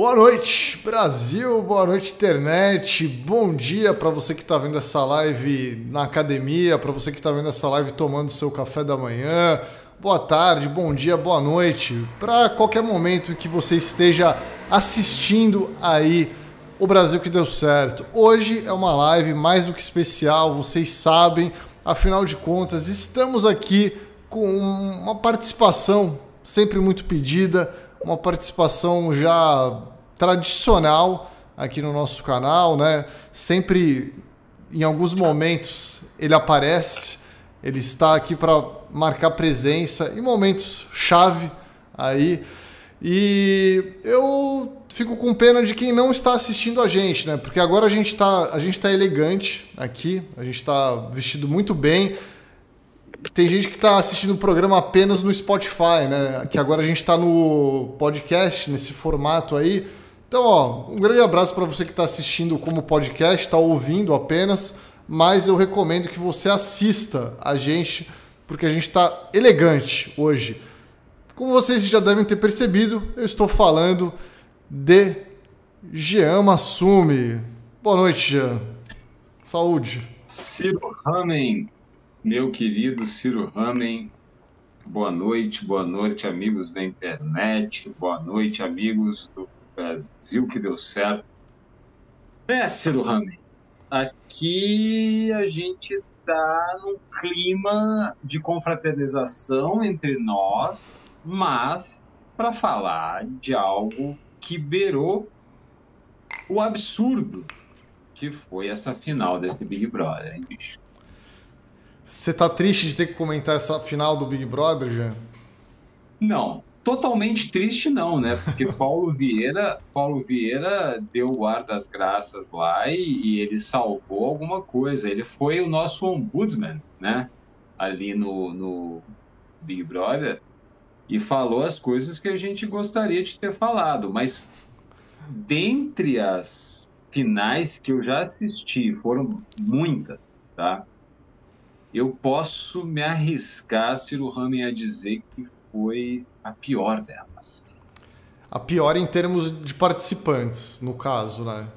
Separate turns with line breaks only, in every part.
Boa noite, Brasil, boa noite, internet. Bom dia para você que está vendo essa live na academia, para você que está vendo essa live tomando seu café da manhã. Boa tarde, bom dia, boa noite. Para qualquer momento que você esteja assistindo aí o Brasil que deu certo. Hoje é uma live mais do que especial, vocês sabem, afinal de contas, estamos aqui com uma participação sempre muito pedida, uma participação já tradicional aqui no nosso canal, né? Sempre em alguns momentos ele aparece, ele está aqui para marcar presença em momentos chave aí. E eu fico com pena de quem não está assistindo a gente, né? Porque agora a gente está a gente tá elegante aqui, a gente está vestido muito bem. Tem gente que está assistindo o programa apenas no Spotify, né? Que agora a gente está no podcast, nesse formato aí. Então, ó, um grande abraço para você que está assistindo como podcast, está ouvindo apenas, mas eu recomendo que você assista a gente, porque a gente está elegante hoje. Como vocês já devem ter percebido, eu estou falando de Jean Massumi. Boa noite, Jean. Saúde.
Ciro Ramen, meu querido Ciro Ramen. Boa noite, boa noite, amigos da internet. Boa noite, amigos do Brasil que deu certo. É, Ciro Ramen, aqui a gente está num clima de confraternização entre nós, mas para falar de algo que beirou o absurdo que foi essa final desse Big Brother, hein, bicho?
Você tá triste de ter que comentar essa final do Big Brother, já?
Não, totalmente triste não, né? Porque Paulo Vieira, Paulo Vieira deu o ar das graças lá e, e, ele salvou alguma coisa. Ele foi o nosso ombudsman, né? Ali no, no Big Brother e falou as coisas que a gente gostaria de ter falado, mas dentre as finais que eu já assisti, foram muitas, tá? Eu posso me arriscar, Ciro Ramen, a dizer que foi a pior delas.
A pior em termos de participantes, no caso, né?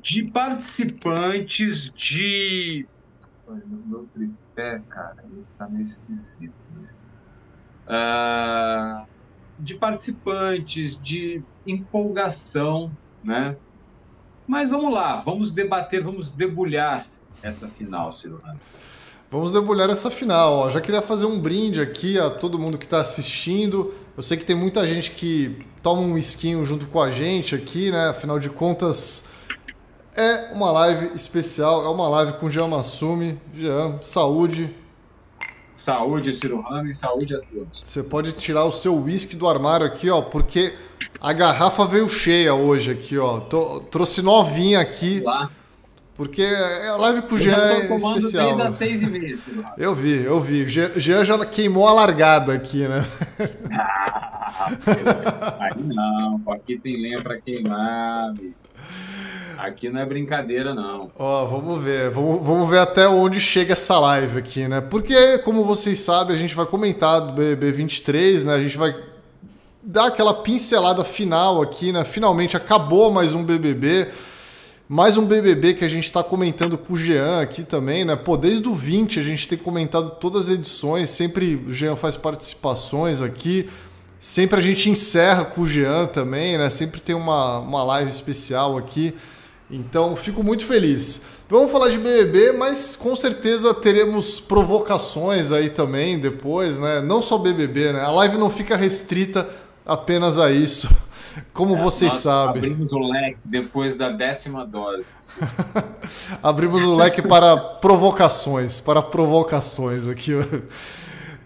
De participantes, de. Olha, meu tripé, cara, ele tá meio esquisito uh, de participantes, de empolgação, né? Mas vamos lá, vamos debater, vamos debulhar essa final, Cirano.
Vamos debulhar essa final. Ó. Já queria fazer um brinde aqui a todo mundo que está assistindo. Eu sei que tem muita gente que toma um esquinho junto com a gente aqui, né? Afinal de contas, é uma live especial, é uma live com Jean Massumi. Jean, saúde,
Saúde, Ciro Rami, saúde a todos.
Você pode tirar o seu uísque do armário aqui, ó, porque a garrafa veio cheia hoje aqui, ó. Tô, trouxe novinha aqui. Lá. Porque a live com o Jean é especial.
3 a 6 e
Eu vi, eu vi. Jean já queimou a largada aqui, né?
Ah, aí não, aqui tem lenha pra queimar, bicho. Aqui não é brincadeira, não.
Ó, vamos ver. Vamos, vamos ver até onde chega essa live aqui, né? Porque, como vocês sabem, a gente vai comentar do BBB 23, né? A gente vai dar aquela pincelada final aqui, né? Finalmente acabou mais um BBB. Mais um BBB que a gente está comentando com o Jean aqui também, né? Pô, desde o 20 a gente tem comentado todas as edições, sempre o Jean faz participações aqui. Sempre a gente encerra com o Jean também, né? Sempre tem uma, uma live especial aqui. Então, fico muito feliz. Vamos falar de BBB, mas com certeza teremos provocações aí também depois, né? Não só BBB, né? A live não fica restrita apenas a isso, como é, vocês sabem.
Abrimos o leque depois da décima dose.
abrimos o leque para provocações, para provocações aqui.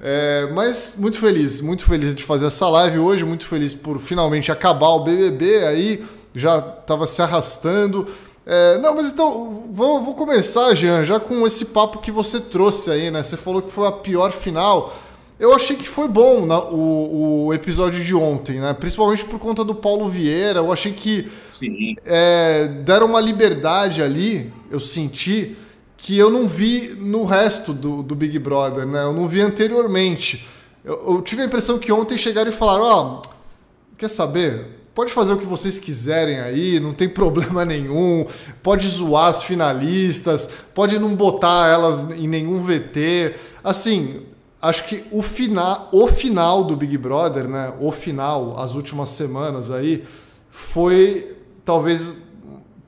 É, mas muito feliz, muito feliz de fazer essa live hoje, muito feliz por finalmente acabar o BBB aí já estava se arrastando. É, não, mas então, vou, vou começar, Jean, já com esse papo que você trouxe aí, né? Você falou que foi a pior final. Eu achei que foi bom na, o, o episódio de ontem, né? Principalmente por conta do Paulo Vieira. Eu achei que é, deram uma liberdade ali, eu senti, que eu não vi no resto do, do Big Brother, né? Eu não vi anteriormente. Eu, eu tive a impressão que ontem chegaram e falaram: Ó, oh, quer saber? pode fazer o que vocês quiserem aí, não tem problema nenhum. Pode zoar as finalistas, pode não botar elas em nenhum VT. Assim, acho que o final, o final do Big Brother, né? O final, as últimas semanas aí, foi talvez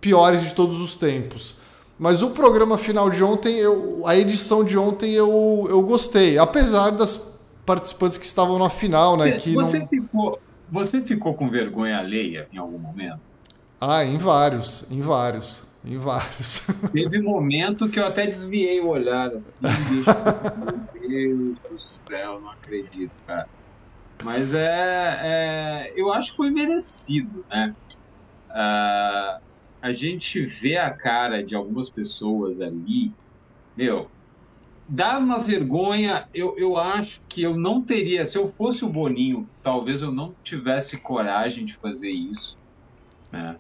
piores de todos os tempos. Mas o programa final de ontem, eu, a edição de ontem eu, eu gostei, apesar das participantes que estavam na final, né?
Você,
que
você
não...
ficou, você ficou com vergonha alheia em algum momento?
Ah, em vários, em vários, em vários.
Teve momento que eu até desviei o olhar assim, meu Deus do céu, não acredito, cara. Mas é, é eu acho que foi merecido, né? Uh, a gente vê a cara de algumas pessoas ali, meu, dá uma vergonha. Eu, eu acho que eu não teria, se eu fosse o Boninho, talvez eu não tivesse coragem de fazer isso, né?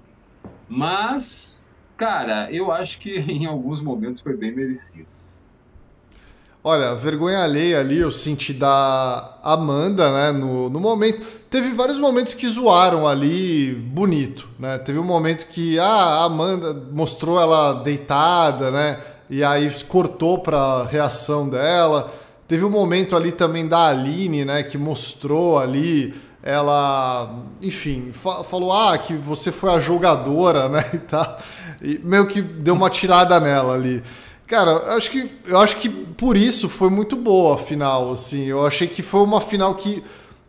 Mas, cara, eu acho que em alguns momentos foi bem merecido.
Olha, vergonha alheia ali eu senti da Amanda, né? No, no momento. Teve vários momentos que zoaram ali bonito, né? Teve um momento que ah, a Amanda mostrou ela deitada, né? E aí cortou pra reação dela. Teve um momento ali também da Aline, né? Que mostrou ali ela, enfim, fa falou ah, que você foi a jogadora, né? E, tá, e meio que deu uma tirada nela ali. Cara, eu acho que eu acho que por isso foi muito boa a final, assim. Eu achei que foi uma final que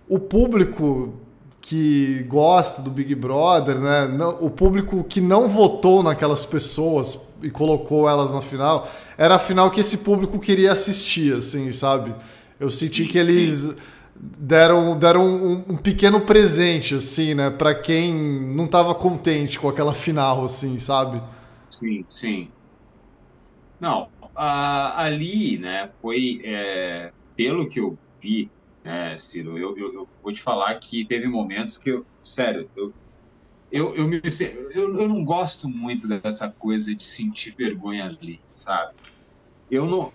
o público que gosta do Big Brother, né? Não, o público que não votou naquelas pessoas e colocou elas na final, era a final que esse público queria assistir, assim, sabe? Eu senti que eles deram, deram um, um pequeno presente, assim, né? Para quem não estava contente com aquela final, assim, sabe?
Sim, sim. Não, a, ali, né, foi, é, pelo que eu vi, né, Ciro, eu, eu, eu, vou te falar que teve momentos que eu, sério, eu, eu, eu, me, eu, eu não gosto muito dessa coisa de sentir vergonha ali, sabe? Eu não,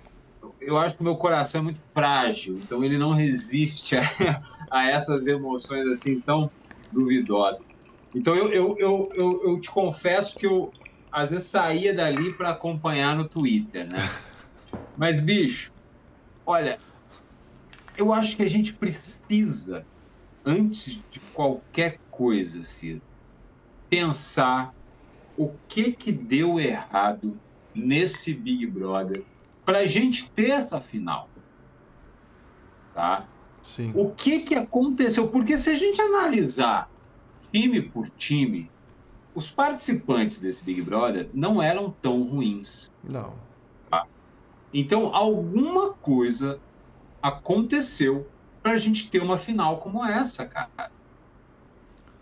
eu acho que o meu coração é muito frágil, então ele não resiste a, a essas emoções assim tão duvidosas. Então eu, eu, eu, eu, eu te confesso que eu, às vezes saía dali para acompanhar no Twitter, né? Mas, bicho, olha, eu acho que a gente precisa, antes de qualquer coisa, Ciro, pensar o que que deu errado nesse Big Brother para a gente ter essa final, tá?
Sim.
O que que aconteceu? Porque se a gente analisar time por time, os participantes desse Big Brother não eram tão ruins.
Não.
Tá? Então, alguma coisa aconteceu para a gente ter uma final como essa, cara.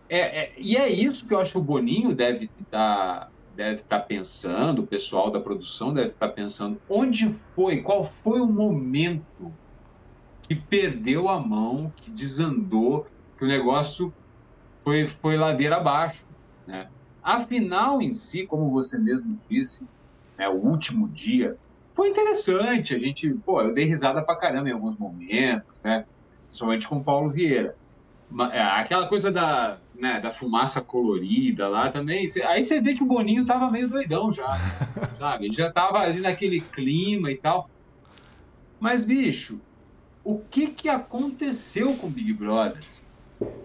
É, é, e é isso que eu acho que o Boninho deve estar deve estar tá pensando, o pessoal da produção deve estar tá pensando. Onde foi? Qual foi o momento que perdeu a mão, que desandou, que o negócio foi, foi ladeira abaixo, né? A final em si, como você mesmo disse, né, o último dia, foi interessante. A gente, pô, eu dei risada pra caramba em alguns momentos, né? Principalmente com o Paulo Vieira. É, aquela coisa da, né, da fumaça colorida lá também. Aí você vê que o Boninho tava meio doidão já, sabe? Ele já tava ali naquele clima e tal. Mas, bicho, o que que aconteceu com o Big Brothers?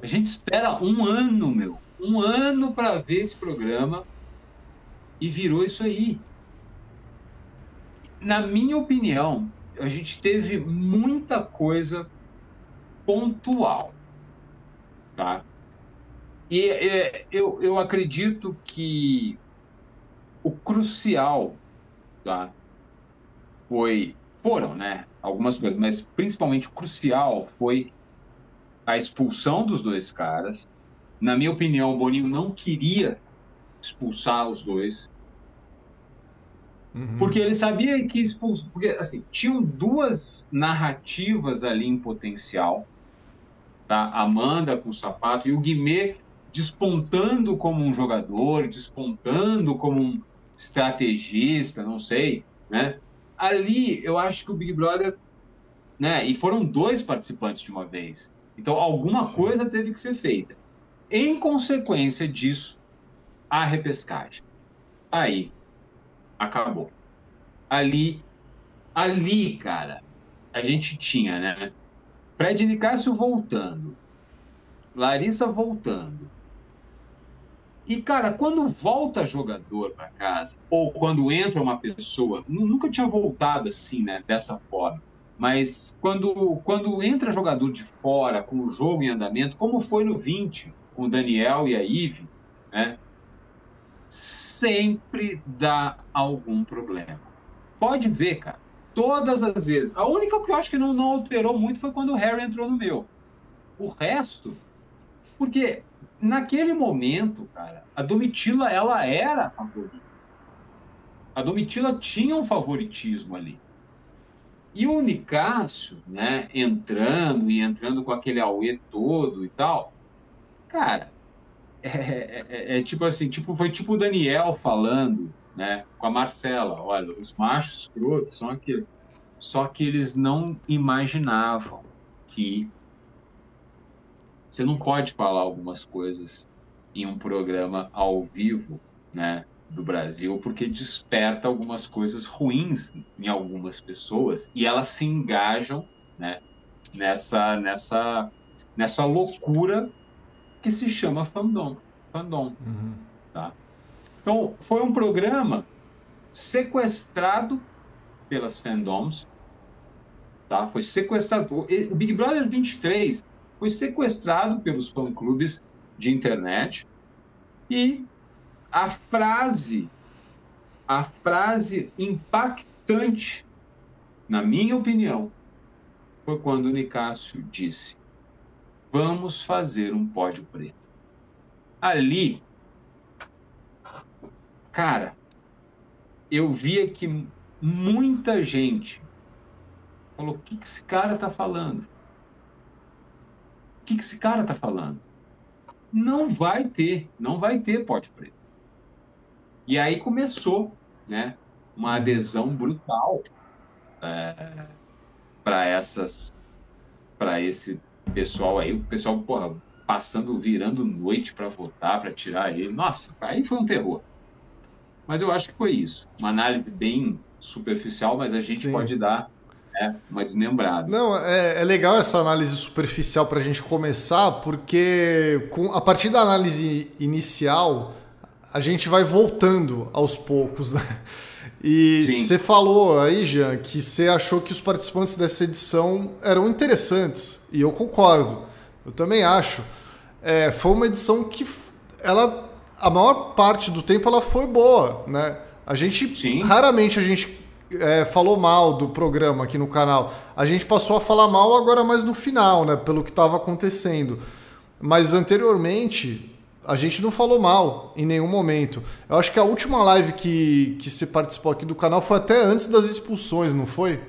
A gente espera um ano, meu um ano para ver esse programa e virou isso aí. Na minha opinião, a gente teve muita coisa pontual, tá? E é, eu, eu acredito que o crucial, tá? Foi, foram, né? Algumas coisas, mas principalmente o crucial foi a expulsão dos dois caras, na minha opinião, o Boninho não queria expulsar os dois. Uhum. Porque ele sabia que expulsar. Porque, assim, tinham duas narrativas ali em potencial. Tá? Amanda com o sapato e o Guimê despontando como um jogador, despontando como um estrategista, não sei, né? Ali, eu acho que o Big Brother, né? E foram dois participantes de uma vez. Então, alguma Sim. coisa teve que ser feita. em consequência disso, a repescagem. Aí, acabou. Ali, ali, cara, a gente tinha, né? Fred Nicásio voltando, Larissa voltando. E, cara, quando volta jogador para casa, ou quando entra uma pessoa, nunca tinha voltado assim, né, dessa forma, mas quando, quando entra jogador de fora, com o jogo em andamento, como foi no 20, com o Daniel e a Ive, né, sempre dá algum problema. Pode ver, cara. Todas as vezes. A única que eu acho que não, não alterou muito foi quando o Harry entrou no meu. O resto, porque naquele momento, cara, a Domitila ela era favorita. A Domitila tinha um favoritismo ali. E o Nicásio, né, entrando e entrando com aquele auê todo e tal, cara, é, é, é, é, tipo assim, tipo, foi tipo o Daniel falando, né, com a Marcela, olha, os machos escrotos são aqueles. Só que eles não imaginavam que você não pode falar algumas coisas em um programa ao vivo, né, do Brasil, porque desperta algumas coisas ruins em algumas pessoas e elas se engajam, né, nessa nessa nessa loucura que se chama fandom. fandom uhum. tá? Então, foi um programa sequestrado pelas fandoms, tá? Foi sequestrado. O Big Brother 23 foi sequestrado pelos fã-clubes de internet e a frase, a frase impactante, na minha opinião, foi quando o Nicásio disse: Vamos fazer um pódio preto. Ali, cara, eu via que muita gente falou: o que, esse cara está falando? O que, que esse cara está falando? Não vai ter, não vai ter pódio preto. E aí começou, né, uma uhum. adesão brutal é, para essas, para esse pessoal aí, o pessoal, porra, passando, virando noite para votar, para tirar ele. Nossa, aí foi um terror. Mas eu acho que foi isso. Uma análise bem superficial, mas a gente Sim. pode dar né, uma desmembrada.
Não, é, é legal essa análise superficial para a gente começar, porque com, a partir da análise inicial, a gente vai voltando aos poucos, né? E você falou aí, Jean, que você achou que os participantes dessa edição eram interessantes. E eu concordo. Eu também acho. É, foi uma edição que ela, a maior parte do tempo ela foi boa, né? A gente Sim. raramente a gente é, falou mal do programa aqui no canal. A gente passou a falar mal agora mais no final, né? Pelo que estava acontecendo. Mas anteriormente a gente não falou mal em nenhum momento. Eu acho que a última live que, que você participou aqui do canal foi até antes das expulsões, não foi?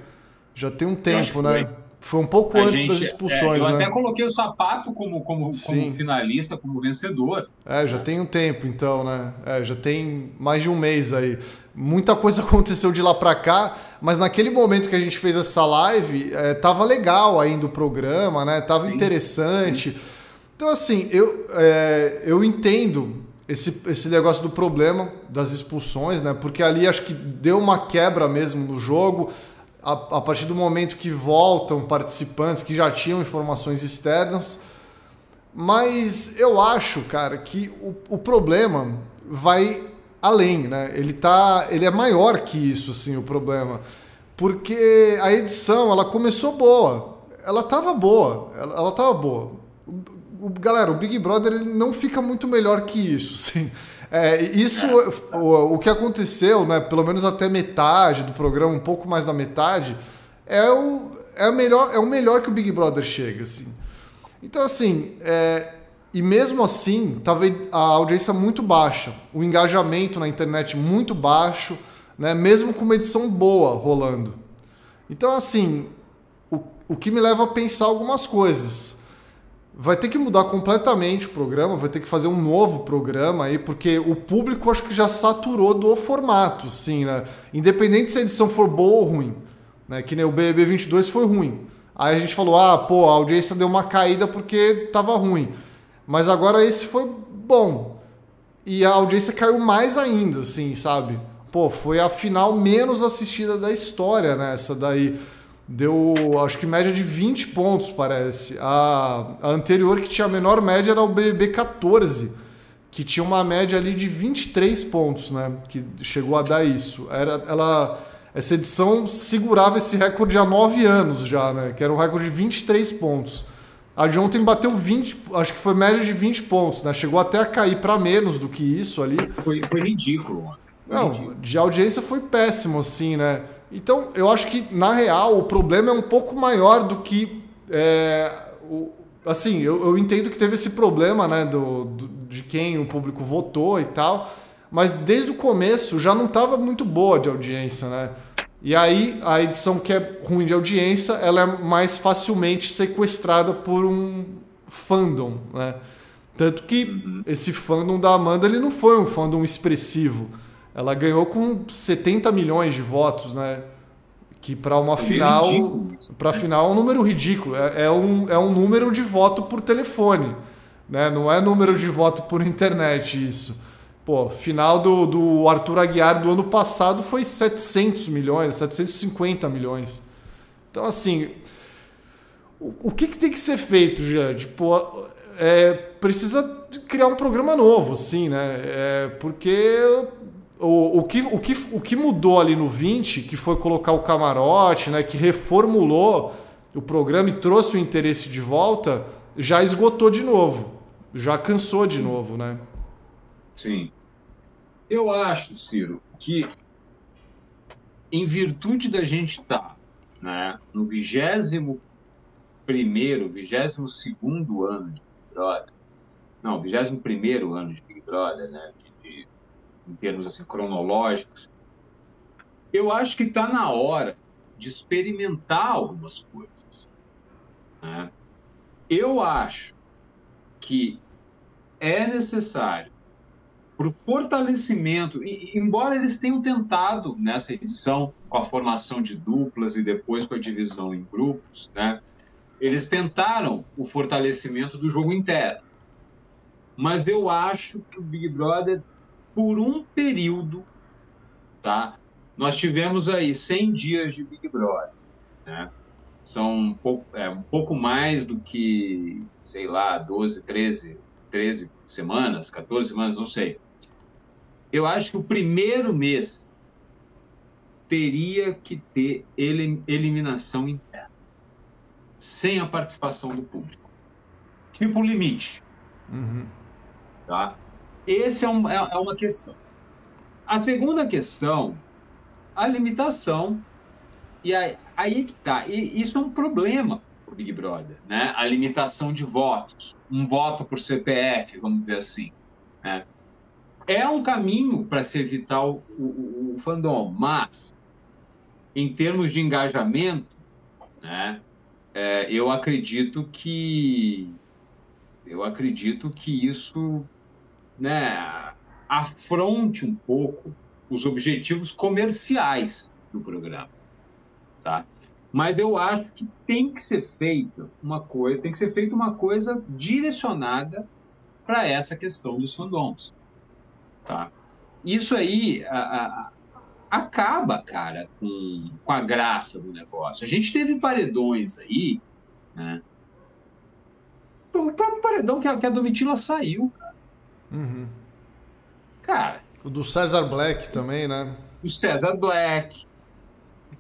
Já tem um tempo, né? Foi. foi. um pouco a antes gente, das expulsões,
é, eu
né?
até coloquei o sapato como, como, como finalista, como vencedor.
É, já tem um tempo, então, né? É, já tem mais de um mês aí. Muita coisa aconteceu de lá para cá, mas naquele momento que a gente fez essa live, é, tava legal ainda o programa, né? Tava Sim. interessante. Sim então, assim, eu, é, eu entendo esse, esse negócio do problema das expulsões, né? Porque ali acho que deu uma quebra mesmo no jogo. A, a partir do momento que voltam participantes que já tinham informações externas. Mas eu acho, cara, que o, o problema vai além, né? Ele tá, ele é maior que isso, assim, o problema, porque a edição ela começou boa, ela tava boa, ela, ela tava boa o, galera, o Big Brother ele não fica muito melhor que isso. Sim. É, isso, o, o que aconteceu, né, pelo menos até metade do programa, um pouco mais da metade, é o, é o, melhor, é o melhor que o Big Brother chega. Assim. Então, assim, é, e mesmo assim, tava a audiência muito baixa, o engajamento na internet muito baixo, né, mesmo com uma edição boa rolando. Então, assim, o, o que me leva a pensar algumas coisas vai ter que mudar completamente o programa, vai ter que fazer um novo programa aí, porque o público acho que já saturou do formato, sim, né? Independente se a edição for boa ou ruim, né? Que nem o BBB 22 foi ruim. Aí a gente falou: "Ah, pô, a audiência deu uma caída porque tava ruim". Mas agora esse foi bom. E a audiência caiu mais ainda, assim, sabe? Pô, foi a final menos assistida da história, né? Essa daí deu, acho que média de 20 pontos, parece. A, a anterior, que tinha a menor média, era o BBB 14, que tinha uma média ali de 23 pontos, né? Que chegou a dar isso. Era, ela, essa edição segurava esse recorde há 9 anos já, né? Que era um recorde de 23 pontos. A de ontem bateu 20, acho que foi média de 20 pontos, né? Chegou até a cair para menos do que isso ali.
Foi, foi ridículo,
Não, de audiência foi péssimo, assim, né? Então, eu acho que, na real, o problema é um pouco maior do que. É, o, assim, eu, eu, entendo que teve esse problema, né, do, do, de quem o público votou e tal, mas desde o começo já não estava muito boa de audiência, né? E aí a edição que é ruim de audiência, ela é mais facilmente sequestrada por um fandom, né? Tanto que uhum. esse fandom da Amanda ele não foi um fandom expressivo. Ela ganhou com 70 milhões de votos, né? Que para uma é final, para final é um número ridículo. É, é, um, é um número de voto por telefone, né? Não é número de voto por internet isso. Pô, final do, do Arthur Aguiar do ano passado foi 700 milhões, 750 milhões. Então, assim, o, o que, que tem que ser feito, Jade? Pô, é, precisa criar um programa novo, assim, né? É, porque o, o, que, o, que, o que mudou ali no 20, que foi colocar o camarote, né? Que reformulou o programa e trouxe o interesse de volta, já esgotou de novo. Já cansou de novo, né?
Sim. Eu acho, Ciro, que em virtude da gente estar tá, né, no vigésimo primeiro, vigésimo segundo ano de Big Brother, não, vigésimo primeiro ano de Big Brother, né, de, de, em termos assim, cronológicos, eu acho que está na hora de experimentar algumas coisas. Né? Eu acho que é necessário para o fortalecimento, e, embora eles tenham tentado nessa edição, com a formação de duplas e depois com a divisão em grupos, né, eles tentaram o fortalecimento do jogo interno. Mas eu acho que o Big Brother, por um período, tá, nós tivemos aí 100 dias de Big Brother. Né? São um pouco, é, um pouco mais do que, sei lá, 12, 13, 13 semanas, 14 semanas, não sei eu acho que o primeiro mês teria que ter eliminação interna, sem a participação do público. Tipo limite. Uhum. Tá? Esse é, um, é, é uma questão. A segunda questão, a limitação, e aí, aí que tá. E isso é um problema para o Big Brother, né? A limitação de votos. Um voto por CPF, vamos dizer assim. Né? É um caminho para se evitar o, o, o, fandom, mas em termos de engajamento, né, é, eu acredito que eu acredito que isso né, afronte um pouco os objetivos comerciais do programa, tá? Mas eu acho que tem que ser feita uma coisa, tem que ser feita uma coisa direcionada para essa questão dos fandoms. Tá? Isso aí a, a, acaba, cara, com, com a graça do negócio. A gente teve paredões aí, né? O próprio paredão que a, que a Domitila saiu, cara. Uhum. Cara.
O do César Black também, né?
O César Black.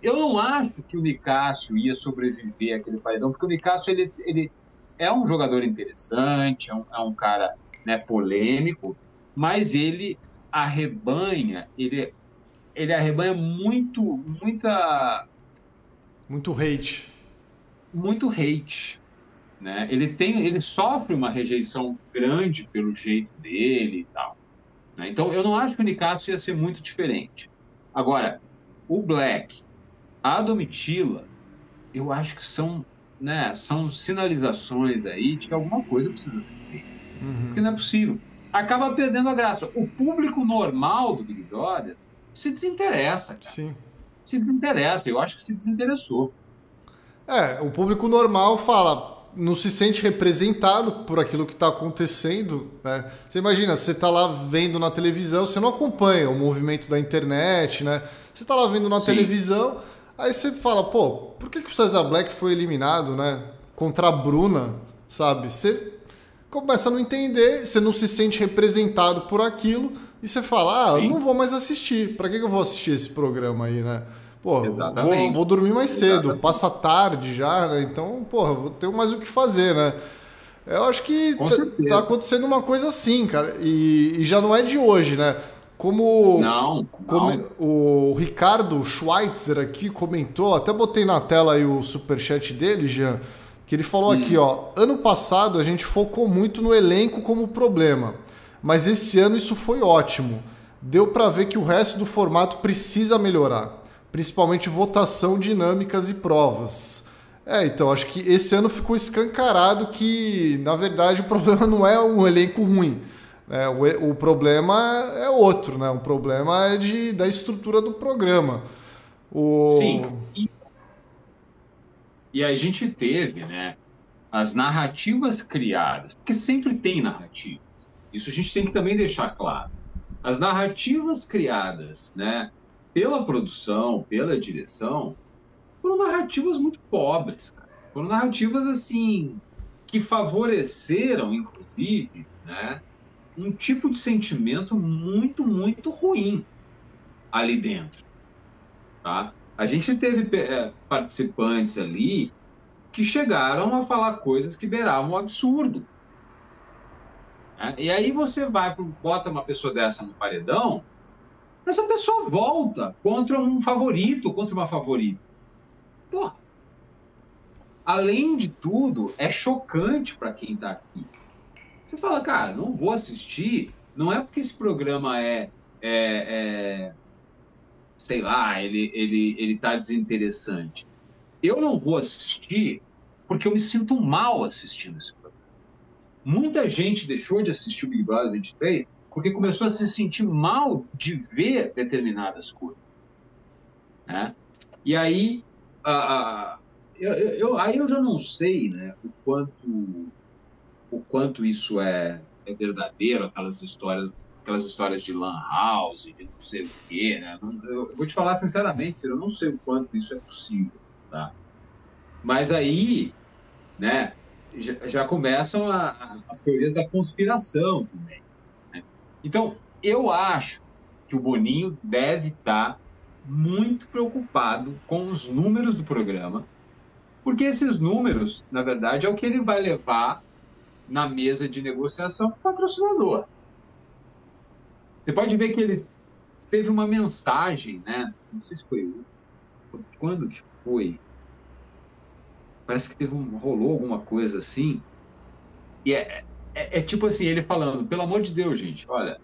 Eu não acho que o Nicásio ia sobreviver àquele paredão, porque o Nicásio ele, ele é um jogador interessante, é um, é um cara né, polêmico, mas ele arrebanha, ele, ele arrebanha muito, muita...
Muito hate.
Muito hate. Né? Ele, tem, ele sofre uma rejeição grande pelo jeito dele e tal. Né? Então, eu não acho que o Nicásio ia ser muito diferente. Agora, o Black, a Domitila, eu acho que são, né, são sinalizações aí de que alguma coisa precisa ser feita. Uhum. Porque não é possível acaba perdendo a graça. O público normal do Big Brother se desinteressa. Cara.
Sim.
Se desinteressa. Eu acho que se desinteressou.
É, o público normal fala: não se sente representado por aquilo que está acontecendo. Né? Você imagina, você está lá vendo na televisão, você não acompanha o movimento da internet, né? Você está lá vendo na Sim. televisão, aí você fala, pô, por que, que o Cesar Black foi eliminado, né? Contra a Bruna, sabe? Você começa a não entender, você não se sente representado por aquilo e você fala, ah, eu não vou mais assistir. Para que, que eu vou assistir esse programa aí, né? Pô, vou, vou, dormir mais cedo, Exatamente. passa tarde já, né? Então, porra, vou ter mais o que fazer, né? Eu acho que tá acontecendo uma coisa assim, cara. E, e, já não é de hoje, né? Como,
não,
como não. o Ricardo Schweitzer aqui comentou, até botei na tela aí o superchat dele, Jean, que ele falou hum. aqui, ó, ano passado a gente focou muito no elenco como problema, mas esse ano isso foi ótimo. Deu para ver que o resto do formato precisa melhorar principalmente votação, dinâmicas e provas. É, então acho que esse ano ficou escancarado que, na verdade, o problema não é um elenco ruim. Né? O, o problema é outro, né? O problema é de, da estrutura do programa. O...
Sim. E, a gente teve, né? As narrativas criadas, porque sempre tem narrativas. Isso a gente tem que também deixar claro. As narrativas criadas, né? pela produção, pela direção, foram narrativas muito pobres. Cara. Foram narrativas assim que favoreceram, inclusive, né, um tipo de sentimento muito, muito ruim ali dentro. Tá? A gente teve é, participantes ali que chegaram a falar coisas que beiravam o absurdo. Né? E aí você vai, bota uma pessoa dessa no paredão, essa pessoa volta contra um favorito, contra uma favorita. Pô, além de tudo, é chocante para quem está aqui. Você fala, cara, não vou assistir. Não é porque esse programa é, é, é sei lá, ele ele ele tá desinteressante. Eu não vou assistir porque eu me sinto mal assistindo esse programa. Muita gente deixou de assistir o Big Brother 23 porque começou a se sentir mal de ver determinadas coisas. Né? E aí, eu, eu, aí eu já não sei né, o, quanto, o quanto isso é, é verdadeiro, aquelas histórias aquelas histórias de lan house, de não sei o quê, né? Eu, vou te falar sinceramente, eu não sei o quanto isso é possível, tá? Mas aí, né, já, já começam a, a, as teorias da conspiração também. Então, eu acho que o Boninho deve estar muito preocupado com os números do programa, porque esses números, na verdade, é o que ele vai levar na mesa de negociação com o patrocinador. Você pode ver que ele teve uma mensagem, né? Não sei se foi quando que foi. Parece que teve um, rolou alguma coisa assim. E é, é, é, tipo assim, ele falando, pelo amor de Deus, gente, olha,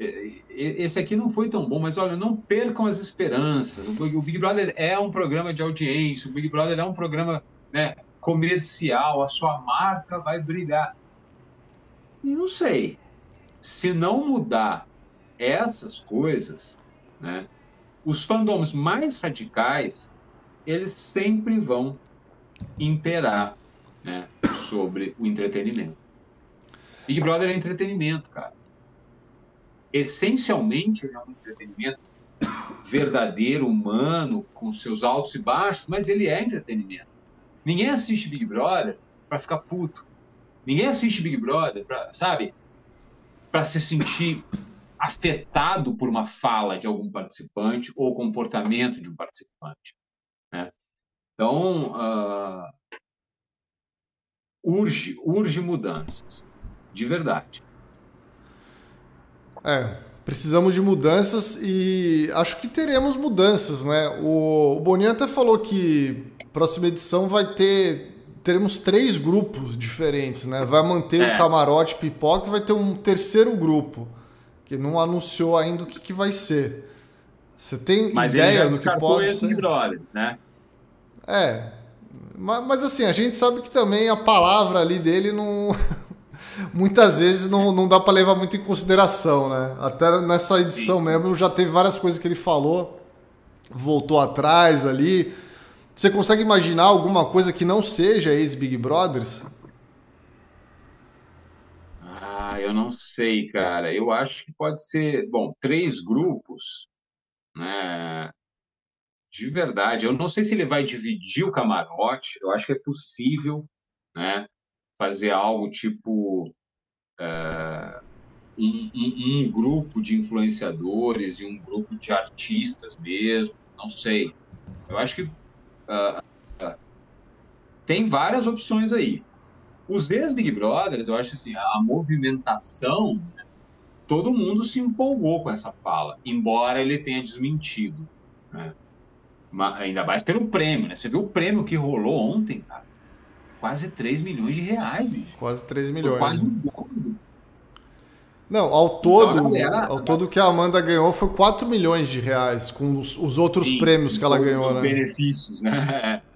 é, é, esse aqui não foi tão bom, mas olha, não percam as esperanças. O Big Brother é um programa de audiência, o Big Brother é um programa né, comercial, a sua marca vai brilhar. E não sei, se não mudar essas coisas, né, os fandoms mais radicais, eles sempre vão imperar né, sobre o entretenimento. Big Brother é entretenimento, cara. Essencialmente, é um entretenimento verdadeiro, humano, com seus altos e baixos, mas ele é entretenimento. Ninguém assiste Big Brother para ficar puto. Ninguém assiste Big Brother para, sabe, para se sentir afetado por uma fala de algum participante ou comportamento de um participante. Né? Então, uh, urge, urge mudanças de verdade.
É, precisamos de mudanças e acho que teremos mudanças, né? O, o Boninho até falou que próxima edição vai ter teremos três grupos diferentes, né? Vai manter é. o camarote pipoca vai ter um terceiro grupo que não anunciou ainda o que, que vai ser. Você tem
Mas
ideia
do
que pode
ser? Brother, né?
É, mas, mas assim a gente sabe que também a palavra ali dele não muitas vezes não, não dá para levar muito em consideração, né? Até nessa edição Sim. mesmo já teve várias coisas que ele falou, voltou atrás ali. Você consegue imaginar alguma coisa que não seja ex-Big Brothers?
Ah, eu não sei, cara. Eu acho que pode ser, bom, três grupos, né? De verdade, eu não sei se ele vai dividir o camarote. Eu acho que é possível, né? Fazer algo tipo uh, um, um, um, grupo de influenciadores e um grupo de artistas mesmo. Não sei. Eu acho que uh, uh, tem várias opções aí. Os ex-Big Brothers, eu acho assim, a movimentação, né, todo mundo se empolgou com essa fala, embora ele tenha desmentido. Né? Mas, ainda mais pelo prêmio, né? Você viu o prêmio que rolou ontem, cara? Quase 3 milhões de reais, bicho.
Quase 3 milhões.
Foi quase um dobro.
Não, ao então, todo, então, galera, ao todo que a Amanda ganhou foi 4 milhões de reais, com os, os outros sim, prêmios que ela ganhou,
os
né?
benefícios, né?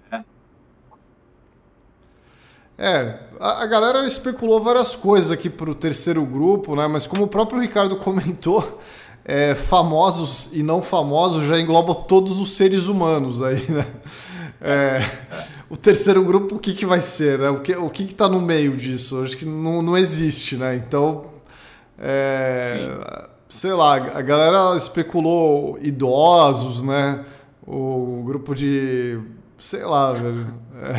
É, a, a, galera especulou várias coisas aqui para o terceiro grupo, né? Mas como o próprio Ricardo comentou, é, famosos e não famosos já engloba todos os seres humanos aí, né? É, o terceiro grupo, o que, que vai ser, né? O que o que está no meio disso? Acho que não, não existe, né? Então, é, sei lá, a galera especulou idosos, né? O grupo de sei lá, velho. É,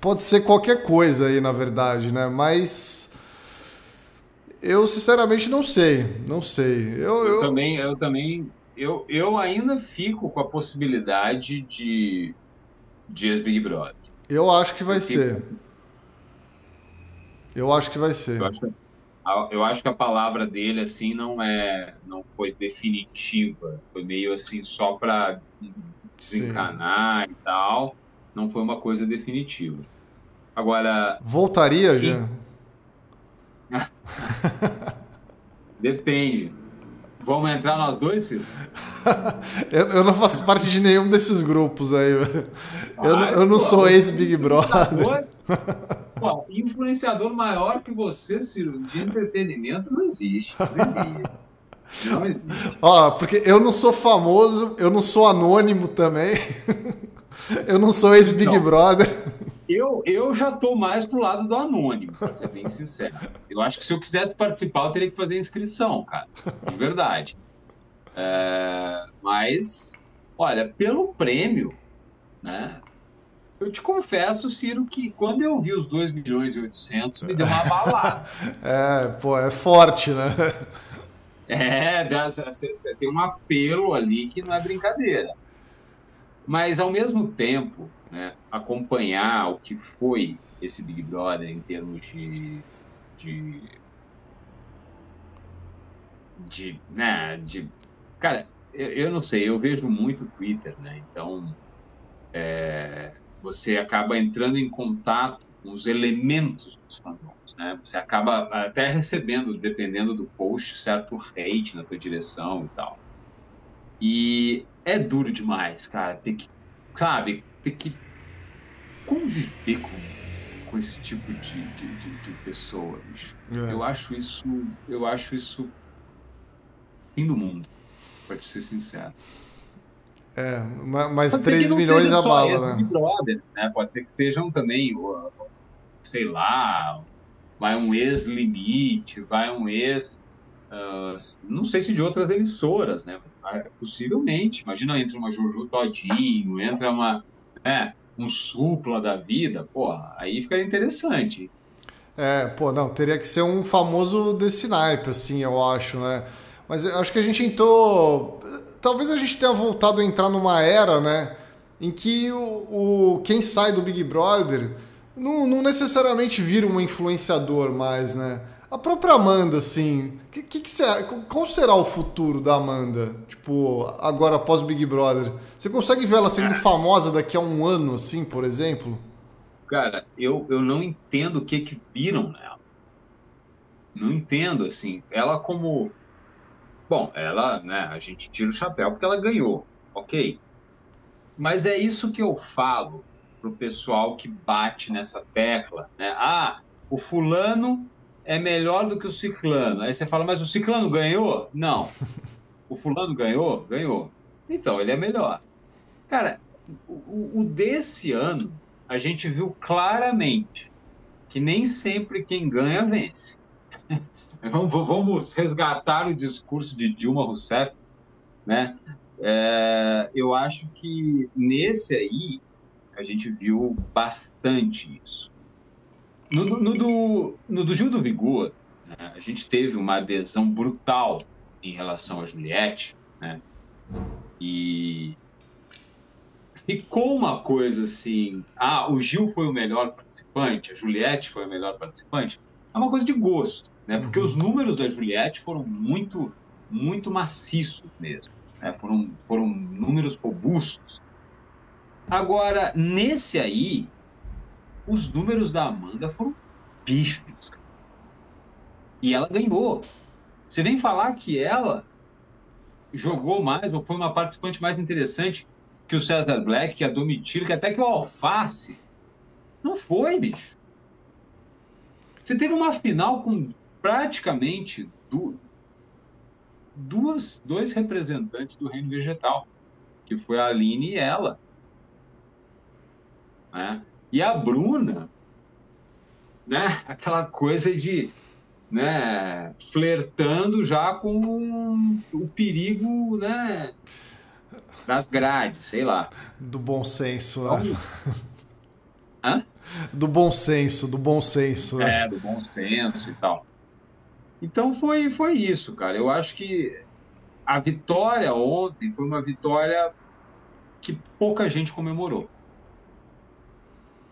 pode ser qualquer coisa aí, na verdade, né? Mas eu sinceramente não sei, não sei. Eu,
eu... eu também, eu também, eu, eu ainda fico com a possibilidade de de ex-Big Brothers.
Eu acho que vai Porque... ser. Eu acho que vai ser.
Eu acho que, eu acho que a palavra dele assim não é, não foi definitiva. Foi meio assim só para desencanar Sim. e tal. Não foi uma coisa definitiva. Agora.
Voltaria, já?
Depende. Vamos entrar nós dois, Ciro?
eu, eu, não faço parte de nenhum desses grupos aí. Eu, ah, eu não sou ex-Big Brother.
Pô, influenciador maior que você, Ciro, de entretenimento não existe. Não existe.
Ó, porque eu não sou famoso, eu não sou anônimo também. eu não sou ex-Big Brother.
Eu, eu já tô mais pro lado do anônimo, pra ser bem sincero. Eu acho que se eu quisesse participar, eu teria que fazer inscrição, cara. De verdade. É, mas, olha, pelo prêmio, né? Eu te confesso, Ciro, que quando eu vi os 2 milhões e 800, me deu uma balada.
é, pô, é forte, né?
É, tem um apelo ali que não é brincadeira. Mas, ao mesmo tempo, né, acompanhar o que foi esse Big Brother em termos de. de, de, né, de cara, eu, eu não sei, eu vejo muito Twitter, né? Então, é, você acaba entrando em contato com os elementos dos fandoms, né? Você acaba até recebendo, dependendo do post, certo hate na tua direção e tal. E é duro demais, cara. Tem que, sabe, tem que conviver com, com esse tipo de, de, de, de pessoa, bicho. É. Eu acho isso, eu acho isso fim do mundo, pra te ser sincero.
É, mas 3 milhões a bala,
né? Brother, né? Pode ser que sejam também, sei lá, vai um ex-limite, vai um ex Uh, não sei se de outras emissoras, né? Ah, possivelmente. Imagina, entra uma Jojo Todinho, entra uma, né, um supla da vida, porra, aí fica interessante.
É, pô, não, teria que ser um famoso desse naipe, assim, eu acho, né? Mas eu acho que a gente entrou. Talvez a gente tenha voltado a entrar numa era, né? Em que o, o quem sai do Big Brother não, não necessariamente vira um influenciador mais, né? A própria Amanda, assim, que, que, que será, qual será o futuro da Amanda? Tipo, agora após o Big Brother. Você consegue ver ela sendo famosa daqui a um ano, assim, por exemplo?
Cara, eu, eu não entendo o que que viram nela. Não entendo, assim. Ela como... Bom, ela, né, a gente tira o chapéu porque ela ganhou, ok? Mas é isso que eu falo pro pessoal que bate nessa tecla, né? Ah, o fulano é melhor do que o ciclano. Aí você fala, mas o ciclano ganhou? Não. O fulano ganhou? Ganhou. Então, ele é melhor. Cara, o, o desse ano, a gente viu claramente que nem sempre quem ganha vence. vamos, vamos resgatar o discurso de Dilma Rousseff, né? É, eu acho que nesse aí a gente viu bastante isso. No, no, do, no do Gil do Vigor, né, a gente teve uma adesão brutal em relação a Juliette, né? E ficou uma coisa assim: ah, o Gil foi o melhor participante, a Juliette foi a melhor participante. É uma coisa de gosto, né? Porque uhum. os números da Juliette foram muito, muito maciços mesmo. Né? Foram, foram números robustos. Agora, nesse aí, os números da Amanda foram pífios. E ela ganhou. Você vem falar que ela jogou mais, ou foi uma participante mais interessante que o César Black, que a Domitila, que até que o Alface. Não foi, bicho. Você teve uma final com praticamente duas, dois representantes do reino vegetal, que foi a Aline e ela. Né? E a Bruna, né? aquela coisa de né, flertando já com o perigo né, das grades, sei lá.
Do bom senso, né? Hã? Do bom senso, do bom senso.
Né? É, do bom senso e tal. Então foi, foi isso, cara. Eu acho que a vitória ontem foi uma vitória que pouca gente comemorou.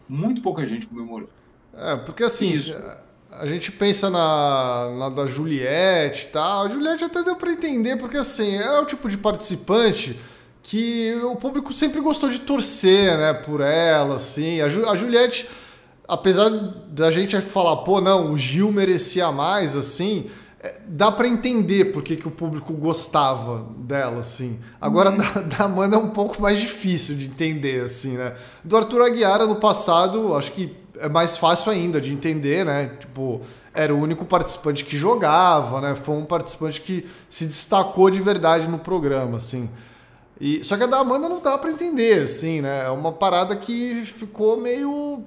Muito pouca gente comemorou.
É, porque assim, isso. a gente pensa na, na da Juliette e tal. A Juliette até deu para entender, porque assim, é o tipo de participante que o público sempre gostou de torcer, né, por ela, assim. A, Ju, a Juliette apesar da gente falar, pô, não, o Gil merecia mais, assim, dá para entender por que, que o público gostava dela, assim. Agora, uhum. da, da Amanda é um pouco mais difícil de entender, assim, né? Do Arthur Aguiar, no passado, acho que é mais fácil ainda de entender, né? Tipo, era o único participante que jogava, né? Foi um participante que se destacou de verdade no programa, assim. E, só que a da Amanda não dá para entender, assim, né? É uma parada que ficou meio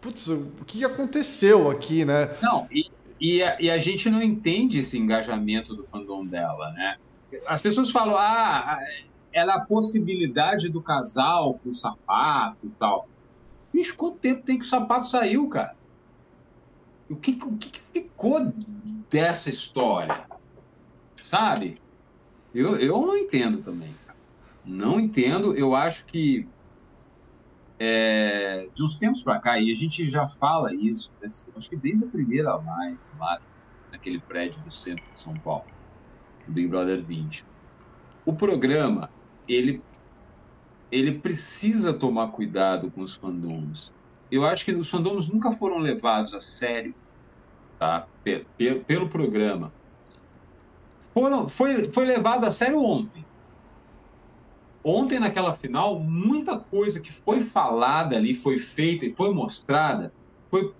putz, o que aconteceu aqui, né?
Não, e, e, a, e a gente não entende esse engajamento do fandom dela, né? As pessoas falam, ah, ela é a possibilidade do casal com o sapato e tal. Bicho, quanto tempo tem que o sapato saiu, cara? O que, o que ficou dessa história? Sabe? Eu, eu não entendo também. Não entendo. Eu acho que é, de uns tempos para cá, e a gente já fala isso, né, acho que desde a primeira live lá naquele prédio do centro de São Paulo, do Big Brother 20. O programa, ele, ele precisa tomar cuidado com os fandoms. Eu acho que os fandoms nunca foram levados a sério tá, pelo, pelo programa. Foram, foi, foi levado a sério ontem ontem naquela final, muita coisa que foi falada ali, foi feita e foi mostrada, foi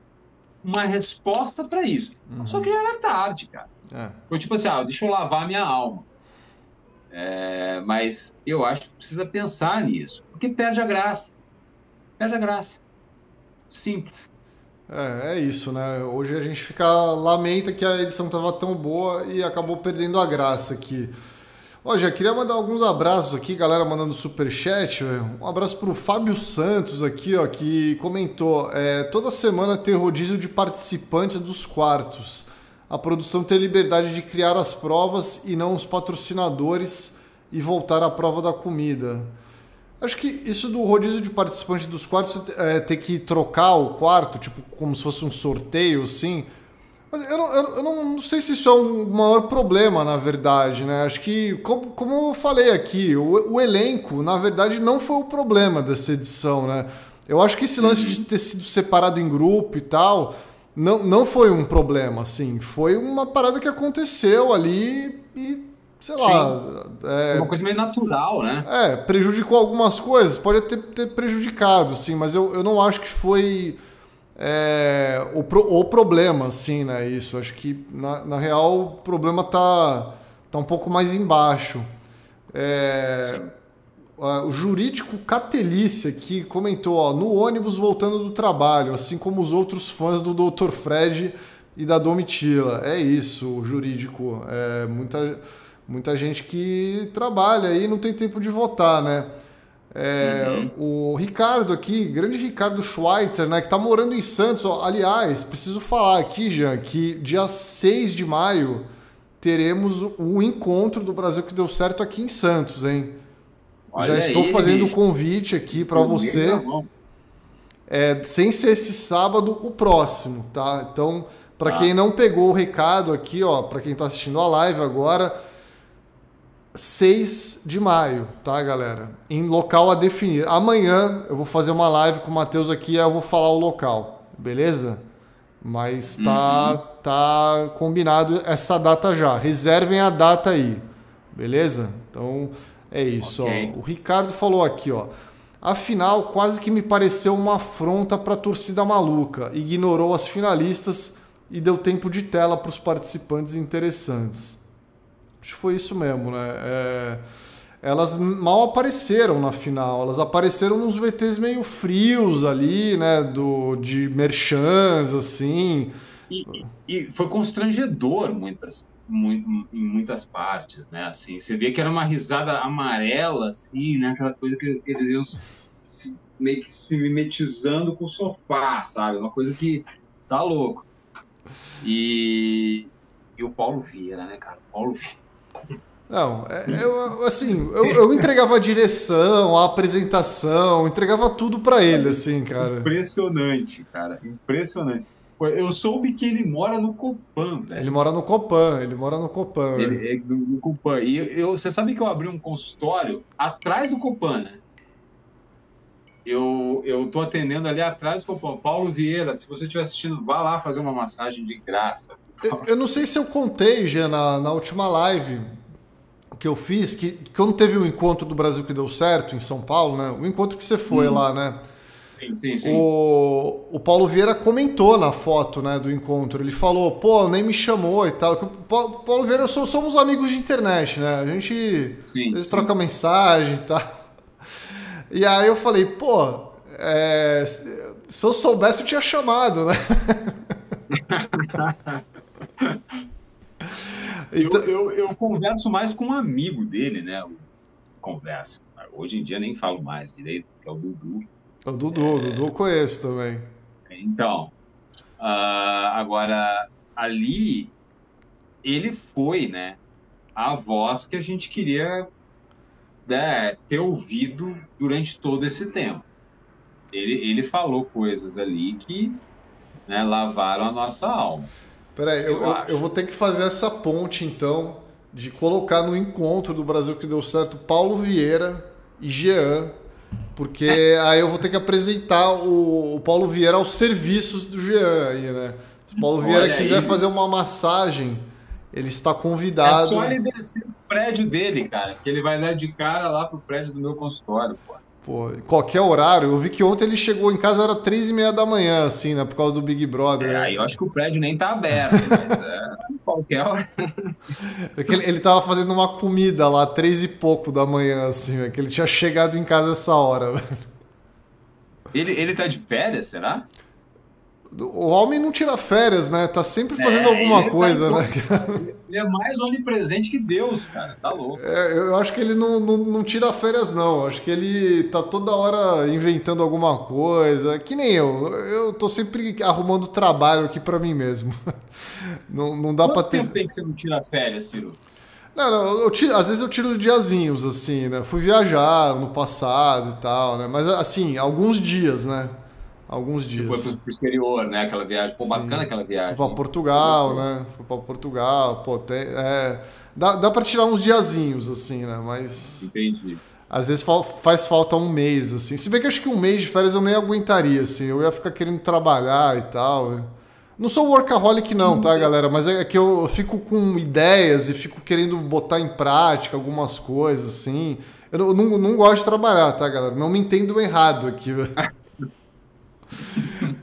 uma resposta para isso. Uhum. Só que já era tarde, cara. É. Foi tipo assim, ah, deixa eu lavar minha alma. É, mas eu acho que precisa pensar nisso, porque perde a graça. Perde a graça. Simples.
É, é isso, né? Hoje a gente fica lamenta que a edição estava tão boa e acabou perdendo a graça aqui. Ó, queria mandar alguns abraços aqui, galera mandando super chat. Um abraço para o Fábio Santos aqui, ó, que comentou: é, toda semana ter rodízio de participantes dos quartos. A produção ter liberdade de criar as provas e não os patrocinadores e voltar à prova da comida. Acho que isso do rodízio de participantes dos quartos é ter que trocar o quarto, tipo como se fosse um sorteio, assim mas eu não, eu não sei se isso é um maior problema, na verdade, né? Acho que, como, como eu falei aqui, o, o elenco, na verdade, não foi o problema dessa edição, né? Eu acho que esse lance de ter sido separado em grupo e tal, não, não foi um problema, assim. Foi uma parada que aconteceu ali e, sei lá.
É, uma coisa meio natural, né?
É, prejudicou algumas coisas, pode ter, ter prejudicado, sim, mas eu, eu não acho que foi é, o, pro, o problema, sim, né? Isso. Acho que, na, na real, o problema tá, tá um pouco mais embaixo. É, o jurídico Catelice aqui comentou, ó, no ônibus voltando do trabalho, assim como os outros fãs do Dr. Fred e da Domitila. É isso, o jurídico. É muita, muita gente que trabalha e não tem tempo de votar, né? É, uhum. O Ricardo aqui, grande Ricardo Schweitzer, né, que está morando em Santos. Ó, aliás, preciso falar aqui, Jean, que dia 6 de maio teremos o encontro do Brasil que deu certo aqui em Santos, hein? Olha Já estou aí, fazendo o convite aqui para você. É, sem ser esse sábado, o próximo, tá? Então, para ah. quem não pegou o recado aqui, ó, para quem está assistindo a live agora, 6 de maio, tá, galera? Em local a definir. Amanhã eu vou fazer uma live com o Matheus aqui e eu vou falar o local, beleza? Mas tá, uhum. tá combinado essa data já. Reservem a data aí, beleza? Então é isso. Okay. Ó. O Ricardo falou aqui, ó. Afinal, quase que me pareceu uma afronta para a torcida maluca. Ignorou as finalistas e deu tempo de tela para os participantes interessantes. Acho que foi isso mesmo, né? É, elas mal apareceram na final, elas apareceram nos VTs meio frios ali, né? Do, de merchans, assim.
E, e foi constrangedor muitas, muito, em muitas partes, né? Assim, você vê que era uma risada amarela, assim, né? Aquela coisa que, que eles iam se, meio que se mimetizando com o sofá, sabe? Uma coisa que tá louco. E, e o Paulo Vieira, né, cara? Paulo Vieira
não, é, eu, assim, eu, eu, entregava a direção, a apresentação, entregava tudo para ele, assim, cara.
Impressionante, cara, impressionante. Eu soube que ele mora no Copan, velho.
Ele mora no Copan, ele mora no Copan.
Ele, é, no Copan. E eu, você sabe que eu abri um consultório atrás do Copan, né? Eu, eu tô atendendo ali atrás do Copan. Paulo Vieira, se você estiver assistindo, vá lá fazer uma massagem de graça.
Eu, eu não sei se eu contei, já na, na última live, que eu fiz, que quando teve o um encontro do Brasil que deu certo em São Paulo, né? O encontro que você foi hum. lá, né?
Sim, sim, sim.
O, o Paulo Vieira comentou na foto né, do encontro. Ele falou, pô, nem me chamou e tal. O Paulo Vieira e eu sou, somos amigos de internet, né? A gente sim, sim. troca mensagem e tal. E aí eu falei, pô, é, se eu soubesse eu tinha chamado, né?
Então... Eu, eu, eu, converso mais com um amigo dele, né? Eu converso. Hoje em dia nem falo mais direito, que é o Dudu.
O Dudu, é... o Dudu eu conheço também.
Então, uh, agora, ali, ele foi, né? A voz que a gente queria né, ter ouvido durante todo esse tempo. Ele, ele falou coisas ali que né, lavaram a nossa alma.
Peraí, eu, eu, eu, vou ter que fazer essa ponte, então, de colocar no encontro do Brasil que deu certo Paulo Vieira e Jean, porque aí eu vou ter que apresentar o, o Paulo Vieira aos serviços do Jean aí, né? Se o Paulo Vieira quiser fazer uma massagem, ele está convidado. É
só ele descer o prédio dele, cara, que ele vai dar de cara lá pro prédio do meu consultório, pô.
Pô, qualquer horário. Eu vi que ontem ele chegou em casa, era três e meia da manhã, assim, né? Por causa do Big Brother.
É, aí eu acho que o prédio nem tá aberto, mas é qualquer hora. É
que ele, ele tava fazendo uma comida lá, três e pouco da manhã, assim, é que ele tinha chegado em casa essa hora, velho.
Ele, ele tá de férias, será?
O homem não tira férias, né? Tá sempre fazendo é, alguma tá coisa, tá,
né? Ele é mais onipresente que Deus, cara. Tá louco.
É, eu acho que ele não, não, não, tira férias, não. Acho que ele tá toda hora inventando alguma coisa. Que nem eu. Eu tô sempre arrumando trabalho aqui para mim mesmo. Não, não dá Quanto pra ter.
Quanto tempo tem que você não tira férias, Ciro?
Não, não, eu tiro, às vezes eu tiro diazinhos, assim, né? Fui viajar no passado e tal, né? Mas, assim, alguns dias, né? Alguns dias.
Você foi pro exterior, né? Aquela viagem. Pô, Sim. bacana aquela viagem.
Fui para Portugal, né? Fui para Portugal. Pô, tem, é, dá, dá para tirar uns diazinhos, assim, né? Mas.
Entendi.
Às vezes faz falta um mês, assim. Se bem que acho que um mês de férias eu nem aguentaria, assim. Eu ia ficar querendo trabalhar e tal. Não sou workaholic, não, tá, uhum. galera? Mas é que eu fico com ideias e fico querendo botar em prática algumas coisas, assim. Eu não, não, não gosto de trabalhar, tá, galera? Não me entendo errado aqui.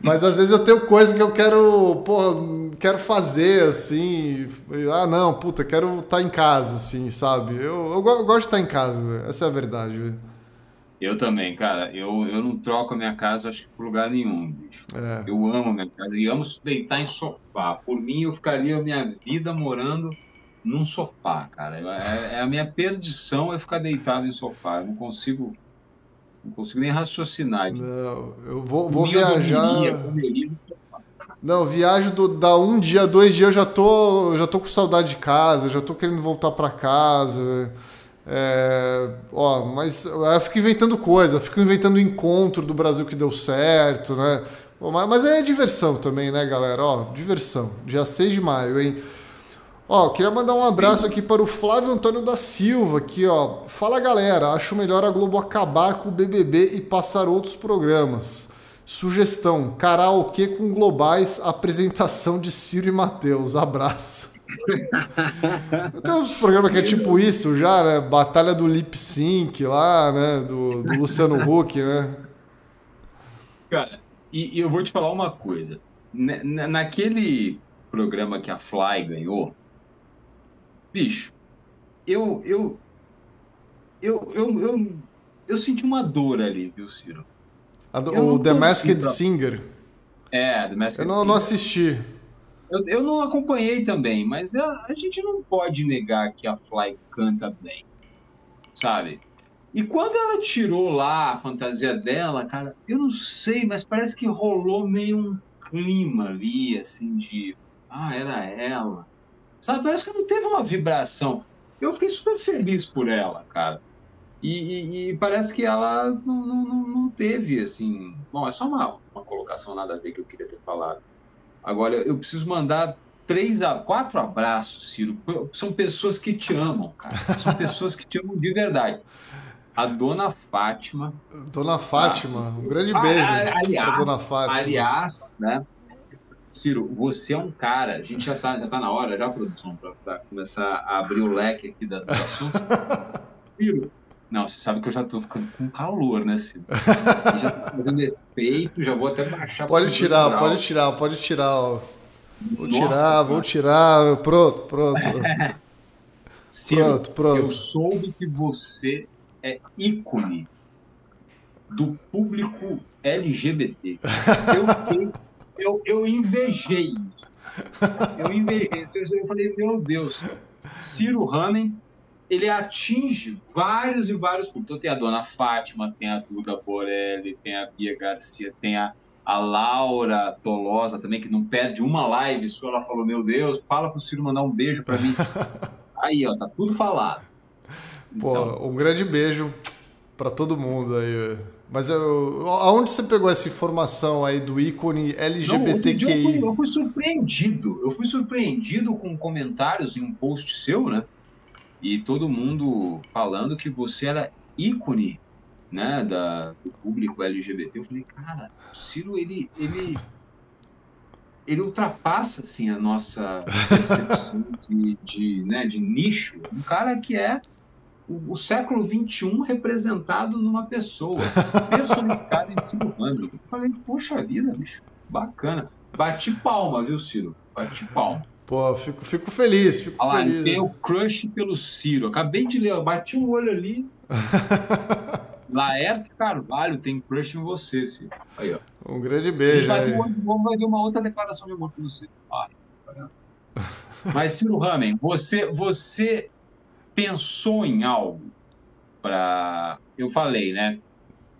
Mas às vezes eu tenho coisa que eu quero, pô, quero fazer, assim. Ah, não, puta, quero estar tá em casa, assim, sabe? Eu, eu, eu gosto de estar tá em casa, véio. essa é a verdade. Véio.
Eu também, cara. Eu, eu não troco a minha casa, acho que por lugar nenhum, bicho. É. Eu amo a minha casa e amo deitar em sofá. Por mim, eu ficaria a minha vida morando num sofá, cara. É, é a minha perdição é ficar deitado em sofá. Eu não consigo. Não consigo nem raciocinar.
Não, eu vou, vou viajar. Não, viajo do, da um dia, dois dias, eu já tô, já tô com saudade de casa, já tô querendo voltar para casa. É, ó, mas eu fico inventando coisa, fico inventando encontro do Brasil que deu certo, né? Mas, mas é diversão também, né, galera? Ó, diversão. Dia 6 de maio, hein? Ó, queria mandar um abraço aqui para o Flávio Antônio da Silva, aqui, ó. Fala, galera, acho melhor a Globo acabar com o BBB e passar outros programas. Sugestão: karaokê com globais, apresentação de Ciro e Matheus. Abraço. Tem uns programas que é tipo isso já, né? Batalha do Lip Sync lá, né? Do, do Luciano Huck, né?
Cara, e, e, eu vou te falar uma coisa. naquele programa que a Fly ganhou, bicho, eu, eu, eu, eu, eu, eu senti uma dor ali, viu, Ciro?
O The Masked Singer.
É, The Masked
Eu não, não assisti.
Eu, eu não acompanhei também, mas a, a gente não pode negar que a Fly canta bem, sabe? E quando ela tirou lá a fantasia dela, cara, eu não sei, mas parece que rolou meio um clima ali, assim, de. Ah, era ela. Sabe? Parece que não teve uma vibração. Eu fiquei super feliz por ela, cara. E, e, e parece que ela não, não, não, teve, assim. Bom, é só uma, uma colocação nada a ver que eu queria ter falado. Agora, eu preciso mandar três a quatro abraços, Ciro. São pessoas que te amam, cara. São pessoas que te amam de verdade. A dona Fátima.
Dona Fátima, um grande beijo.
aliás, dona Fátima. aliás, né? Ciro, você é um cara. A gente já tá, já tá na hora, já, produção, para começar a abrir o leque aqui do assunto. Ciro, não, você sabe que eu já tô ficando com calor, né, Ciro? já tô fazendo efeito, já vou até baixar.
Pode tirar, pode tirar, pode tirar. Ó. Vou Nossa, tirar, cara. vou tirar. Pronto, pronto.
Ciro, pronto, pronto. Eu soube que você é ícone do público LGBT. Eu, eu, eu invejei isso. Eu invejei. Eu falei, meu Deus, Ciro Ramen ele atinge vários e vários públicos. Então tem a Dona Fátima, tem a Duda Borelli, tem a Bia Garcia, tem a, a Laura Tolosa também, que não perde uma live só. Ela falou, meu Deus, fala pro Ciro mandar um beijo para mim. aí, ó, tá tudo falado.
Pô, então... um grande beijo para todo mundo aí. Mas eu, aonde você pegou essa informação aí do ícone LGBTQI?
Não, eu, fui, eu fui surpreendido. Eu fui surpreendido com comentários em um post seu, né? e todo mundo falando que você era ícone né, da, do público LGBT. Eu falei, cara, o Ciro, ele, ele, ele ultrapassa assim, a nossa percepção de, de, né, de nicho. Um cara que é o, o século XXI representado numa pessoa, personificado em Ciro Rando. Eu falei, poxa vida, bicho, bacana. Bati palma, viu, Ciro? Bati palma.
Pô, fico, fico feliz, fico
Olha
feliz.
Tem o crush pelo Ciro. Acabei de ler, bati um olho ali. Laerte Carvalho tem crush em você, Ciro. Aí, ó.
Um grande beijo.
Vai, ver, vai ver uma outra declaração de amor pelo Ciro. Ah, Mas, Ciro Ramen, você, você pensou em algo para. Eu falei, né?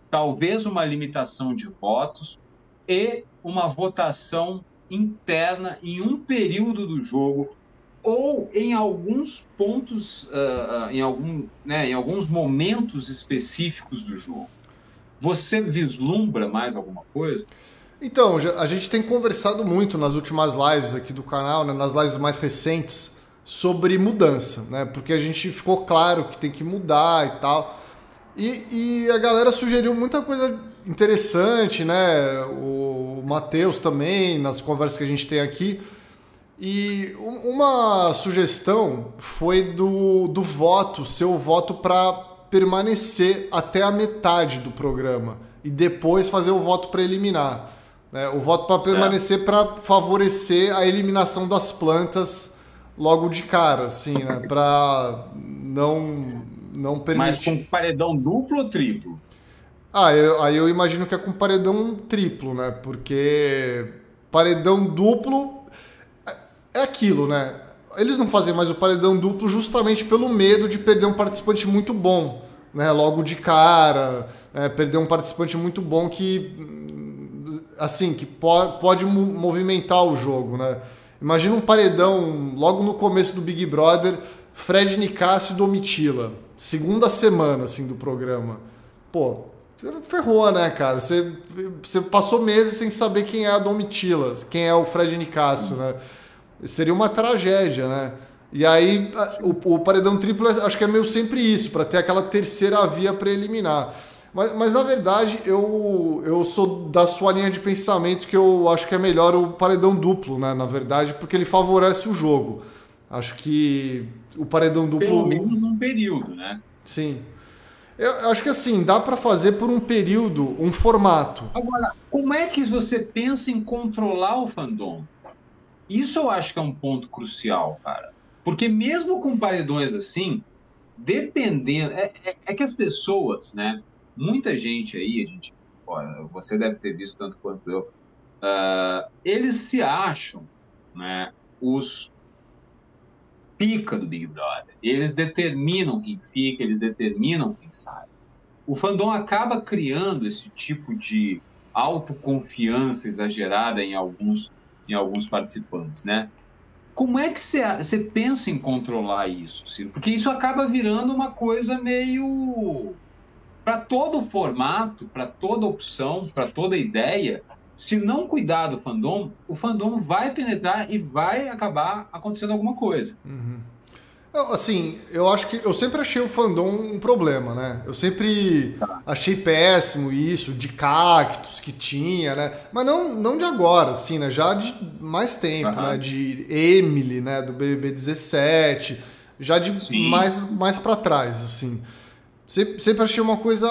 Talvez uma limitação de votos e uma votação interna em um período do jogo ou em alguns pontos, uh, em, algum, né, em alguns momentos específicos do jogo. Você vislumbra mais alguma coisa?
Então, a gente tem conversado muito nas últimas lives aqui do canal, né, nas lives mais recentes, sobre mudança, né? Porque a gente ficou claro que tem que mudar e tal. E, e a galera sugeriu muita coisa interessante, né? O Matheus também, nas conversas que a gente tem aqui. E uma sugestão foi do, do voto, seu voto para permanecer até a metade do programa e depois fazer o voto para eliminar. Né? O voto para permanecer para favorecer a eliminação das plantas logo de cara, assim, né? Para não não permitir.
Mas com paredão duplo ou triplo?
Ah, eu, aí eu imagino que é com paredão triplo, né? Porque paredão duplo é, é aquilo, né? Eles não fazem mais o paredão duplo justamente pelo medo de perder um participante muito bom, né? Logo de cara, é, perder um participante muito bom que, assim, que pode, pode movimentar o jogo, né? Imagina um paredão logo no começo do Big Brother, Fred Nicásio e Domitila, segunda semana, assim, do programa. Pô, você ferrou, né, cara? Você, você passou meses sem saber quem é a Domitila, quem é o Fred Nicásio, né? Seria uma tragédia, né? E aí, o, o paredão triplo, acho que é meio sempre isso, para ter aquela terceira via para eliminar. Mas, mas, na verdade, eu, eu sou da sua linha de pensamento que eu acho que é melhor o paredão duplo, né? Na verdade, porque ele favorece o jogo. Acho que o paredão duplo.
Pelo menos num período, né?
Sim. Eu acho que assim, dá para fazer por um período, um formato.
Agora, como é que você pensa em controlar o fandom? Isso eu acho que é um ponto crucial, cara. Porque mesmo com paredões assim, dependendo. É, é, é que as pessoas, né? Muita gente aí, a gente. Você deve ter visto tanto quanto eu. Uh, eles se acham né, os pica do Big Brother. Eles determinam quem fica, eles determinam quem sai. O fandom acaba criando esse tipo de autoconfiança exagerada em alguns, em alguns participantes, né? Como é que você pensa em controlar isso, Ciro? Porque isso acaba virando uma coisa meio. Para todo formato, para toda opção, para toda ideia, se não cuidar do fandom, o fandom vai penetrar e vai acabar acontecendo alguma coisa.
Uhum. Assim, eu acho que eu sempre achei o fandom um problema, né? Eu sempre achei péssimo isso, de cactos que tinha, né? Mas não, não de agora, assim, né? Já de mais tempo, uhum. né? De Emily, né? Do BBB 17, já de Sim. mais, mais para trás, assim. Sempre, sempre achei uma coisa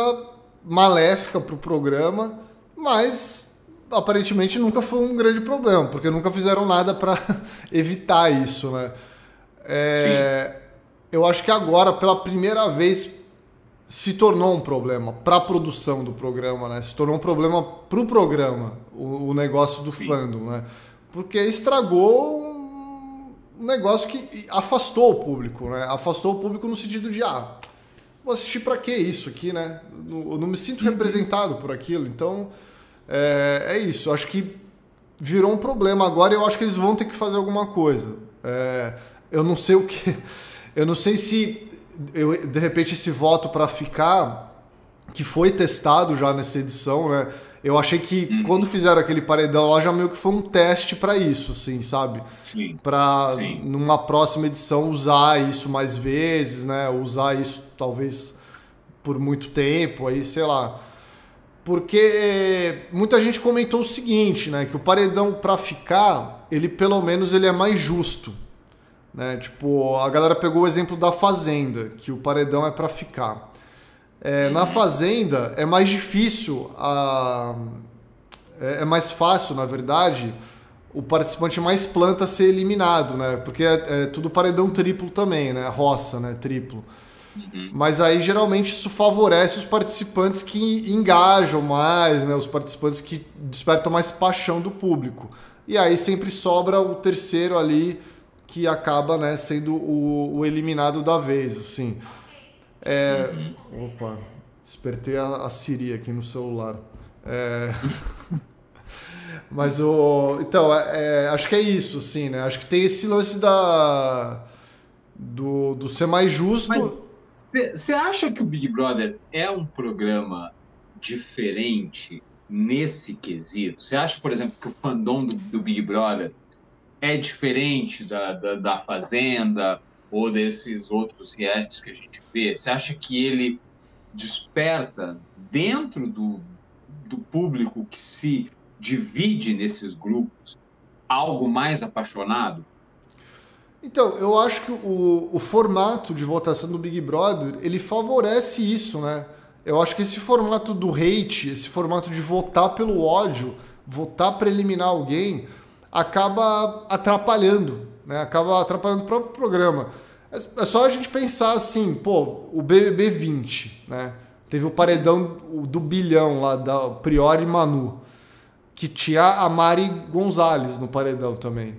maléfica pro programa, mas aparentemente nunca foi um grande problema, porque nunca fizeram nada para evitar isso, né? É, eu acho que agora, pela primeira vez, se tornou um problema para a produção do programa, né? Se tornou um problema para o programa, o negócio do Sim. fandom, né? Porque estragou um negócio que afastou o público, né? Afastou o público no sentido de, ah, vou assistir para que isso aqui, né? Eu não me sinto representado por aquilo, então é, é isso. Acho que virou um problema agora e eu acho que eles vão ter que fazer alguma coisa. É, eu não sei o que. Eu não sei se eu, de repente esse voto para ficar, que foi testado já nessa edição, né? Eu achei que uhum. quando fizeram aquele paredão lá já meio que foi um teste para isso, assim, sabe? Para numa próxima edição usar isso mais vezes, né? Usar isso talvez por muito tempo, aí sei lá. Porque muita gente comentou o seguinte, né? Que o paredão para ficar, ele pelo menos ele é mais justo. Né? Tipo, a galera pegou o exemplo da Fazenda, que o paredão é para ficar. É, Na Fazenda é mais difícil, a... é, é mais fácil, na verdade, o participante mais planta ser eliminado, né? Porque é, é tudo paredão triplo também, né? Roça, né? Triplo. Uhum. Mas aí geralmente isso favorece os participantes que engajam mais, né? os participantes que despertam mais paixão do público. E aí sempre sobra o terceiro ali que acaba né, sendo o, o eliminado da vez. Assim. É... Uhum. Opa, despertei a, a Siri aqui no celular. É... Mas o. Então, é, é, acho que é isso, assim, né? Acho que tem esse lance da. Do, do ser mais justo.
Você acha que o Big Brother é um programa diferente nesse quesito? Você acha, por exemplo, que o fandom do, do Big Brother é diferente da, da, da, Fazenda ou desses outros realities que a gente vê? Você acha que ele desperta dentro do, do público que se divide nesses grupos algo mais apaixonado?
Então, eu acho que o, o formato de votação do Big Brother, ele favorece isso, né? Eu acho que esse formato do hate, esse formato de votar pelo ódio, votar para eliminar alguém, acaba atrapalhando, né? Acaba atrapalhando o próprio programa. É, é só a gente pensar assim, pô, o BBB 20, né? Teve o paredão do bilhão lá, da Priori Manu, que tinha a Mari Gonzalez no paredão também.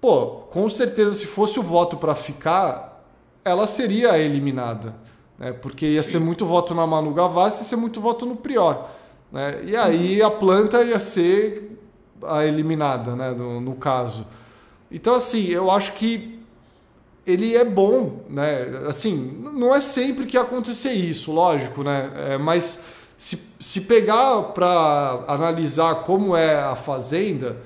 Pô, com certeza, se fosse o voto para ficar, ela seria eliminada. Né? Porque ia ser muito voto na Manu Gavassi e ser muito voto no Prior. Né? E aí a planta ia ser a eliminada, né? no, no caso. Então, assim, eu acho que ele é bom, né? Assim, não é sempre que acontecer isso, lógico, né? É, mas se, se pegar para analisar como é a fazenda,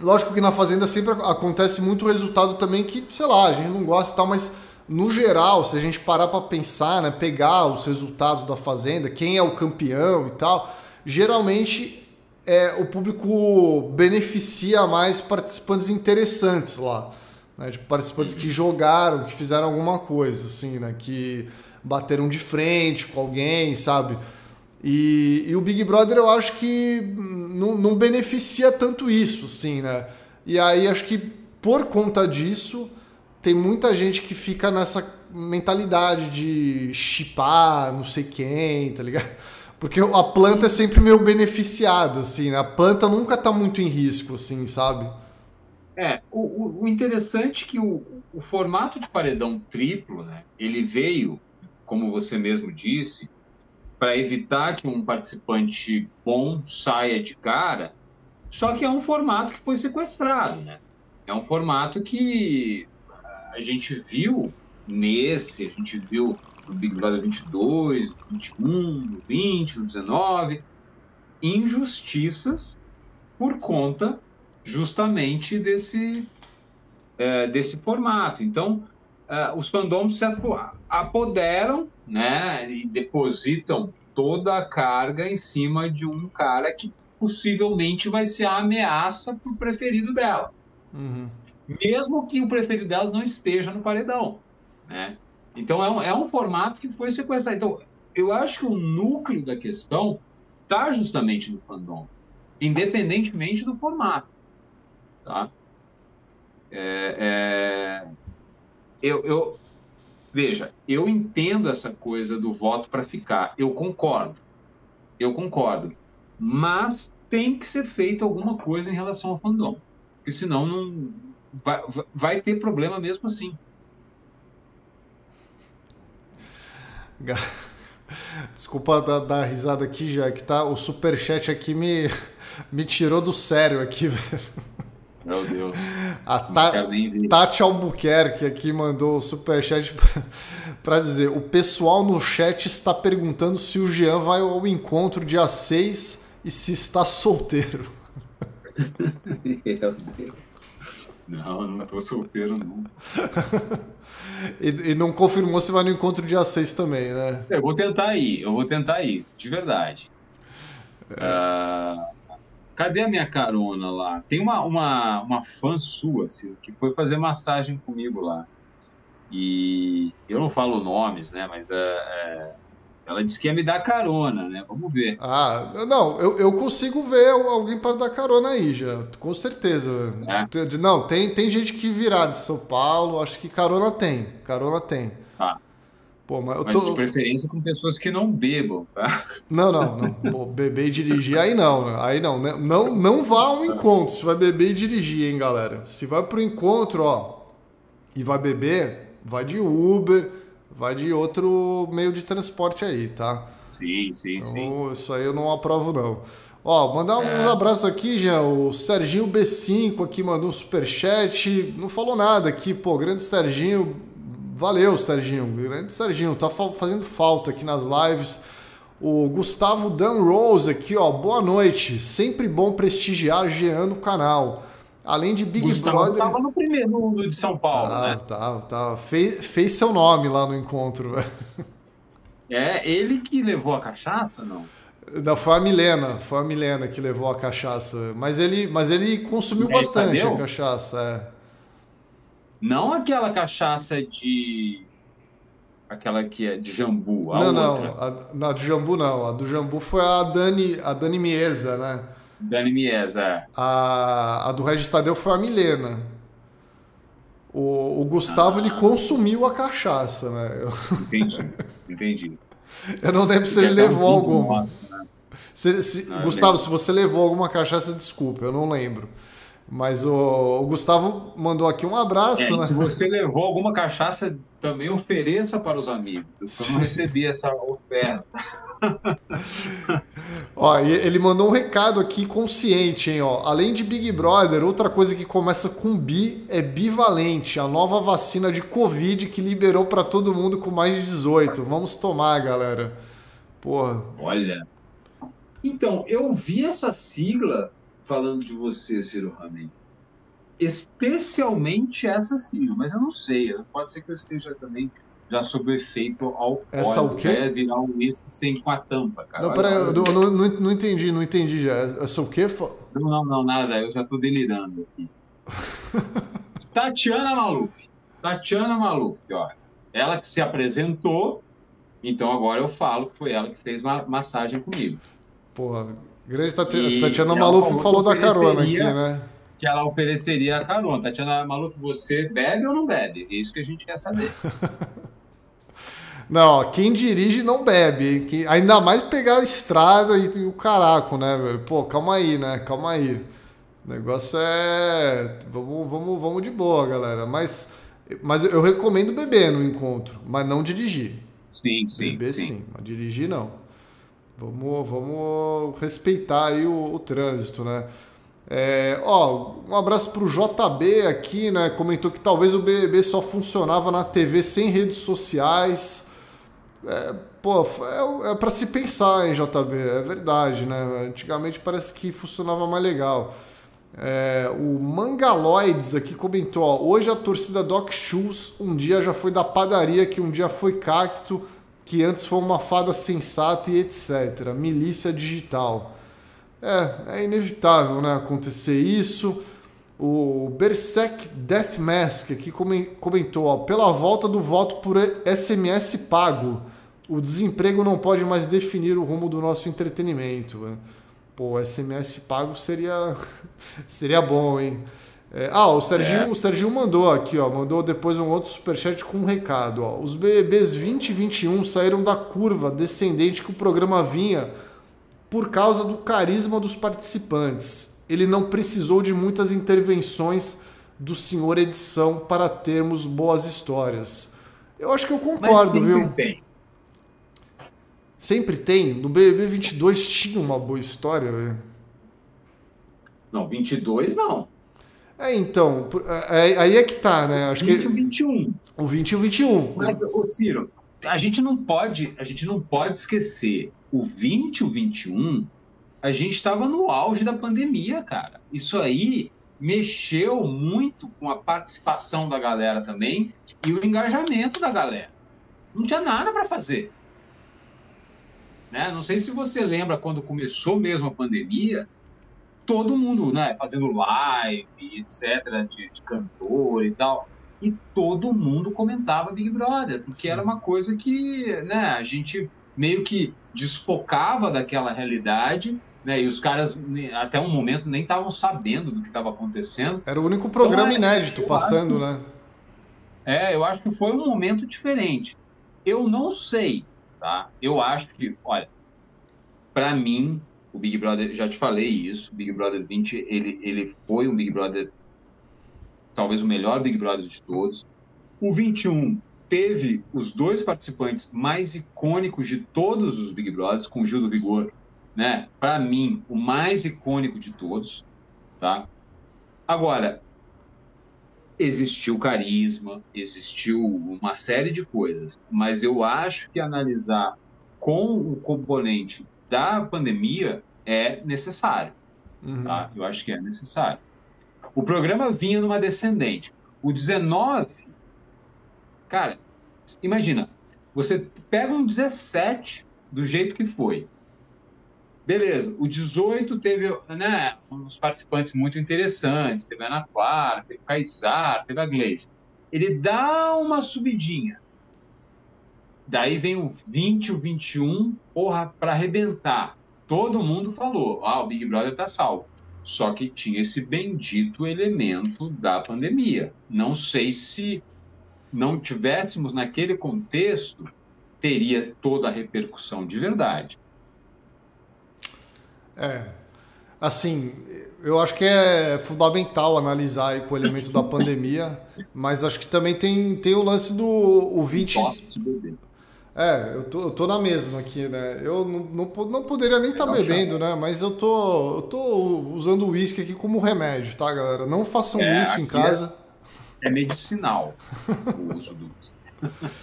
lógico que na fazenda sempre acontece muito resultado também que, sei lá, a gente não gosta e tal, mas no geral, se a gente parar para pensar, né, pegar os resultados da fazenda, quem é o campeão e tal, geralmente é, o público beneficia mais participantes interessantes lá né, de participantes que jogaram, que fizeram alguma coisa, assim, né, que bateram de frente com alguém, sabe? E, e o Big Brother eu acho que não, não beneficia tanto isso, assim, né? E aí acho que por conta disso tem muita gente que fica nessa mentalidade de chipar não sei quem, tá ligado? Porque a planta é sempre meio beneficiada, assim, né? A planta nunca tá muito em risco, assim, sabe?
É, o, o interessante é que o, o formato de paredão triplo, né, ele veio, como você mesmo disse, para evitar que um participante bom saia de cara, só que é um formato que foi sequestrado, né? É um formato que a gente viu nesse, a gente viu no Big Brother 22, 21, 20, 19, injustiças por conta justamente desse, é, desse formato. Então, é, os fandoms se apoderam né, e depositam toda a carga em cima de um cara que possivelmente vai ser a ameaça para o preferido dela. Uhum. Mesmo que o preferido delas não esteja no paredão. Né? Então, é um, é um formato que foi sequestrado. Então, eu acho que o núcleo da questão está justamente no fandom, independentemente do formato. Tá? É, é, eu, eu, veja, eu entendo essa coisa do voto para ficar. Eu concordo. Eu concordo. Mas tem que ser feito alguma coisa em relação ao fandom. Porque senão não vai, vai ter problema mesmo assim.
Desculpa dar, dar risada aqui, já que tá o superchat aqui me, me tirou do sério aqui, velho.
Meu Deus.
A Ta Tati Albuquerque aqui mandou o superchat para dizer: o pessoal no chat está perguntando se o Jean vai ao encontro dia 6 e se está solteiro.
Meu Deus. Não, não estou solteiro, não.
E, e, não confirmou se vai no encontro dia 6 também, né?
Eu vou tentar ir, eu vou tentar ir, de verdade. Uh Cadê a minha carona lá? Tem uma, uma, uma fã sua, assim, que foi fazer massagem comigo lá. E eu não falo nomes, né? Mas é, é, ela disse que ia me dar carona, né? Vamos ver.
Ah, não, eu, eu consigo ver alguém para dar carona aí já, com certeza. É. Não, tem, tem gente que virá de São Paulo, acho que carona tem. Carona tem.
Ah. Pô, mas, mas tô... de preferência com pessoas que não bebam, tá?
Não, não, não. Pô, beber e dirigir, aí não, né? aí não. Né? Não, não vá a um encontro se vai beber e dirigir, hein, galera. Se vai pro encontro, ó, e vai beber, vai de Uber, vai de outro meio de transporte aí, tá?
Sim, sim,
então,
sim.
Isso aí eu não aprovo, não. Ó, mandar é. uns abraços aqui, Jean. O Serginho B5 aqui mandou um superchat. Não falou nada aqui, pô. Grande Serginho, Valeu, Serginho. Grande Serginho, tá fazendo falta aqui nas lives. O Gustavo Dan Rose aqui, ó. Boa noite. Sempre bom prestigiar Jean no canal. Além de Big Gustavo Brother.
Tava no primeiro no de São Paulo, tá, né?
Tá, tá. Fez, fez seu nome lá no encontro.
É, ele que levou a cachaça, não?
Não, foi a Milena, foi a Milena que levou a cachaça. Mas ele, mas ele consumiu bastante a cachaça. É.
Não aquela cachaça de. Aquela que é de jambu.
não, não. A, de jambu não. A do jambu foi a Dani, a Dani Miesa, né?
Dani Miesa, é.
A, a do Regis Tadeu foi a Milena. O, o Gustavo, ah. ele consumiu a cachaça, né?
Entendi, entendi.
Eu não lembro se ele levou algum. Nosso, né? se, se, não, Gustavo, se você levou alguma cachaça, desculpa, eu não lembro. Mas o, o Gustavo mandou aqui um abraço.
É, né? Se você levou alguma cachaça, também ofereça para os amigos. Eu não recebi essa oferta.
ó, ele mandou um recado aqui consciente, hein? Ó. Além de Big Brother, outra coisa que começa com bi é bivalente, a nova vacina de Covid que liberou para todo mundo com mais de 18. Vamos tomar, galera. Porra.
Olha. Então, eu vi essa sigla falando de você, Ciro Ramin. Especialmente essa sigla, mas eu não sei. Pode ser que eu esteja também já sob o efeito alcoólico.
Essa o quê?
É virar um whisky sem com a tampa, cara.
Não, peraí, eu, não, não, não, entendi, não entendi já. Essa o quê?
Não, não, não, nada. Eu já tô delirando aqui. Tatiana Maluf. Tatiana Maluf, ó. Ela que se apresentou, então agora eu falo que foi ela que fez uma massagem comigo.
Porra, grande Tati... Tatiana Maluf falou, falou da carona aqui, né?
Que ela ofereceria a carona. Tatiana Maluf, você bebe ou não bebe? É isso que a gente quer saber.
Não, quem dirige não bebe. Quem, ainda mais pegar a estrada e, o caraco, né, velho? Pô, calma aí, né? Calma aí. O negócio é. Vamos, vamos, vamos de boa, galera. Mas, mas eu recomendo beber no encontro, mas não dirigir.
Sim, sim.
Beber sim, sim mas dirigir não. Vamos, vamos respeitar aí o, o trânsito, né? É, ó, um abraço pro JB aqui, né? Comentou que talvez o BBB só funcionava na TV sem redes sociais. É, pô, é, é para se pensar em JB, é verdade, né? Antigamente parece que funcionava mais legal. É, o Mangaloides aqui comentou: ó, hoje a torcida Doc Shoes um dia já foi da padaria, que um dia foi cacto, que antes foi uma fada sensata e etc. Milícia digital. É, é inevitável né, acontecer isso. O Berserk Death Mask aqui comentou: ó, pela volta do voto por SMS pago o desemprego não pode mais definir o rumo do nosso entretenimento. Né? Pô, SMS pago seria, seria bom, hein? É, ah, o Serginho, é. o Serginho mandou aqui, ó, mandou depois um outro superchat com um recado. Ó. Os BBBs 20 e 21 saíram da curva descendente que o programa vinha por causa do carisma dos participantes. Ele não precisou de muitas intervenções do senhor edição para termos boas histórias. Eu acho que eu concordo, viu? Tem. Sempre tem. No BBB 22 tinha uma boa história, velho.
Não, 22 não.
É, então, é, é, aí é que tá, né?
Acho 20 que... e 21.
O 20 e o 21.
Mas, ô Ciro, a gente não pode, a gente não pode esquecer. O 20 e o 21, a gente estava no auge da pandemia, cara. Isso aí mexeu muito com a participação da galera também e o engajamento da galera. Não tinha nada para fazer. Né? Não sei se você lembra quando começou mesmo a pandemia, todo mundo né, fazendo live, etc., de, de cantor e tal, e todo mundo comentava Big Brother, porque Sim. era uma coisa que né, a gente meio que desfocava daquela realidade, né, e os caras, até um momento, nem estavam sabendo do que estava acontecendo.
Era o único programa então, é, inédito passando, acho, né?
É, eu acho que foi um momento diferente. Eu não sei Tá? Eu acho que, olha, para mim, o Big Brother, já te falei isso, o Big Brother 20, ele, ele foi um Big Brother, talvez o melhor Big Brother de todos. O 21 teve os dois participantes mais icônicos de todos os Big Brothers, com o Gil do Vigor, né? Para mim, o mais icônico de todos, tá? Agora, existiu carisma, existiu uma série de coisas, mas eu acho que analisar com o componente da pandemia é necessário. Uhum. Tá? Eu acho que é necessário. O programa vinha numa descendente. O 19, cara, imagina, você pega um 17 do jeito que foi. Beleza, o 18 teve né, uns participantes muito interessantes, teve a Ana Clara, teve o Kaysar, teve a Gleice. Ele dá uma subidinha. Daí vem o 20, o 21, porra, para arrebentar. Todo mundo falou, ah, o Big Brother tá salvo. Só que tinha esse bendito elemento da pandemia. Não sei se não tivéssemos naquele contexto, teria toda a repercussão de verdade.
É. Assim, eu acho que é fundamental analisar com o elemento da pandemia, mas acho que também tem, tem o lance do o 20. É, eu tô, eu tô na mesma aqui, né? Eu não, não, não poderia nem estar tá bebendo, né? Mas eu tô, eu tô usando o uísque aqui como remédio, tá, galera? Não façam é, isso em casa.
É, é medicinal o uso do uísque.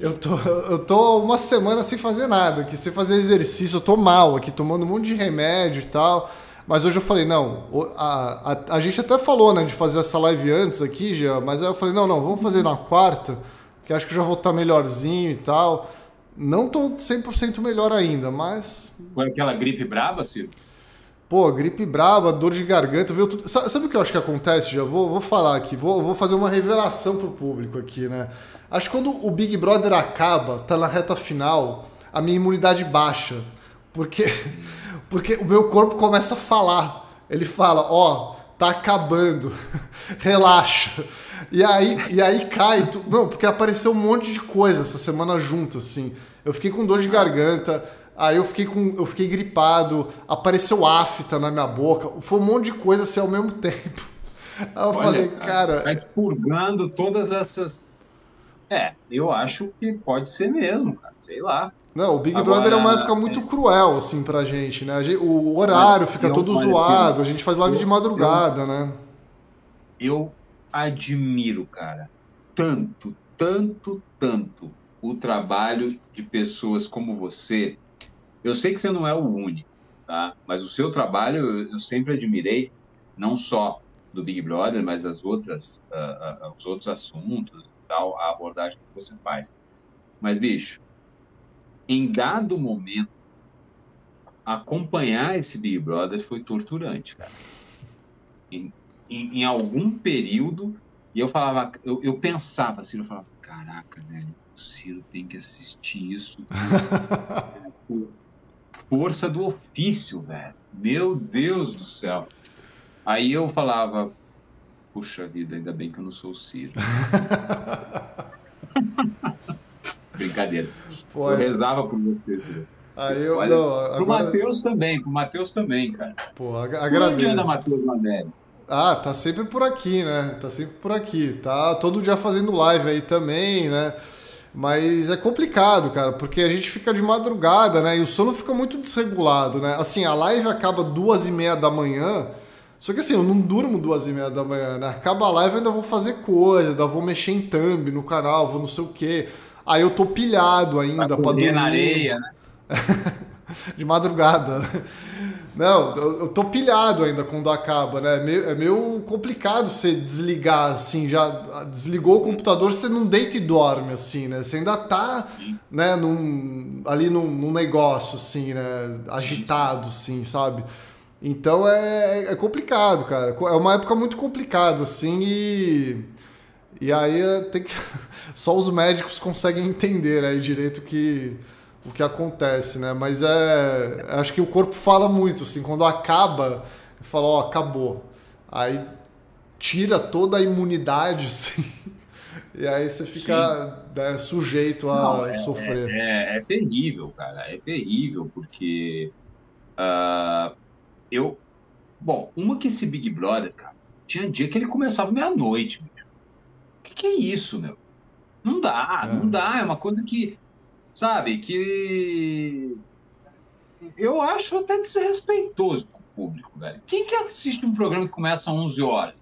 Eu tô, eu tô uma semana sem fazer nada aqui, sem fazer exercício. Eu tô mal aqui, tomando um monte de remédio e tal. Mas hoje eu falei, não, a, a, a gente até falou, né, de fazer essa live antes aqui, já, mas aí eu falei, não, não, vamos fazer na quarta, que acho que já vou estar melhorzinho e tal. Não tô 100% melhor ainda, mas...
Foi aquela gripe braba, Ciro?
Pô, gripe braba, dor de garganta, viu tudo. Sabe, o que eu acho que acontece? Já vou, vou falar aqui, vou, vou fazer uma revelação pro público aqui, né? Acho que quando o Big Brother acaba, tá na reta final, a minha imunidade baixa. Porque, porque o meu corpo começa a falar. Ele fala, ó, oh, tá acabando, relaxa. E aí, e aí cai. Tu... Não, porque apareceu um monte de coisa essa semana junto, assim. Eu fiquei com dor de garganta, aí eu fiquei com. Eu fiquei gripado, apareceu afta na minha boca. Foi um monte de coisa assim ao mesmo tempo. Aí eu Olha, falei, cara.
Tá expurgando todas essas é, eu acho que pode ser mesmo, cara. Sei lá.
Não, o Big Agora, Brother é uma época muito é... cruel, assim, pra gente, né? O horário fica todo zoado, a gente faz live eu, de madrugada,
eu,
né?
Eu admiro, cara, tanto, tanto, tanto o trabalho de pessoas como você. Eu sei que você não é o único, tá? Mas o seu trabalho eu sempre admirei, não só do Big Brother, mas as outras, uh, uh, os outros assuntos, tal a abordagem que você faz. Mas, bicho, em dado momento, acompanhar esse Big Brother foi torturante, cara. Em, em, em algum período, e eu falava, eu, eu pensava assim, eu falava, caraca, velho, o Ciro tem que assistir isso. Força do ofício, velho. Meu Deus do céu. Aí eu falava, Puxa vida, ainda bem que eu não sou o Ciro. Brincadeira. Eu rezava por você, Ciro.
Aí eu, Olha, não,
agora... Pro Matheus também, pro Matheus também, cara.
Pô, agradeço. Onde anda
Matheus Mandelli?
Ah, tá sempre por aqui, né? Tá sempre por aqui. Tá todo dia fazendo live aí também, né? Mas é complicado, cara, porque a gente fica de madrugada, né? E o sono fica muito desregulado, né? Assim, a live acaba duas e meia da manhã. Só que assim, eu não durmo duas e meia da manhã, né? Acaba a live, eu ainda vou fazer coisa, ainda vou mexer em thumb no canal, vou não sei o quê. Aí eu tô pilhado ainda pra, pra dormir.
na areia, né?
de madrugada. Não, eu, tô pilhado ainda quando acaba, né? É meio, é meio complicado você desligar, assim, já desligou o computador, você não deita e dorme, assim, né? Você ainda tá, né, num, ali num, num negócio, assim, né? Agitado, assim, sabe? Então é, é complicado, cara. É uma época muito complicada, assim, e. E aí é, tem que. Só os médicos conseguem entender aí direito que, o que acontece, né? Mas é. Acho que o corpo fala muito, assim, quando acaba, fala, ó, acabou. Aí tira toda a imunidade, assim. E aí você fica né, sujeito a Não, é, sofrer.
É, é, é, terrível, cara. É terrível, porque. Uh, eu. Bom, uma que esse Big Brother, cara, tinha dia que ele começava meia-noite, bicho. O que, que, é isso, meu? Não dá, é. não dá. É uma coisa que, sabe, que. Eu acho até desrespeitoso com o público, velho. Quem que assiste um programa que começa às 11 horas?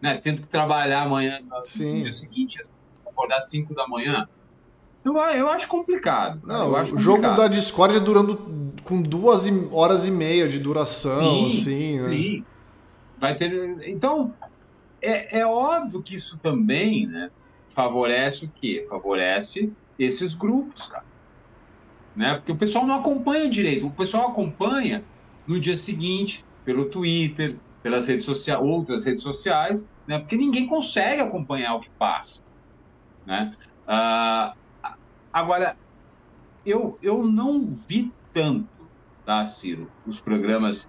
Né? Tendo que trabalhar amanhã, Sim. no dia seguinte, acordar às 5 da manhã. Eu, eu acho complicado.
Não,
eu acho
o jogo da Discord durando com duas horas e meia de duração, sim, assim, né? Sim.
Vai ter. Então, é, é óbvio que isso também né, favorece o quê? Favorece esses grupos, cara. Né? Porque o pessoal não acompanha direito. O pessoal acompanha no dia seguinte, pelo Twitter, pelas redes sociais, outras redes sociais, né? Porque ninguém consegue acompanhar o que passa, né? Ah, Agora, eu, eu não vi tanto, tá, Ciro, os programas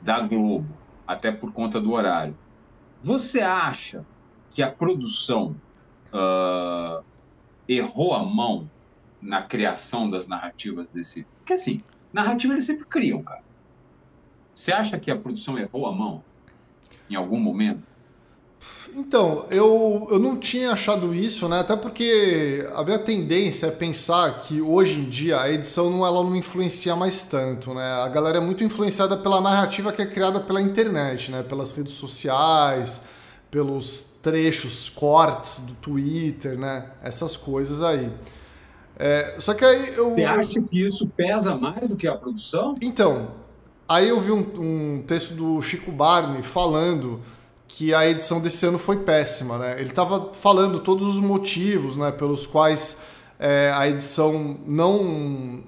da Globo, até por conta do horário. Você acha que a produção uh, errou a mão na criação das narrativas desse. Porque assim, narrativa eles sempre criam, cara. Você acha que a produção errou a mão em algum momento?
Então, eu, eu não tinha achado isso, né? Até porque a minha tendência é pensar que hoje em dia a edição não, ela não influencia mais tanto, né? A galera é muito influenciada pela narrativa que é criada pela internet, né? Pelas redes sociais, pelos trechos, cortes do Twitter, né? Essas coisas aí. É, só que aí eu.
Você acha que isso pesa mais do que a produção?
Então, aí eu vi um, um texto do Chico Barney falando que a edição desse ano foi péssima, né? Ele estava falando todos os motivos, né, pelos quais é, a edição não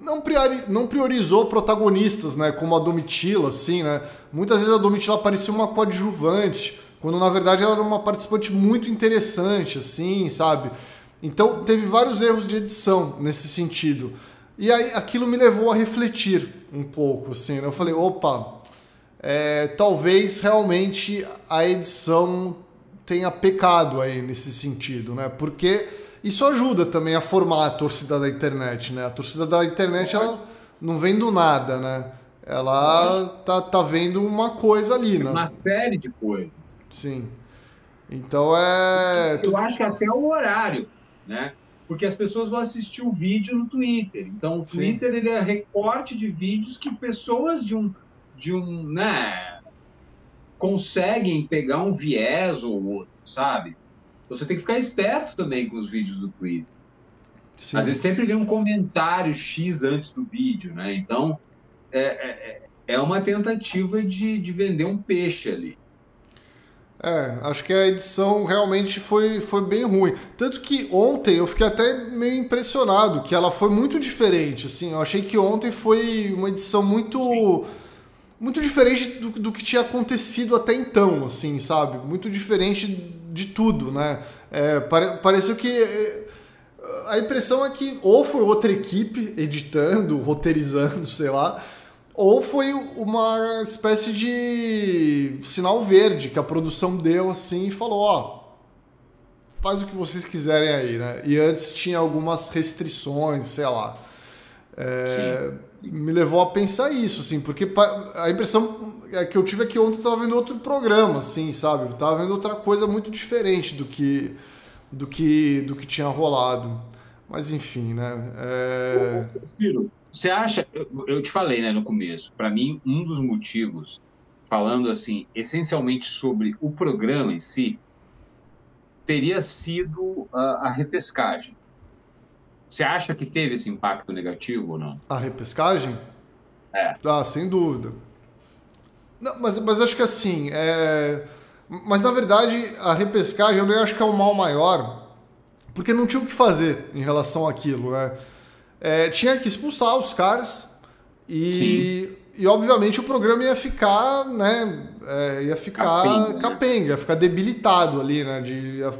não, priori, não priorizou protagonistas, né, como a Domitila, assim, né? Muitas vezes a Domitila parecia uma coadjuvante, quando na verdade ela era uma participante muito interessante, assim, sabe? Então teve vários erros de edição nesse sentido. E aí aquilo me levou a refletir um pouco, assim, né? Eu falei, opa, é, talvez realmente a edição tenha pecado aí nesse sentido, né? Porque isso ajuda também a formar a torcida da internet, né? A torcida da internet ela não vem do nada, né? Ela tá, tá vendo uma coisa ali, né?
Uma série de coisas.
Sim. Então é.
Eu acho que até o horário, né? Porque as pessoas vão assistir o vídeo no Twitter. Então o Twitter ele é recorte de vídeos que pessoas de um de um, né, conseguem pegar um viés ou outro, sabe? Você tem que ficar esperto também com os vídeos do Twitter. Sim. Às vezes sempre vem um comentário X antes do vídeo, né? Então, é, é, é uma tentativa de, de vender um peixe ali.
É, acho que a edição realmente foi, foi bem ruim. Tanto que ontem eu fiquei até meio impressionado, que ela foi muito diferente. Assim, eu achei que ontem foi uma edição muito. Muito diferente do, do, que tinha acontecido até então, assim, sabe? Muito diferente de tudo, né? É, pare, pareceu que é, a impressão é que ou foi outra equipe editando, roteirizando, sei lá, ou foi uma espécie de sinal verde que a produção deu assim e falou, ó, faz o que vocês quiserem aí, né? E antes tinha algumas restrições, sei lá. É, me levou a pensar isso, assim, porque a impressão é que eu tive é que ontem eu estava vendo outro programa, assim, sabe? Eu estava vendo outra coisa muito diferente do que do que do que tinha rolado. Mas enfim, né? É...
você acha? Eu te falei, né, no começo. Para mim, um dos motivos, falando assim, essencialmente sobre o programa em si, teria sido a, a repescagem. Você acha que teve esse impacto negativo ou não?
A repescagem?
É.
Ah, sem dúvida. Não, mas, mas acho que assim, é... mas na verdade a repescagem eu acho que é o mal maior, porque não tinha o que fazer em relação àquilo, né? É, tinha que expulsar os caras e, e obviamente o programa ia ficar, né? É, ia ficar capenga, né? capenga, ia ficar debilitado ali, né? De, ia,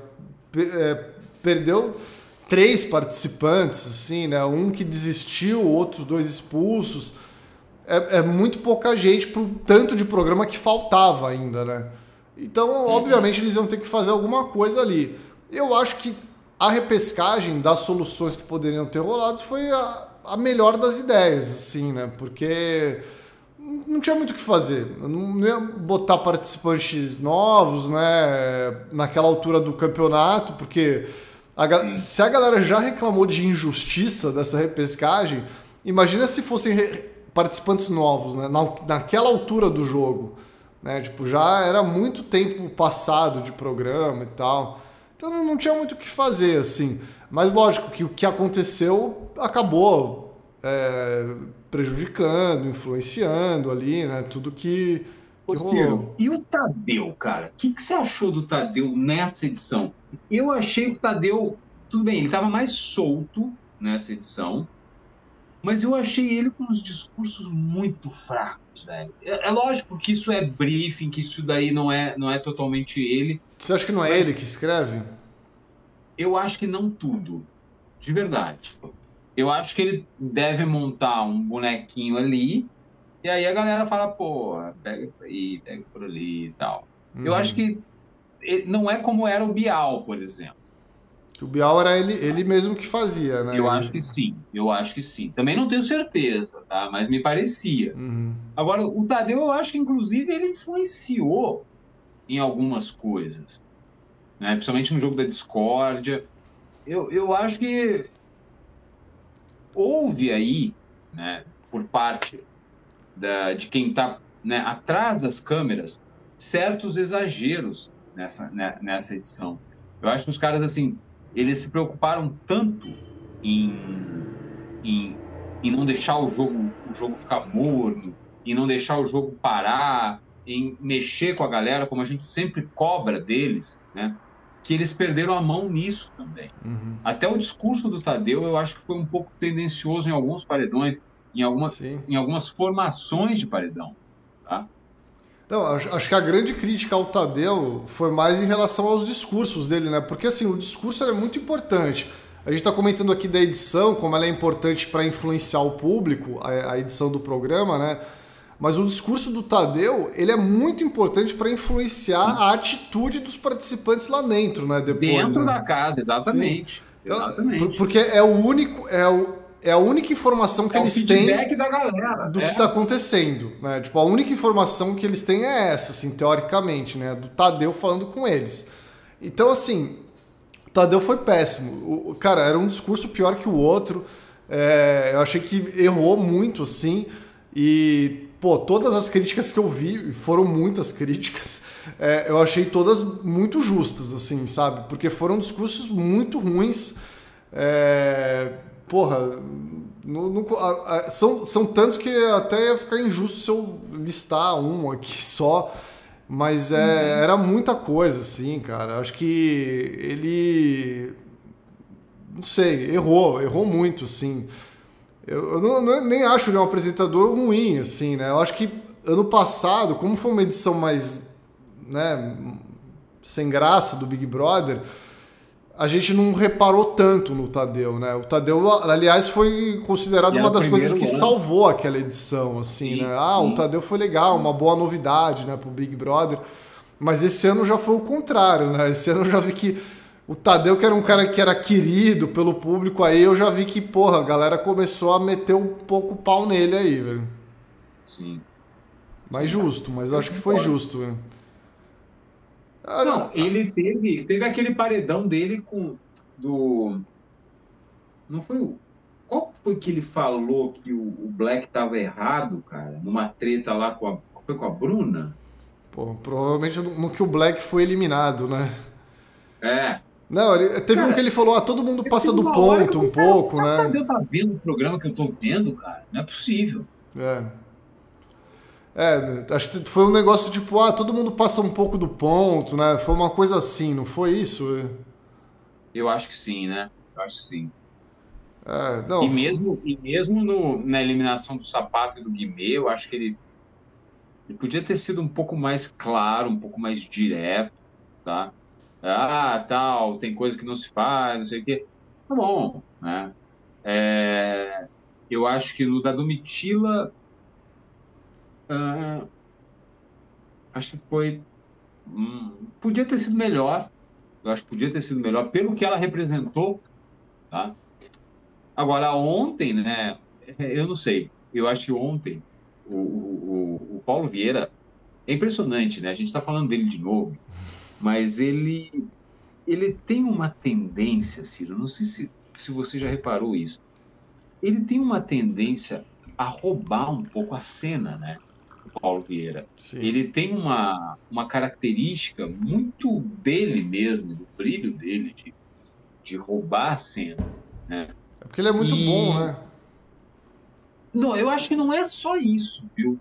é, perdeu três participantes, assim, né? Um que desistiu, outros dois expulsos. É, é muito pouca gente para o tanto de programa que faltava ainda, né? Então, uhum. obviamente, eles iam ter que fazer alguma coisa ali. Eu acho que a repescagem das soluções que poderiam ter rolado foi a, a melhor das ideias, assim, né? Porque não tinha muito o que fazer. Não ia botar participantes novos, né? Naquela altura do campeonato, porque a, se a galera já reclamou de injustiça dessa repescagem, imagina se fossem participantes novos, né? Na, naquela altura do jogo. Né? Tipo, já era muito tempo passado de programa e tal. Então não, tinha muito o que fazer, assim. Mas lógico que o que aconteceu acabou é, prejudicando, influenciando ali, né? Tudo que.
que Ô, Ciro, e o Tadeu, cara? O que, que você achou do Tadeu nessa edição? Eu achei que o Tadeu, tudo bem, ele estava mais solto nessa edição, mas eu achei ele com uns discursos muito fracos, velho. É, é, lógico que isso é briefing, que isso daí não é, não é totalmente ele.
Você acha que não é ele que escreve?
Eu acho que não tudo, de verdade. Eu acho que ele deve montar um bonequinho ali, e aí a galera fala, pô, pega por aí, pega por ali e tal. Uhum. Eu acho que não é como era o Bial, por exemplo.
O Bial era ele, ele mesmo que fazia, né?
Eu acho que sim, eu acho que sim. Também não tenho certeza, tá? Mas me parecia.
Uhum.
Agora, o Tadeu, eu acho que inclusive ele influenciou em algumas coisas. Né? Principalmente no jogo da discórdia. Eu, eu acho que houve aí, né, por parte da, de quem está né, atrás das câmeras, certos exageros nessa, né, nessa edição. Eu acho que os caras, assim, eles se preocuparam tanto em, em, em não deixar o jogo, o jogo ficar morno, em não deixar o jogo parar, em mexer com a galera, como a gente sempre cobra deles, né? que eles perderam a mão nisso também.
Uhum.
Até o discurso do Tadeu, eu acho que foi um pouco tendencioso em alguns paredões, em algumas, em algumas formações de paredão. Tá?
Não, acho, que a grande crítica ao Tadeu foi mais em relação aos discursos dele, né? Porque assim, o discurso é muito importante. A gente está comentando aqui da edição, como ela é importante para influenciar o público, a, a, edição do programa, né? Mas o discurso do Tadeu, ele é muito importante para influenciar a atitude dos participantes lá dentro, né?
Depois, dentro
né?
da casa, exatamente.
Então,
exatamente.
Porque é o único, é o, é a única informação que é eles têm do
é.
que está acontecendo, né? Tipo, a única informação que eles têm é essa, assim, teoricamente, né? Do Tadeu falando com eles. Então, assim, o Tadeu foi péssimo. O, cara, era um discurso pior que o outro. É, eu achei que errou muito, assim. E, pô, todas as críticas que eu vi, foram muitas críticas, é, eu achei todas muito justas, assim, sabe? Porque foram discursos muito ruins. É, porra, no, no, a, a, são, são tantos que até ia ficar injusto se eu listar um aqui só. Mas é, uhum. era muita coisa, assim, cara. Acho que ele. Não sei, errou, errou muito, assim. Eu, eu não, não, nem acho ele um apresentador ruim, assim, né? Eu acho que ano passado, como foi uma edição mais. né, sem graça do Big Brother a gente não reparou tanto no Tadeu, né? O Tadeu, aliás, foi considerado uma das coisas que ano. salvou aquela edição, assim, sim, né? Ah, sim. o Tadeu foi legal, uma boa novidade, né, pro Big Brother. Mas esse ano já foi o contrário, né? Esse ano eu já vi que o Tadeu, que era um cara que era querido pelo público, aí eu já vi que, porra, a galera começou a meter um pouco o pau nele aí, velho.
Sim.
Mas justo, mas eu acho que foi justo, velho.
Ah, não, ele teve, teve aquele paredão dele com do não foi o qual foi que ele falou que o, o Black estava errado, cara, numa treta lá com a foi com a Bruna?
Pô, provavelmente no que o Black foi eliminado, né?
É.
Não, ele, teve cara, um que ele falou, ah, todo mundo passa do ponto um pouco, cara, né?
Deus tá vendo o programa que eu tô vendo, cara. Não é possível.
É. É, acho que foi um negócio tipo, ah, todo mundo passa um pouco do ponto, né? Foi uma coisa assim, não foi isso?
Eu acho que sim, né? Eu acho que sim.
É, não,
e mesmo, e mesmo no, na eliminação do sapato e do Guimê, eu acho que ele, ele podia ter sido um pouco mais claro, um pouco mais direto, tá? Ah, tal, tem coisa que não se faz, não sei o quê. Tá bom, né? É, eu acho que no da Domitila Uh, acho que foi. Hum, podia ter sido melhor. Eu acho que podia ter sido melhor pelo que ela representou. Tá? Agora, ontem, né? Eu não sei. Eu acho que ontem o, o, o Paulo Vieira é impressionante, né? A gente está falando dele de novo, mas ele ele tem uma tendência, Ciro. Não sei se, se você já reparou isso. Ele tem uma tendência a roubar um pouco a cena, né? Paulo Vieira. Sim. Ele tem uma, uma característica muito dele mesmo, do brilho dele, de, de roubar a cena. Né?
É porque ele é muito e... bom, né?
Não, eu acho que não é só isso, viu?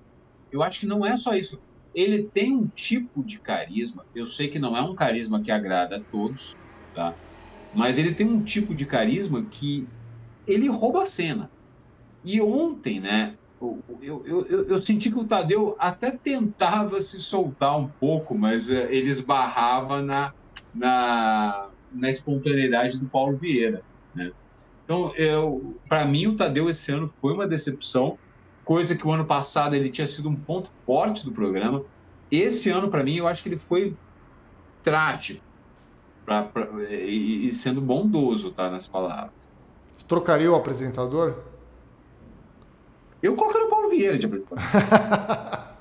Eu acho que não é só isso. Ele tem um tipo de carisma, eu sei que não é um carisma que agrada a todos, tá? Mas ele tem um tipo de carisma que ele rouba a cena. E ontem, né, eu, eu, eu, eu, senti que o Tadeu até tentava se soltar um pouco, mas uh, ele esbarrava na, na, na espontaneidade do Paulo Vieira. Né? Então, para mim, o Tadeu esse ano foi uma decepção, coisa que o ano passado ele tinha sido um ponto forte do programa. Esse ano, para mim, eu acho que ele foi trágico. pra, pra, e, e, sendo bondoso, tá? Nas palavras.
Trocaria o apresentador?
Eu colocaria o Paulo Vieira de apresentador.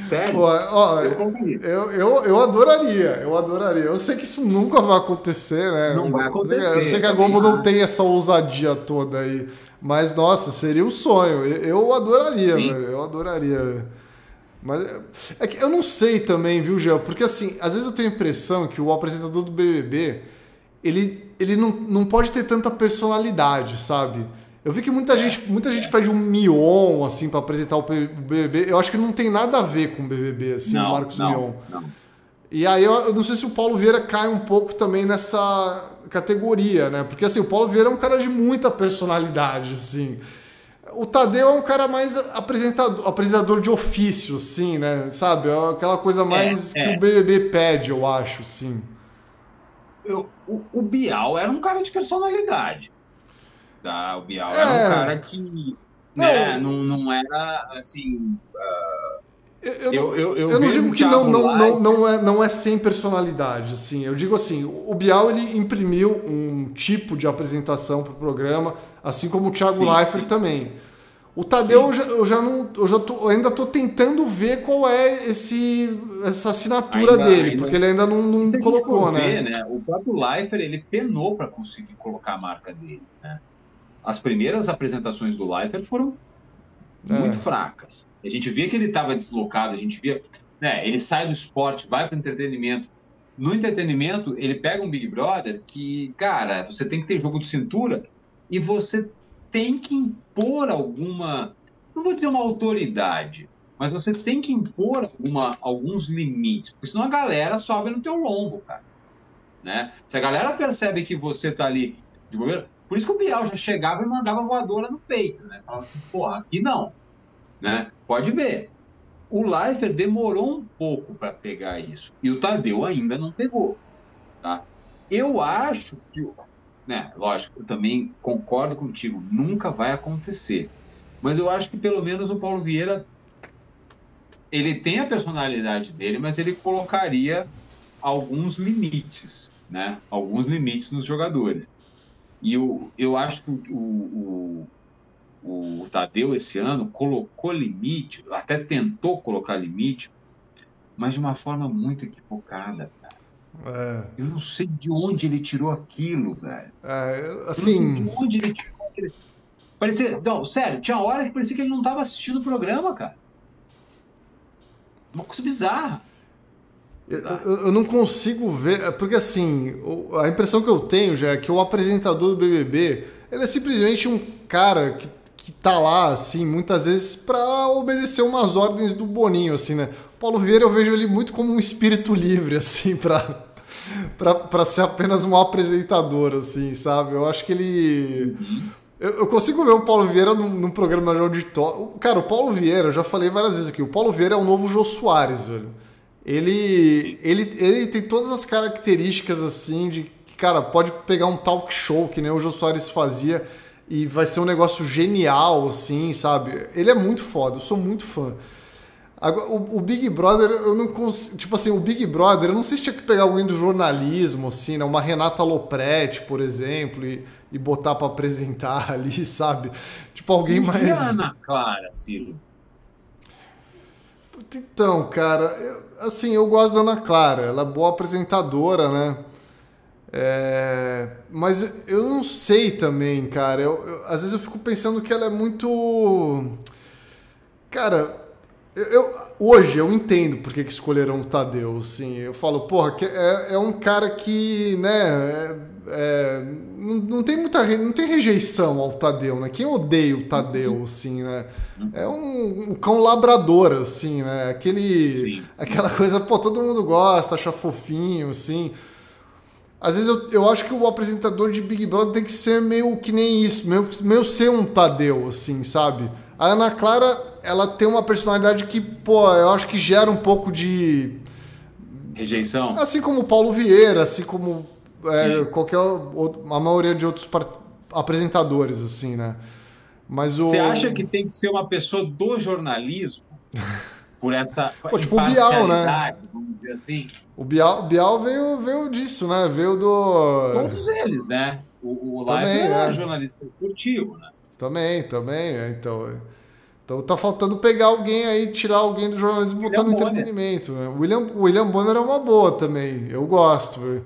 Sério? Pô,
ó, eu, eu, eu, adoraria, eu adoraria. Eu sei que isso nunca vai acontecer, né?
Não vai acontecer.
Eu sei que a Globo não tem essa ousadia toda aí. Mas, nossa, seria um sonho. Eu adoraria, velho. Eu adoraria. Mas é que eu não sei também, viu, Gel? Porque assim, às vezes eu tenho a impressão que o apresentador do BBB, ele, ele não, não pode ter tanta personalidade, sabe? Eu vi que muita, é, gente, muita gente pede um Mion, assim, para apresentar o BBB. Eu acho que não tem nada a ver com o BBB, assim, não, o Marcos não, Mion. Não. E aí eu, eu, não sei se o Paulo Vieira cai um pouco também nessa categoria, né? Porque, assim, o Paulo Vieira é um cara de muita personalidade, assim. O Tadeu é um cara mais apresentador, apresentador de ofício, assim, né? Sabe? É aquela coisa mais é, que é. o BBB pede, eu acho, sim.
Eu, o, o Bial era um cara de personalidade tá? O Bial é. era um cara que né, não, não era assim. Uh,
eu, eu, eu, eu, eu não digo que não, não, não, não, é, não é sem personalidade, assim. Eu digo assim, o Bial ele imprimiu um tipo de apresentação para o programa, assim como o Thiago sim, Leifert sim. também. O Tadeu eu já, eu já, não, eu já tô, ainda estou tentando ver qual é esse, essa assinatura ainda, dele, ainda, porque ele ainda não, não colocou, né?
Ver, né? O próprio Leifert ele penou para conseguir colocar a marca dele, né? as primeiras apresentações do Leifert foram é. muito fracas. A gente via que ele estava deslocado, a gente via. Né, ele sai do esporte, vai para o entretenimento. No entretenimento, ele pega um Big Brother que, cara, você tem que ter jogo de cintura e você tem que impor alguma. Não vou dizer uma autoridade, mas você tem que impor alguma, alguns limites, porque senão a galera sobe no teu lombo, cara. Né? Se a galera percebe que você está ali de governo, por isso que o Biel já chegava e mandava voadora no peito, né? Falava assim, porra, aqui não. Né? Pode ver. O Leifert demorou um pouco para pegar isso. E o Tadeu ainda não pegou. Tá? Eu acho que. Né, lógico, eu também concordo contigo, nunca vai acontecer. Mas eu acho que pelo menos o Paulo Vieira ele tem a personalidade dele, mas ele colocaria alguns limites, né? Alguns limites nos jogadores. E eu, eu acho que o, o, o Tadeu, esse ano, colocou limite, até tentou colocar limite, mas de uma forma muito equivocada, cara. É. Eu não sei de onde ele tirou aquilo, velho.
É, assim.
de onde ele tirou aquilo. Parecia, não, sério, tinha hora que parecia que ele não estava assistindo o programa, cara. Uma coisa bizarra.
Eu, eu, não consigo ver, é porque assim, a impressão que eu tenho já é que o apresentador do BBB, ele é simplesmente um cara que, que tá lá, assim, muitas vezes para obedecer umas ordens do Boninho, assim, né? O Paulo Vieira eu vejo ele muito como um espírito livre, assim, para para ser apenas um apresentador, assim, sabe? Eu acho que ele. Eu, eu consigo ver o Paulo Vieira num, num programa de auditório. Cara, o Paulo Vieira, eu já falei várias vezes aqui, o Paulo Vieira é o novo Jô Soares, velho ele, ele, ele tem todas as características assim de cara, pode pegar um talk show que nem o Jô Soares fazia e vai ser um negócio genial, assim, sabe? Ele é muito foda, eu sou muito fã. Agora, o, o, Big Brother, eu não consigo. Tipo assim, o Big Brother, eu não sei se tinha que pegar alguém do jornalismo, assim, né? Uma Renata Lopretti, por exemplo, e, e botar para apresentar ali, sabe? Tipo, alguém mais. E
Ana Clara, Ciro?
Então, cara, eu, assim, eu gosto da Ana Clara, ela é boa apresentadora, né? É, mas eu não sei também, cara. Eu, eu, às vezes eu fico pensando que ela é muito. Cara, eu, hoje eu entendo por que, escolheram o Tadeu, assim. Eu falo, porra, é, é um cara que, né, é, é, não, não, tem muita não tem rejeição ao Tadeu, né? Quem odeia o Tadeu, assim, né? É um, um cão labrador, assim, né? Aquele, Sim. aquela coisa, pô, todo mundo gosta, acha fofinho, assim. Às vezes eu, eu acho que o apresentador de Big Brother tem que ser meio que nem isso, meio, meio ser um Tadeu, assim, sabe? A Ana Clara, ela tem uma personalidade que, pô, eu acho que gera um pouco de.
Rejeição?
Assim como o Paulo Vieira, assim como é, qualquer a maioria de outros apresentadores, assim, né? Mas o...
Você acha que tem que ser uma pessoa do jornalismo? por essa
Pô, tipo o Bial,
né? vamos dizer assim.
O Bial, o Bial veio, veio disso, né? Veio do...
Todos eles, né? O, o Live é, é jornalista esportivo, né?
Também, também, é, então... Então tá faltando pegar alguém aí, tirar alguém do jornalismo e botar no entretenimento. Né? William, William Bonner é uma boa também. Eu gosto.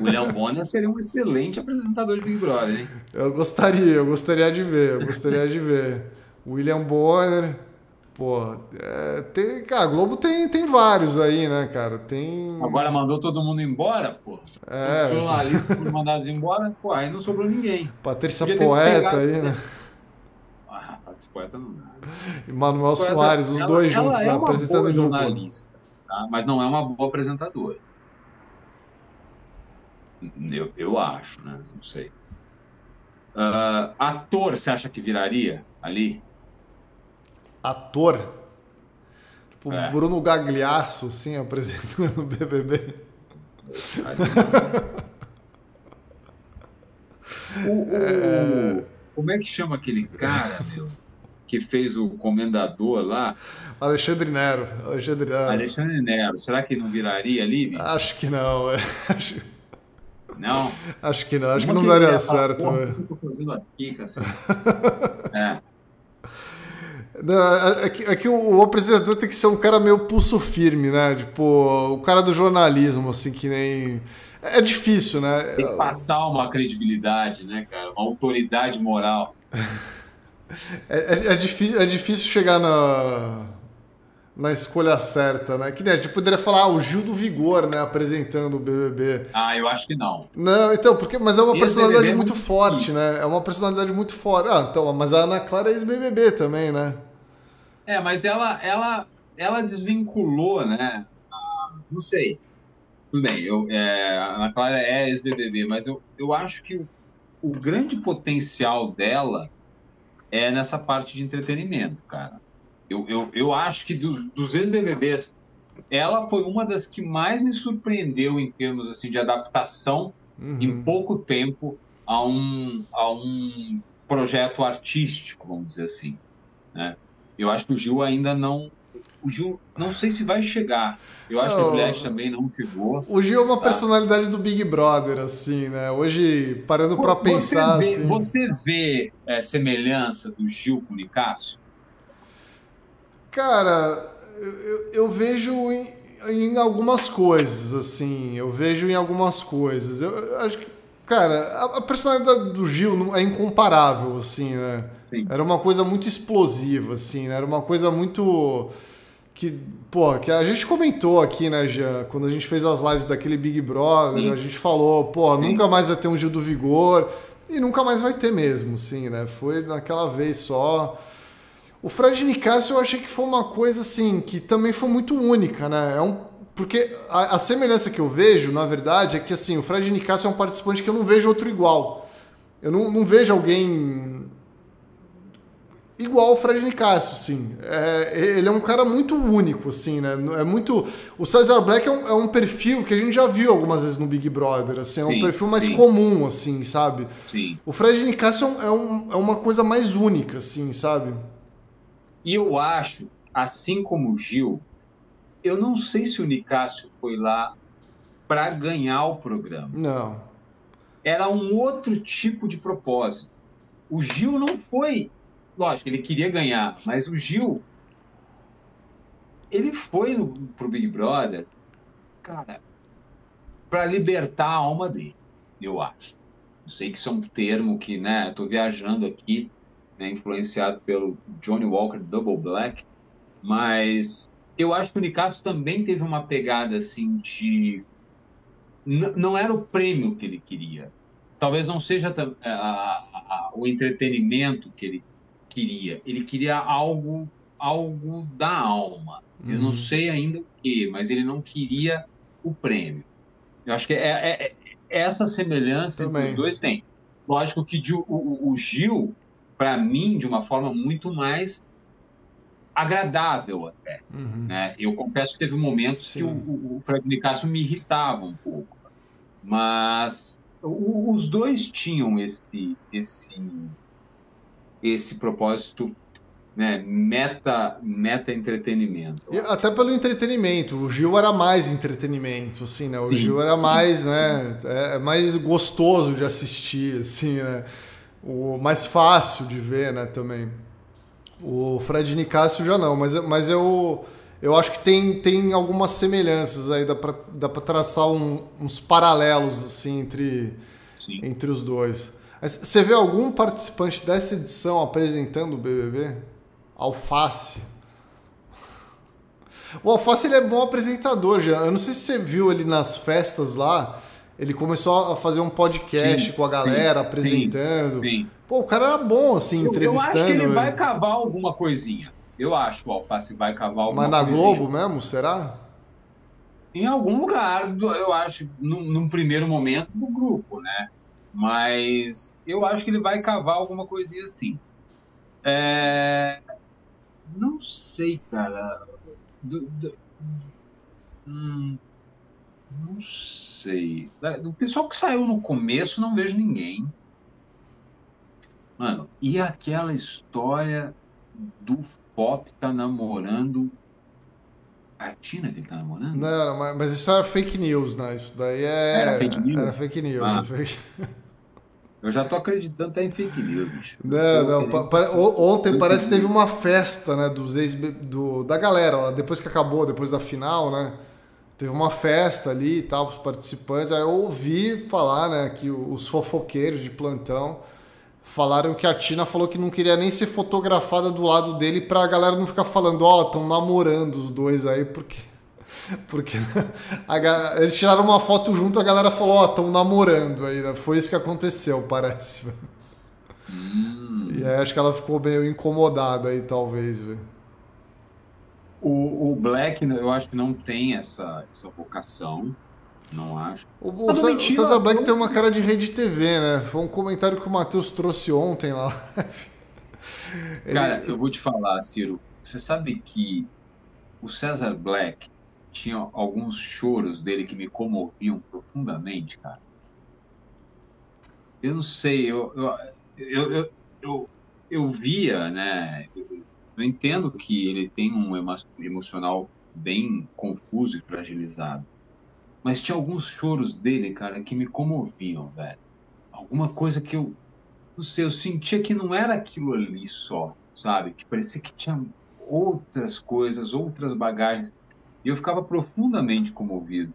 William Bonner seria um excelente apresentador de Big Brother, hein?
Eu gostaria, eu gostaria de ver, eu gostaria de ver. William Bonner. Pô, é, tem, cara, a Globo tem, tem vários aí, né, cara? Tem.
Agora mandou todo mundo embora, pô. É. Os jornalistas foram mandados embora, pô, aí não sobrou ninguém.
Patrícia Poeta aí, né?
Poeta não dá.
E Manuel Poeta, Soares, os ela, dois ela juntos,
é
apresentando
boa jornalista, tá? mas não é uma boa apresentadora. Eu, eu acho, né? Não sei. Uh, ator, você acha que viraria ali?
Ator? Tipo, é. Bruno Gagliasso, assim, apresentando o BBB.
o, o, é... Como é que chama aquele cara, meu? que fez o comendador lá.
Alexandre Nero. Alexandre Nero.
Alexandre Nero. Será que não viraria ali?
Acho que não. É. Acho...
Não?
Acho que não. Acho que não daria certo.
É. que eu fazendo aqui, cara? é.
Não, é, é, que, é que o, o, apresentador tem que ser um cara meio pulso firme, né? Tipo, o cara do jornalismo, assim, que nem. É difícil, né?
Tem que passar uma credibilidade, né, cara? Uma autoridade moral.
É, é, é, difícil, é difícil chegar na, na escolha certa, né? Que nem a gente poderia falar ah, o Gil do Vigor, né? Apresentando o BBB.
Ah, eu acho que não.
Não, então, porque, mas é uma personalidade é muito forte, né? É uma personalidade muito forte. Ah, então, mas a Ana Clara é ex-BBB também, né?
É, mas ela, ela, ela desvinculou, né? Não sei. Tudo bem, eu, é, a Ana Clara é ex-BBB, mas eu, eu acho que o, o grande potencial dela é nessa parte de entretenimento, cara. Eu, eu, eu acho que dos, dos ex-BBBs, ela foi uma das que mais me surpreendeu em termos assim de adaptação uhum. em pouco tempo a um, a um projeto artístico, vamos dizer assim. Né? Eu acho que o Gil ainda não o Gil, não sei se vai chegar. Eu acho não, que o Juliette também não chegou.
O Gil é uma tá? personalidade do Big Brother, assim, né? Hoje, parando para pensar.
Vê,
assim...
Você vê é, semelhança do Gil com o Nicásio?
Cara, eu, eu vejo em, em, algumas coisas, assim. Eu vejo em algumas coisas. Eu, eu acho que, cara, a, a, personalidade do Gil é incomparável, assim, né? Sim. Era uma coisa muito explosiva, assim, né? Era uma coisa muito que, pô, que a gente comentou aqui, né, já quando a gente fez as lives daquele Big Brother, sim. a gente falou, pô, sim. nunca mais vai ter um Gil do Vigor, e nunca mais vai ter mesmo, sim, né? Foi naquela vez só. O Fred Nicásio eu achei que foi uma coisa, assim, que também foi muito única, né? É um, porque a, a semelhança que eu vejo, na verdade, é que, assim, o Fred Nicásio é um participante que eu não vejo outro igual. Eu não, não vejo alguém igual o Fred Nicásio, sim. É, ele é um cara muito único, assim, né? É muito. O Cesar Black é um, é um, perfil que a gente já viu algumas vezes no Big Brother, assim, é um perfil mais sim. comum, assim, sabe?
Sim.
O Fred Nicásio é, um, é uma coisa mais única, assim, sabe?
E eu acho, assim como o Gil, eu não sei se o Nicásio foi lá para ganhar o programa.
Não.
Era um outro tipo de propósito. O Gil não foi lógico, ele queria ganhar, mas o Gil, ele foi no, pro Big Brother, cara, para libertar a alma dele, eu acho. Sei que isso é um termo que, né, eu tô viajando aqui, né, influenciado pelo Johnny Walker Double Black, mas eu acho que o Nicasso também teve uma pegada assim de não era o prêmio que ele queria. Talvez não seja a, a, a, o entretenimento que ele queria. Ele queria algo, algo da alma. Uhum. Eu não uhum. sei ainda o que, mas ele não queria o prêmio. Eu acho que é, é, é essa semelhança Também. que os dois têm. Lógico que o, o, o Gil, para mim, de uma forma muito mais agradável até. Uhum. Né? Eu confesso que teve momentos Sim. que o, o Fred Nicasso me irritava um pouco. Mas o, os dois tinham esse, esse esse propósito né, meta, meta entretenimento.
E até pelo entretenimento. O Gil era mais entretenimento, assim, né? O Sim. Gil era mais, né? É, é mais gostoso de assistir, assim, né? O mais fácil de ver, né? Também. O Fred Nicásio já não, mas, mas eu, eu acho que tem, tem algumas semelhanças aí, dá pra, dá pra traçar um, uns paralelos, assim, entre, entre os dois. Você vê algum participante dessa edição apresentando o BBB? Alface. O Alface ele é bom apresentador já. Eu não sei se você viu ele nas festas lá. Ele começou a fazer um podcast sim, com a galera, sim, apresentando. Sim, Pô, o cara era bom, assim, eu, entrevistando. Eu acho que
ele vai cavar alguma coisinha. Eu acho que o Alface vai cavar alguma
Mas na coisinha. Globo mesmo, será?
Em algum lugar, eu acho, num, num primeiro momento do grupo, né? Mas eu acho que ele vai cavar alguma coisinha assim. É... Não sei, cara. Do, do... Hum, não sei. Do pessoal que saiu no começo, não vejo ninguém. Mano, e aquela história do Pop tá namorando a Tina que ele tá namorando?
Não, mas, mas isso era fake news, né? Isso daí é. Era fake news? Era fake news. Ah. Fake...
Eu já tô acreditando até em fake news, bicho.
Não, não. Pa, ontem parece que teve uma festa, né, dos ex do, da galera, depois que acabou, depois da final, né? Teve uma festa ali e tal, os participantes. Aí eu ouvi falar, né, que os fofoqueiros de plantão falaram que a Tina falou que não queria nem ser fotografada do lado dele pra galera não ficar falando, ó, oh, estão namorando os dois aí, porque porque a, eles tiraram uma foto junto, a galera falou, ó, oh, estão namorando aí, né? Foi isso que aconteceu, parece. Hum. E aí acho que ela ficou meio incomodada aí, talvez, velho.
O, o Black, eu acho que não tem essa, essa vocação. Não acho. O,
o, César, mentira, César Black tem uma cara de rede TV, né? Foi um comentário que o Matheus trouxe ontem lá.
Ele... Cara, eu vou te falar, Ciro. Você sabe que o César Black tinha alguns choros dele que me comoviam profundamente, cara. Eu não sei, eu, eu, eu, eu, eu, via, né? Eu entendo que ele tem um emocional bem confuso e fragilizado. Mas tinha alguns choros dele, cara, que me comoviam, velho. Alguma coisa que eu. Não sei, eu sentia que não era aquilo ali só, sabe? Que parecia que tinha outras coisas, outras bagagens. E eu ficava profundamente comovido.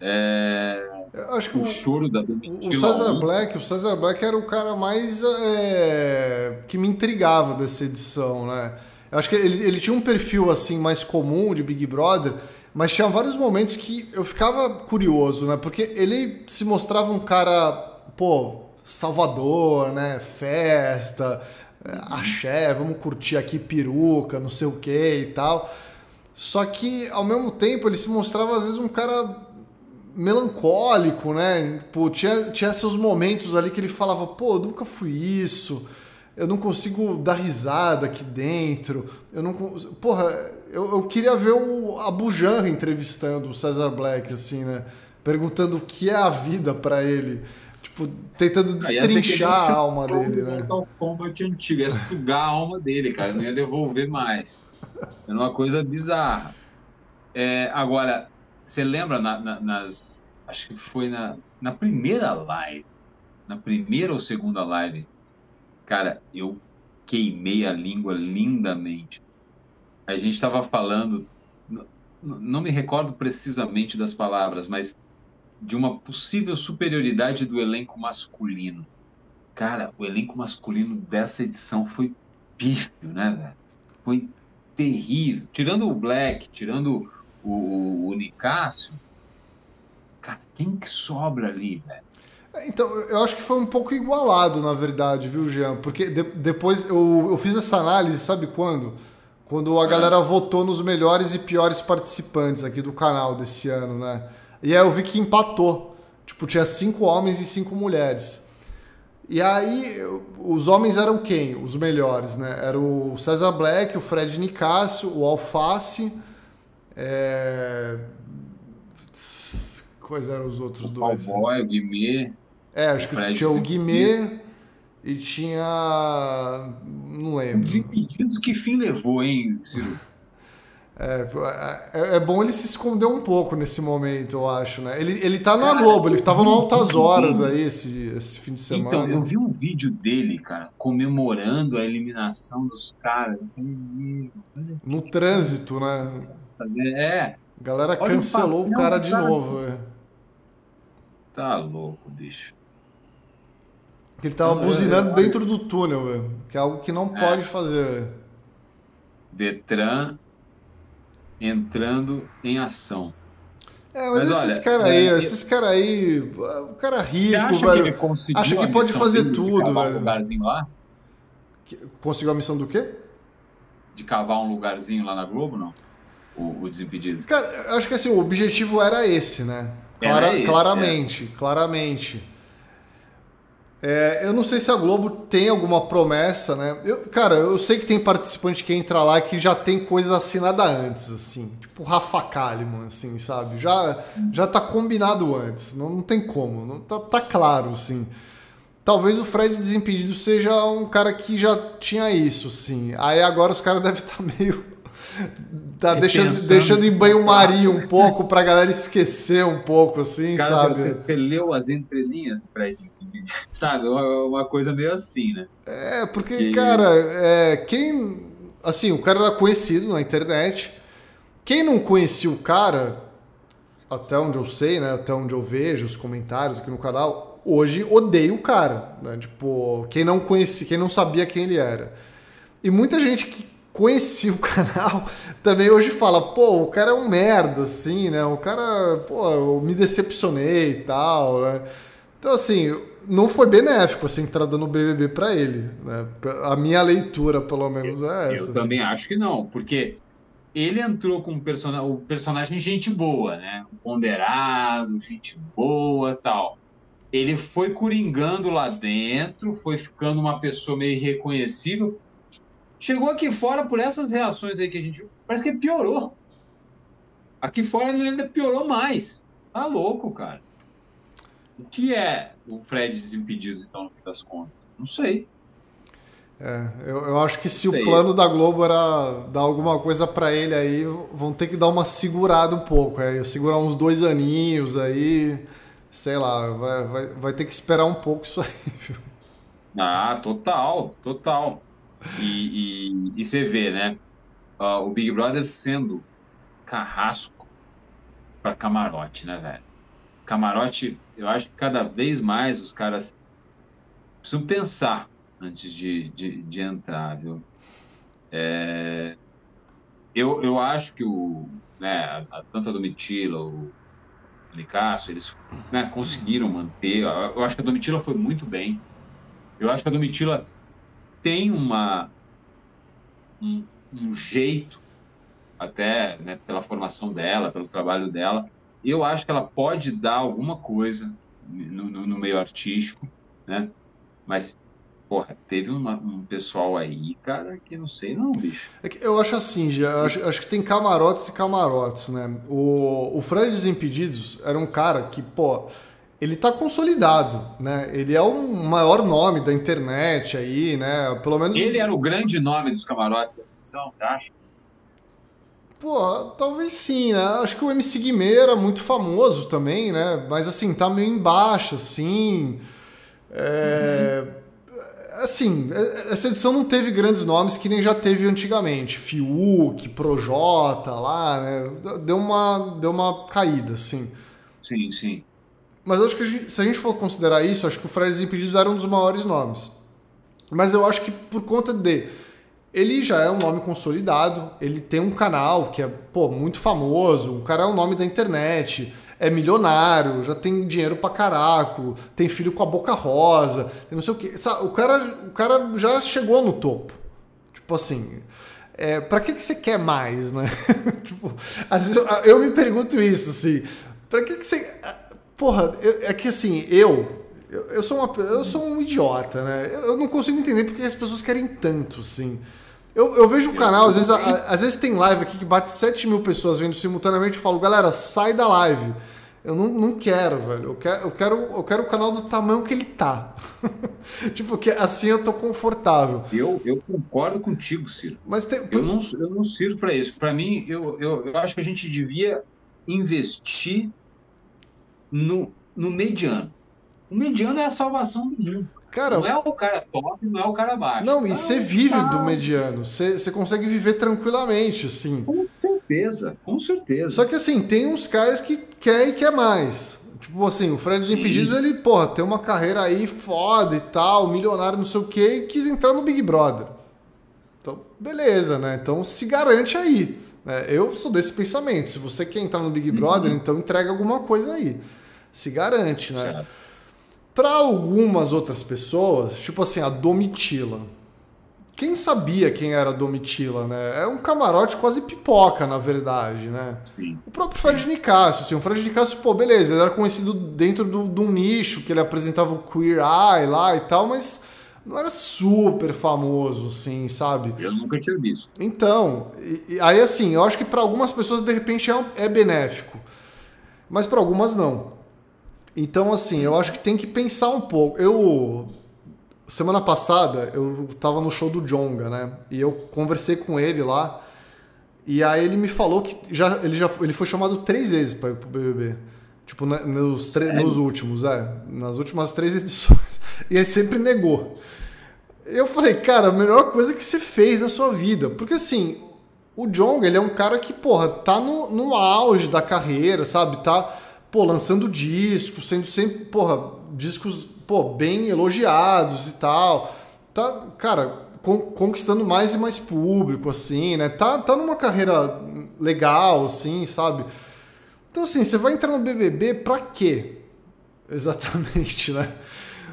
É...
Acho que o, o choro da. O César Black, o César Black era o cara mais é, que me intrigava dessa edição, né? Eu acho que ele, ele tinha um perfil assim mais comum de Big Brother, mas tinha vários momentos que eu ficava curioso, né? Porque ele se mostrava um cara, pô, salvador, né? Festa, é, axé, vamos curtir aqui peruca, não sei o que e tal. Só que, ao mesmo tempo, ele se mostrava, às vezes, um cara melancólico, né? Pô, tinha, tinha seus momentos ali que ele falava, pô, eu nunca fui isso, eu não consigo dar risada aqui dentro, eu não... Porra, eu, eu queria ver o Abu Janra entrevistando o Cesar Black, assim, né? Perguntando o que é a vida para ele. Tipo, tentando destrinchar a alma dele, né?
Mortal Kombat antigo, ia sugar a alma dele, cara, não ia devolver mais. É uma coisa bizarra. É, agora, você lembra na, na, nas. Acho que foi na, na primeira live, na primeira ou segunda live, cara, eu queimei a língua lindamente. A gente estava falando, não me recordo precisamente das palavras, mas de uma possível superioridade do elenco masculino. Cara, o elenco masculino dessa edição foi pífio, né, velho? Foi terrível. Tirando o Black, tirando o, o Nicásio, cara, quem que sobra ali, velho?
É, então, eu acho que foi um pouco igualado, na verdade, viu, Jean? Porque de, depois eu, eu fiz essa análise, sabe quando? Quando a é. galera votou nos melhores e piores participantes aqui do canal desse ano, né? E aí eu vi que empatou. Tipo, tinha cinco homens e cinco mulheres. E aí, os homens eram quem? Os melhores, né? Era o César Black, o Fred Nicásio, o Alface. É... Quais eram os outros o dois?
Cowboy, o Guimê.
É, acho que tinha o Guimê. e tinha. Não lembro.
Desimpedidos, que fim levou, hein, Ciro?
É, é, é, bom ele se esconder um pouco nesse momento, eu acho, né? Ele, ele tá na Globo, ele tava no Altas Horas aí esse, esse fim de semana.
Então, eu vi um vídeo dele, cara, comemorando a eliminação dos caras.
No trânsito, né?
É.
A galera Olha cancelou o, o cara de novo. Assim. É.
Tá louco, bicho.
Ele tava buzinando dentro do túnel, velho. Que é algo que não é. pode fazer.
Detran entrando em ação.
É, mas, mas esses caras aí, é, esses caras aí, o cara rico, acha velho, que acha que pode fazer tudo, de velho.
Um lugarzinho lá?
Conseguiu a missão do quê?
De cavar um lugarzinho lá na Globo, não? O, o Desimpedido.
Cara, acho que assim, o objetivo era esse, né? Clara, era esse, claramente, é. claramente. É, eu não sei se a Globo tem alguma promessa, né? Eu, cara, eu sei que tem participante que entra lá que já tem coisa assinada antes, assim. Tipo Rafa Kalimann, assim, sabe? Já, já tá combinado antes. Não, não tem como. Não, tá, tá claro, assim. Talvez o Fred Desimpedido seja um cara que já tinha isso, assim. Aí agora os caras devem estar tá meio tá deixando, deixando em banho-maria um pouco pra galera esquecer um pouco, assim, Cara, sabe?
Você, você, leu as entrelinhas, Fred? Sabe? Uma, uma, coisa meio assim, né?
É, porque, que... cara, é, quem. Assim, o cara era conhecido na internet. Quem não conhecia o cara, até onde eu sei, né? Até onde eu vejo os comentários aqui no canal, hoje odeia o cara. Né? Tipo, quem não conhecia, quem não sabia quem ele era. E muita gente que conheci o canal, também hoje fala, pô, o cara é um merda, assim, né? O cara, pô, eu me decepcionei e tal, né? Então, assim, não foi benéfico essa entrada no BBB para ele, né? A minha leitura, pelo menos, é essa.
Eu assim. também acho que não, porque ele entrou com person o personagem gente boa, né? Ponderado, gente boa tal. Ele foi coringando lá dentro, foi ficando uma pessoa meio irreconhecível, Chegou aqui fora por essas reações aí que a gente parece que piorou. Aqui fora ele ainda piorou mais. Tá louco, cara. O que é o Fred Desimpedidos, então, no fim das contas? Não sei.
É, eu, eu acho que se o plano da Globo era dar alguma coisa para ele aí, vão ter que dar uma segurada um pouco. É, segurar uns dois aninhos aí, sei lá, vai, vai, vai ter que esperar um pouco isso aí, viu?
Ah, total, total. E, e, e você vê, né? Uh, o Big Brother sendo carrasco para camarote, né, velho? Camarote, eu acho que cada vez mais os caras precisam pensar antes de, de, de entrar, viu? É, eu, eu acho que o, né, a, tanto a Domitila, o Licasso, eles né, conseguiram manter. Eu acho que a Domitila foi muito bem. Eu acho que a Domitila tem uma, um, um jeito, até né, pela formação dela, pelo trabalho dela, eu acho que ela pode dar alguma coisa no, no, no meio artístico, né? Mas, porra, teve uma, um pessoal aí, cara, que não sei não, bicho.
É eu acho assim, já, acho, acho, que tem camarotes e camarotes, né? O, o Fred Desimpedidos era um cara que, pô ele está consolidado, né? Ele é o maior nome da internet aí, né? Pelo menos.
Ele era o grande nome dos camarotes da seleção, você acha?
Pô, talvez sim, né? Acho que o MC Guimê era muito famoso também, né? Mas assim, tá meio embaixo, assim. É... Uhum. Assim, essa edição não teve grandes nomes que nem já teve antigamente. Fiuk, Projota lá, né? Deu uma, deu uma caída, assim.
Sim, sim.
Mas acho que a gente, se a gente for considerar isso, acho que o Fred Impedidos era um dos maiores nomes. Mas eu acho que por conta de ele já é um nome consolidado, ele tem um canal que é pô, muito famoso, o cara é um nome da internet, é milionário, já tem dinheiro pra caraco, tem filho com a boca rosa, não sei o que. O cara, o cara já chegou no topo. Tipo assim, é, pra que, que você quer mais, né? tipo, às vezes eu, eu, me pergunto isso, assim, pra que, que você Porra, eu, é que assim, eu, eu, eu, sou uma, eu sou um idiota, né? Eu, eu não consigo entender porque as pessoas querem tanto, assim. Eu, eu vejo o canal, às vezes, a, às vezes tem live aqui que bate 7 mil pessoas vendo simultaneamente e falo, galera, sai da live. Eu não, não quero, velho. Eu quero, eu, quero, eu quero o canal do tamanho que ele tá. tipo, que assim eu tô confortável.
Eu, eu concordo contigo, Ciro.
Mas tem...
eu, não, eu não sirvo para isso. Para mim, eu, eu, eu acho que a gente devia investir no, no mediano. O mediano é a salvação do mundo. Cara, não é o cara top, não é o cara baixo.
Não, e você vive tá... do mediano. Você, consegue viver tranquilamente, assim.
Com certeza, com certeza.
Só que assim, tem uns caras que quer e quer mais. Tipo assim, o Fred Desimpedidos, ele, porra, tem uma carreira aí foda e tal, milionário, não sei o quê, e quis entrar no Big Brother. Então, beleza, né? Então se garante aí. Né? Eu sou desse pensamento. Se você quer entrar no Big Brother, uhum. então entrega alguma coisa aí. Se garante, né? Para algumas outras pessoas, tipo assim, a Domitila. Quem sabia quem era a Domitila, né? É um camarote quase pipoca, na verdade, né? Sim. O próprio Fred Nicásio, assim, o Fred Nicásio, pô, beleza, ele era conhecido dentro de do, um nicho, que ele apresentava o Queer Eye lá e tal, mas não era super famoso, assim, sabe?
Eu nunca tinha visto.
Então, e, e aí assim, eu acho que para algumas pessoas, de repente, é, é benéfico, mas para algumas não. Então, assim, eu acho que tem que pensar um pouco. Eu. Semana passada, eu tava no show do Jonga, né? E eu conversei com ele lá. E aí ele me falou que já, ele já ele foi chamado três vezes para ir pro BBB. Tipo, nos, nos últimos, é. Nas últimas três edições. E ele sempre negou. Eu falei, cara, a melhor coisa que você fez na sua vida. Porque assim, o Jonga, ele é um cara que, porra, tá no, no auge da carreira, sabe? Tá pô, lançando discos, sendo sempre, porra, discos, pô, bem elogiados e tal. Tá, cara, con conquistando mais e mais público, assim, né? Tá, tá numa carreira legal, assim, sabe? Então, assim, você vai entrar no BBB pra quê? Exatamente, né?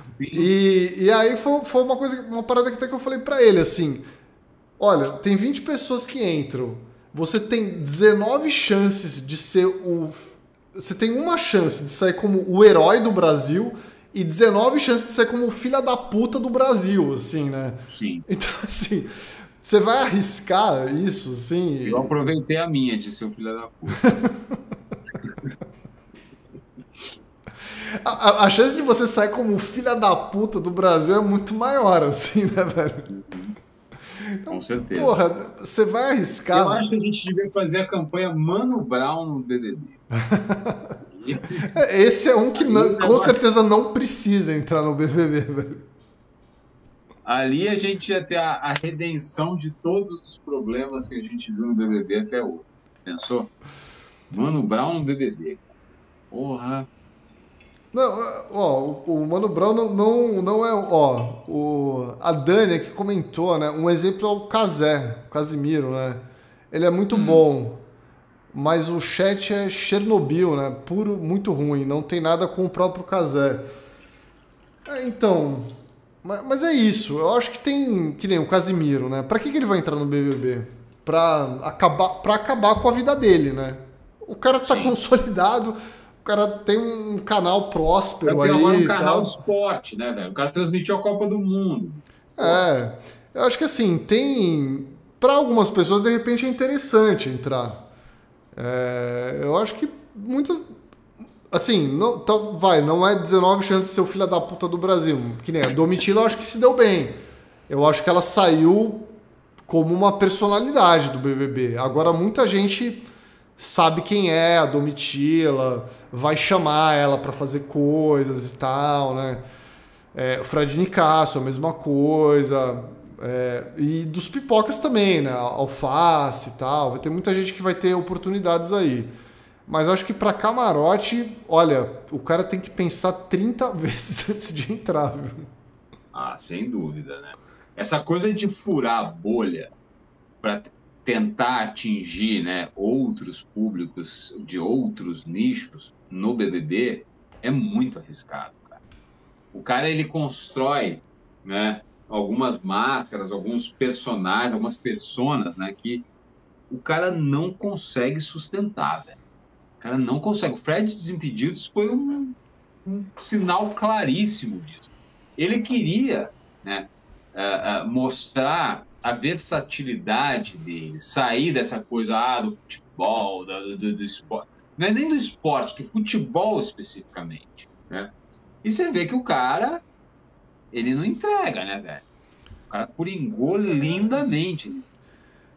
Sim. E, e aí foi, foi uma coisa, uma parada que até que eu falei para ele, assim, olha, tem 20 pessoas que entram, você tem 19 chances de ser o você tem uma chance de sair como o herói do Brasil e 19 chances de sair como o filho da puta do Brasil, assim, né?
Sim.
Então, assim, você vai arriscar isso, assim?
Eu aproveitei a minha de ser o filho da puta.
a, a, a, chance de você sair como o filho da puta do Brasil é muito maior, assim, né, velho?
Uhum. Então, Com certeza.
Porra, você vai arriscar.
Eu acho que a gente devia fazer a campanha Mano Brown no DDD.
Esse é um que não, com certeza não precisa entrar no BBB, velho.
Ali a gente ia ter a, a, redenção de todos os problemas que a gente viu no BBB até hoje. Pensou? Mano Brown no BBB. Porra.
Não, ó, o, Mano Brown não, não, não é. Ó, o, a Dani que comentou, né? Um exemplo é o Casé, o Casimiro, né? Ele é muito hum. bom, mas o chat é Chernobyl, né? Puro, muito ruim, não tem nada com o próprio Casé. É, então, mas, mas, é isso. Eu acho que tem, que nem o Casimiro, né? Pra que, que ele vai entrar no BBB? Pra acabar, pra acabar com a vida dele, né? O cara tá Sim. consolidado cara tem um canal próspero aí. um
canal de esporte, né, velho? O cara transmitiu a Copa do Mundo.
É. Eu acho que assim, tem. Para algumas pessoas, de repente, é interessante entrar. É, eu acho que muitas. Assim, não, tá, vai, não é 19 chances de ser o filho da puta do Brasil. Que nem a Domitila, eu acho que se deu bem. Eu acho que ela saiu como uma personalidade do BBB. Agora, muita gente sabe quem é a Domitila, vai chamar ela para fazer coisas e tal, né? É, o Fred Nicasso, a mesma coisa. É, e dos pipocas também, né? Alface e tal. Vai ter muita gente que vai ter oportunidades aí. Mas acho que para camarote, olha, o cara tem que pensar 30 vezes antes de entrar, viu?
Ah, sem dúvida, né? Essa coisa de furar a bolha para tentar atingir né, outros públicos de outros nichos no BBB é muito arriscado. Cara. O cara ele constrói né, algumas máscaras, alguns personagens, algumas personas né, que o cara não consegue sustentar. O cara não consegue. O Fred Desimpedidos foi um, um sinal claríssimo disso. Ele queria né, uh, uh, mostrar a versatilidade dele, sair dessa coisa ah, do futebol, do, do, do esporte. não é nem do esporte, do futebol especificamente, né? E você vê que o cara, ele não entrega, né, velho? O cara coringou lindamente.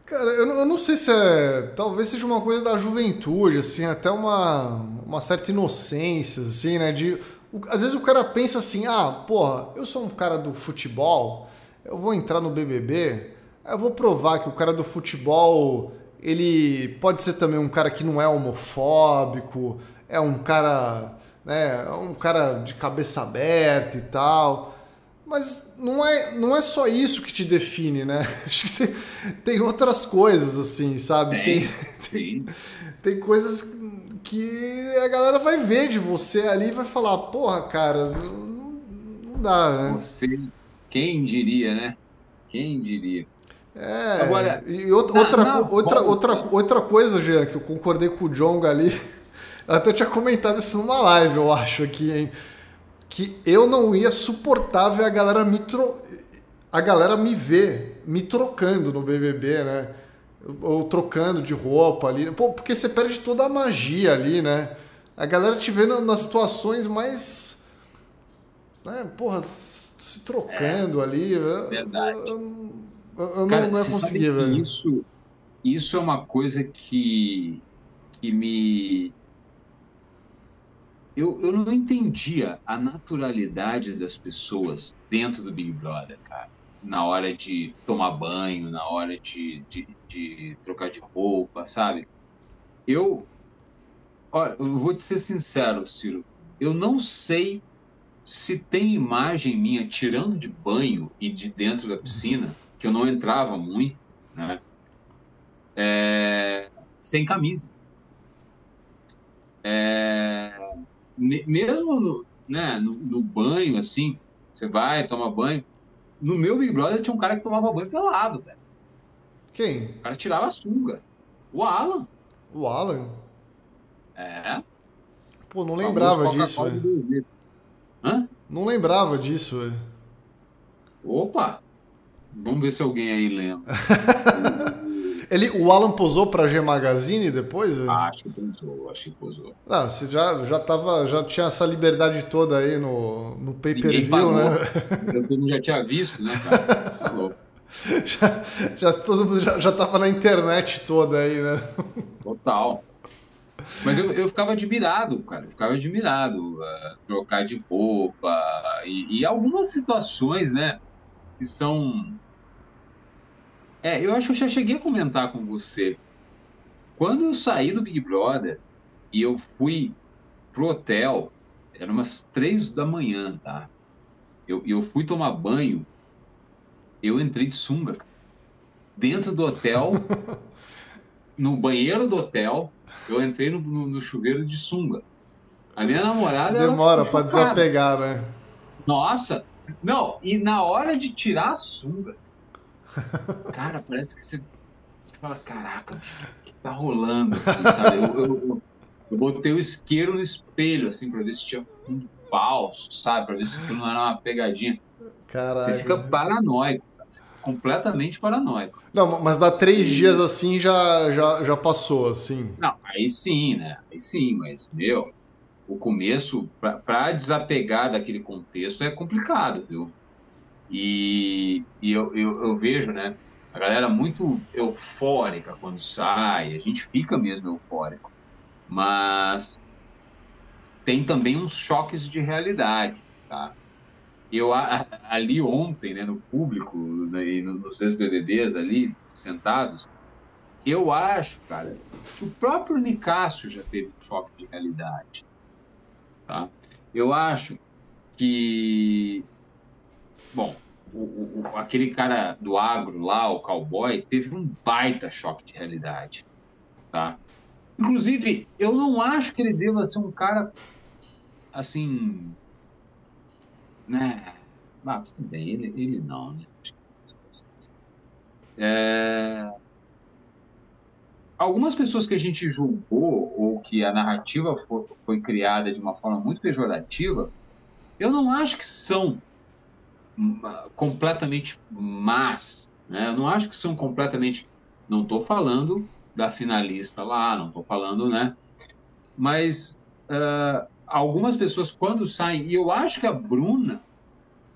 Cara, eu, eu não sei se é. Talvez seja uma coisa da juventude, assim, até uma, uma certa inocência, assim, né? De, o, às vezes o cara pensa assim: ah, porra, eu sou um cara do futebol, eu vou entrar no BBB, eu vou provar que o cara do futebol ele pode ser também um cara que não é homofóbico, é um cara, né, um cara de cabeça aberta e tal. Mas não é, não é só isso que te define, né? Acho que tem, tem outras coisas, assim, sabe?
Sim,
tem,
sim.
tem coisas que a galera vai ver de você ali e vai falar, porra, cara, não, não dá, né?
Você, quem diria, né? Quem diria?
É, Agora, e outra, na, outra, na outra, outra, outra coisa, Jean, que eu concordei com o Jong ali, eu até tinha comentado isso numa live, eu acho, aqui, hein? Que eu não ia suportar ver a galera me, tro... a galera me ver me trocando no BBB, né? Ou trocando de roupa ali. Pô, porque você perde toda a magia ali, né? A galera te vendo nas situações mais. Né? Porra, se trocando é, ali.
Verdade.
Eu, eu, eu Cara, não, não conseguir, velho.
Isso, isso é uma coisa que, que me. Eu, eu não entendia a naturalidade das pessoas dentro do Big Brother, cara. Na hora de tomar banho, na hora de, de, de trocar de roupa, sabe? Eu. Olha, eu vou te ser sincero, Ciro. Eu não sei se tem imagem minha tirando de banho e de dentro da piscina que eu não entrava muito, né? É, sem camisa. É, mesmo no, né, no, no, banho, assim, você vai, toma banho. No meu Big Brother tinha um cara que tomava banho pelado, velho.
Quem?
O cara tirava a sunga. O Alan.
O Alan?
É.
Pô, não lembrava disso, velho.
Hã?
Não lembrava disso, velho.
Opa! Vamos ver se alguém aí lembra.
Ele, o Alan posou para G Magazine depois?
Acho que posou, acho que posou.
Não, você já, já, tava, já tinha essa liberdade toda aí no, no pay-per-view, né?
Todo mundo já tinha visto, né, cara? Falou. Tá
já, já, todo mundo já, já tava na internet toda aí, né?
Total. Mas eu, eu ficava admirado, cara. Eu ficava admirado. Uh, trocar de roupa e, e algumas situações, né? Que são é, eu acho que eu já cheguei a comentar com você. Quando eu saí do Big Brother e eu fui pro hotel, era umas três da manhã, tá? Eu, eu fui tomar banho, eu entrei de sunga. Dentro do hotel, no banheiro do hotel, eu entrei no, no, no chuveiro de sunga. A minha namorada.
Demora para desapegar, né?
Nossa! Não, e na hora de tirar a sunga, Cara, parece que você, você fala, caraca, o que tá rolando? Assim? Eu, eu, eu, eu, botei o isqueiro no espelho, assim, pra ver se tinha fundo falso, sabe? Pra ver se aquilo não era uma pegadinha. Caraca. Você fica paranoico, completamente paranoico.
Não, mas dá três dias assim já, já, já passou, assim.
Não, aí sim, né? Aí sim, mas, meu, o começo, para desapegar daquele contexto é complicado, viu? E, e eu, eu, eu, vejo, né, a galera muito eufórica quando sai, a gente fica mesmo eufórico, mas tem também uns choques de realidade, tá? Eu ali ontem, né, no público, né, nos ex-BBBs ali, sentados, eu acho, cara, que o próprio Nicásio já teve um choque de realidade, tá? Eu acho que Bom, o, o, aquele cara do agro lá, o cowboy, teve um baita choque de realidade, tá? Inclusive, eu não acho que ele deva ser um cara assim, né? Ah, tudo bem, ele, ele não, né? É... Algumas pessoas que a gente julgou ou que a narrativa foi, foi criada de uma forma muito pejorativa, eu não acho que são completamente más. Né? Eu não acho que são completamente. Não estou falando da finalista lá, não estou falando, né? mas uh, algumas pessoas, quando saem, e eu acho que a Bruna,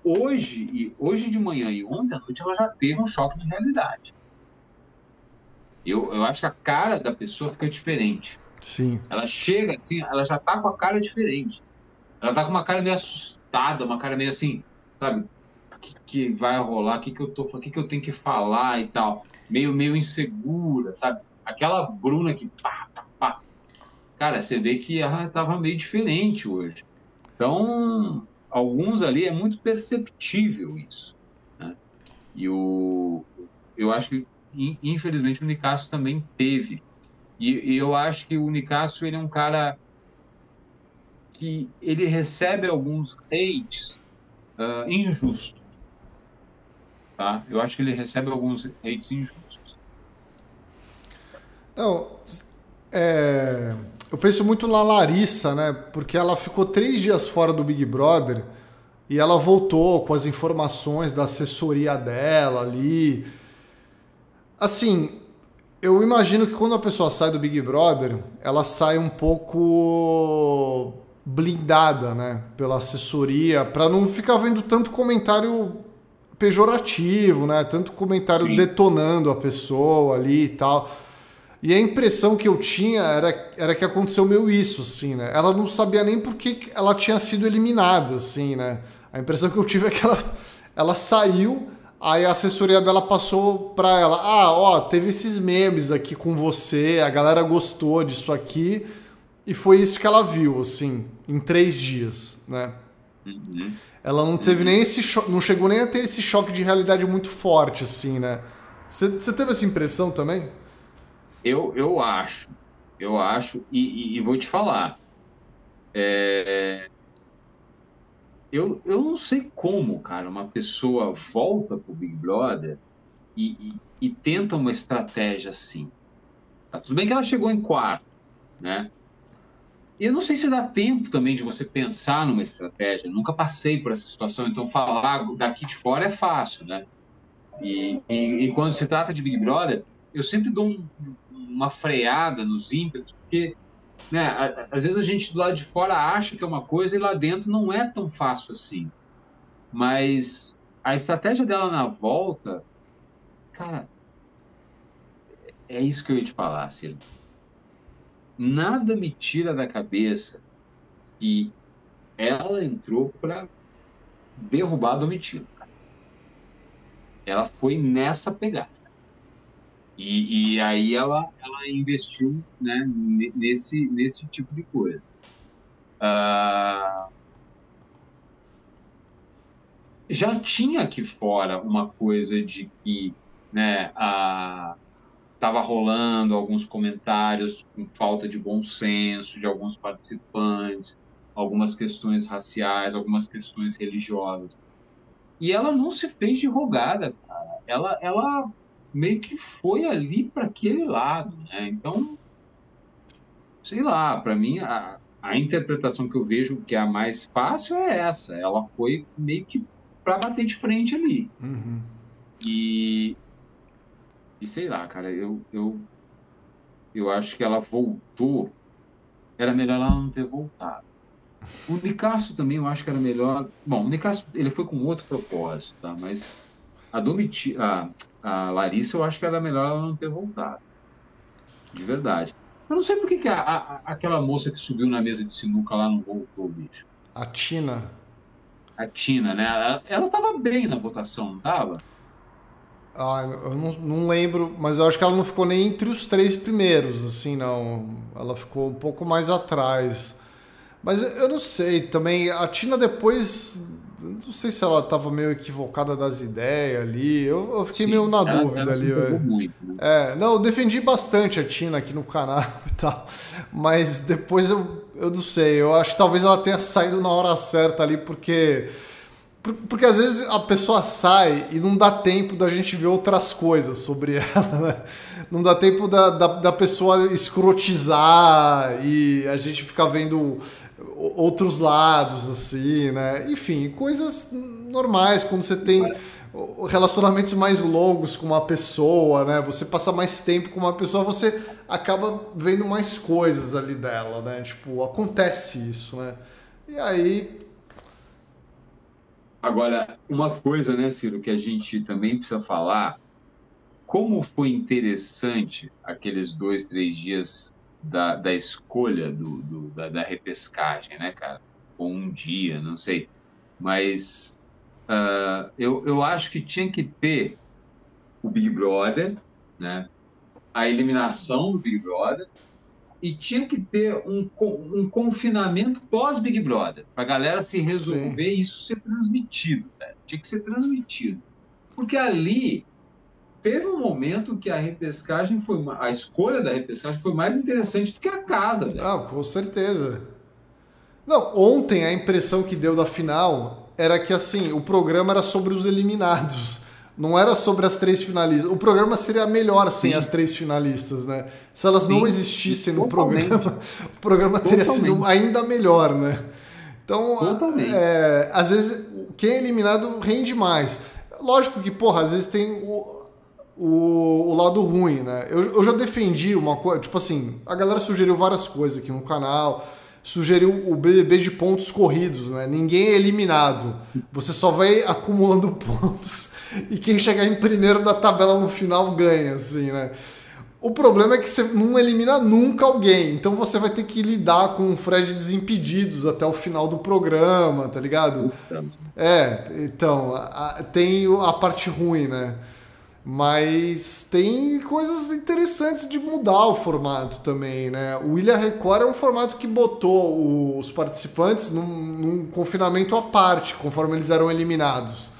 hoje, e hoje de manhã e ontem à noite, ela já teve um choque de realidade. Eu, eu acho que a cara da pessoa fica diferente.
Sim.
Ela chega assim, ela já tá com a cara diferente. Ela tá com uma cara meio assustada, uma cara meio assim, sabe? Que, que vai rolar? O que, que eu tô O que, que eu tenho que falar e tal? Meio, meio insegura, sabe? Aquela Bruna que pá, pá, pá. Cara, você vê que ela tava meio diferente hoje. Então, alguns ali é muito perceptível isso. Né? E o, eu acho que, infelizmente, o Nicasso também teve. E, e eu acho que o Nicasso ele é um cara que ele recebe alguns hates uh, injustos. Tá? Eu acho que ele recebe alguns hates injustos.
Não, é, eu penso muito na Larissa, né? Porque ela ficou três dias fora do Big Brother e ela voltou com as informações da assessoria dela ali. Assim, eu imagino que quando a pessoa sai do Big Brother, ela sai um pouco blindada, né, pela assessoria, para não ficar vendo tanto comentário pejorativo, né, tanto comentário Sim. detonando a pessoa ali e tal. E a impressão que eu tinha era, era que aconteceu meio isso, assim, né? Ela não sabia nem por que ela tinha sido eliminada, assim, né? A impressão que eu tive é que ela, ela saiu, aí a assessoria dela passou pra ela: ah, ó, teve esses memes aqui com você, a galera gostou disso aqui, e foi isso que ela viu, assim, em três dias, né? Uhum. Ela não teve uhum. nem esse não chegou nem a ter esse choque de realidade muito forte, assim, né? Você teve essa impressão também?
Eu, eu acho, eu acho, e, e, e vou te falar. É, eu, eu não sei como, cara, uma pessoa volta pro Big Brother e, e, e tenta uma estratégia assim. Tá, tudo bem que ela chegou em quarto, né? E eu não sei se dá tempo também de você pensar numa estratégia. nunca passei por essa situação, então falar daqui de fora é fácil, né? E, e, e quando se trata de Big Brother, eu sempre dou um, uma freada nos ímpetos, porque né, às vezes a gente do lado de fora acha que é uma coisa e lá dentro não é tão fácil assim. Mas a estratégia dela na volta, cara, é isso que eu ia te falar, Ciro nada me tira da cabeça que ela entrou para derrubar a Domitila. Ela foi nessa pegada. E, e aí ela, ela investiu né, nesse, nesse tipo de coisa. Uh, já tinha aqui fora uma coisa de que né, a, estava rolando alguns comentários com falta de bom senso de alguns participantes, algumas questões raciais, algumas questões religiosas. E ela não se fez de rogada, cara. Ela, ela meio que foi ali para aquele lado, né? Então, sei lá, para mim a, a interpretação que eu vejo que é a mais fácil é essa. Ela foi meio que para bater de frente ali. Uhum. E e sei lá, cara, eu, eu, eu acho que ela voltou. Era melhor ela não ter voltado. O Nicasso também eu acho que era melhor. Bom, o Nicasso ele foi com outro propósito, tá? Mas a, Domiti, a, a Larissa eu acho que era melhor ela não ter voltado. De verdade. Eu não sei por que, que a, a, aquela moça que subiu na mesa de sinuca lá não voltou, bicho.
A Tina.
A Tina, né? Ela, ela tava bem na votação, não tava?
Ah, eu não, não, lembro, mas eu acho que ela não ficou nem entre os três primeiros, assim, não. Ela ficou um pouco mais atrás. Mas eu não sei, também a Tina depois. Não sei se ela estava meio equivocada das ideias ali. Eu, eu fiquei Sim, meio na ela, dúvida ela ali. Muito, né? É, não, eu defendi bastante a Tina aqui no canal e tal. Mas depois eu, eu não sei. Eu acho que talvez ela tenha saído na hora certa ali, porque porque às vezes a pessoa sai e não dá tempo da gente ver outras coisas sobre ela, né? Não dá tempo da, da, da pessoa escrotizar e a gente ficar vendo outros lados, assim, né? Enfim, coisas normais, quando você tem relacionamentos mais longos com uma pessoa, né? Você passa mais tempo com uma pessoa, você acaba vendo mais coisas ali dela, né? Tipo, acontece isso, né? E aí.
Agora, uma coisa, né, Ciro, que a gente também precisa falar, como foi interessante aqueles dois, três dias da, da escolha do, do da, da repescagem, né, cara? Ou um dia, não sei. Mas uh, eu, eu acho que tinha que ter o Big Brother, né? a eliminação do Big Brother, e tinha que ter um, um confinamento pós-Big Brother, para a galera se resolver Sim. e isso ser transmitido. Né? Tinha que ser transmitido. Porque ali teve um momento que a repescagem foi. A escolha da repescagem foi mais interessante do que a casa, velho.
Ah, com certeza. Não, ontem a impressão que deu da final era que assim, o programa era sobre os eliminados. Não era sobre as três finalistas. O programa seria melhor sem Sim. as três finalistas, né? Se elas Sim. não existissem no Totalmente. programa, o programa teria Totalmente. sido ainda melhor, né? Então, é, às vezes, quem é eliminado rende mais. Lógico que, porra, às vezes tem o, o, o lado ruim, né? Eu, eu já defendi uma coisa, tipo assim, a galera sugeriu várias coisas aqui no canal sugeriu o BBB de pontos corridos, né? Ninguém é eliminado. Você só vai acumulando pontos e quem chegar em primeiro da tabela no final ganha, assim, né? O problema é que você não elimina nunca alguém, então você vai ter que lidar com o Fred Desimpedidos até o final do programa, tá ligado? É, então, a, tem a parte ruim, né? Mas tem coisas interessantes de mudar o formato também, né? O Ilha Record é um formato que botou os participantes num, num, confinamento à parte, conforme eles eram eliminados.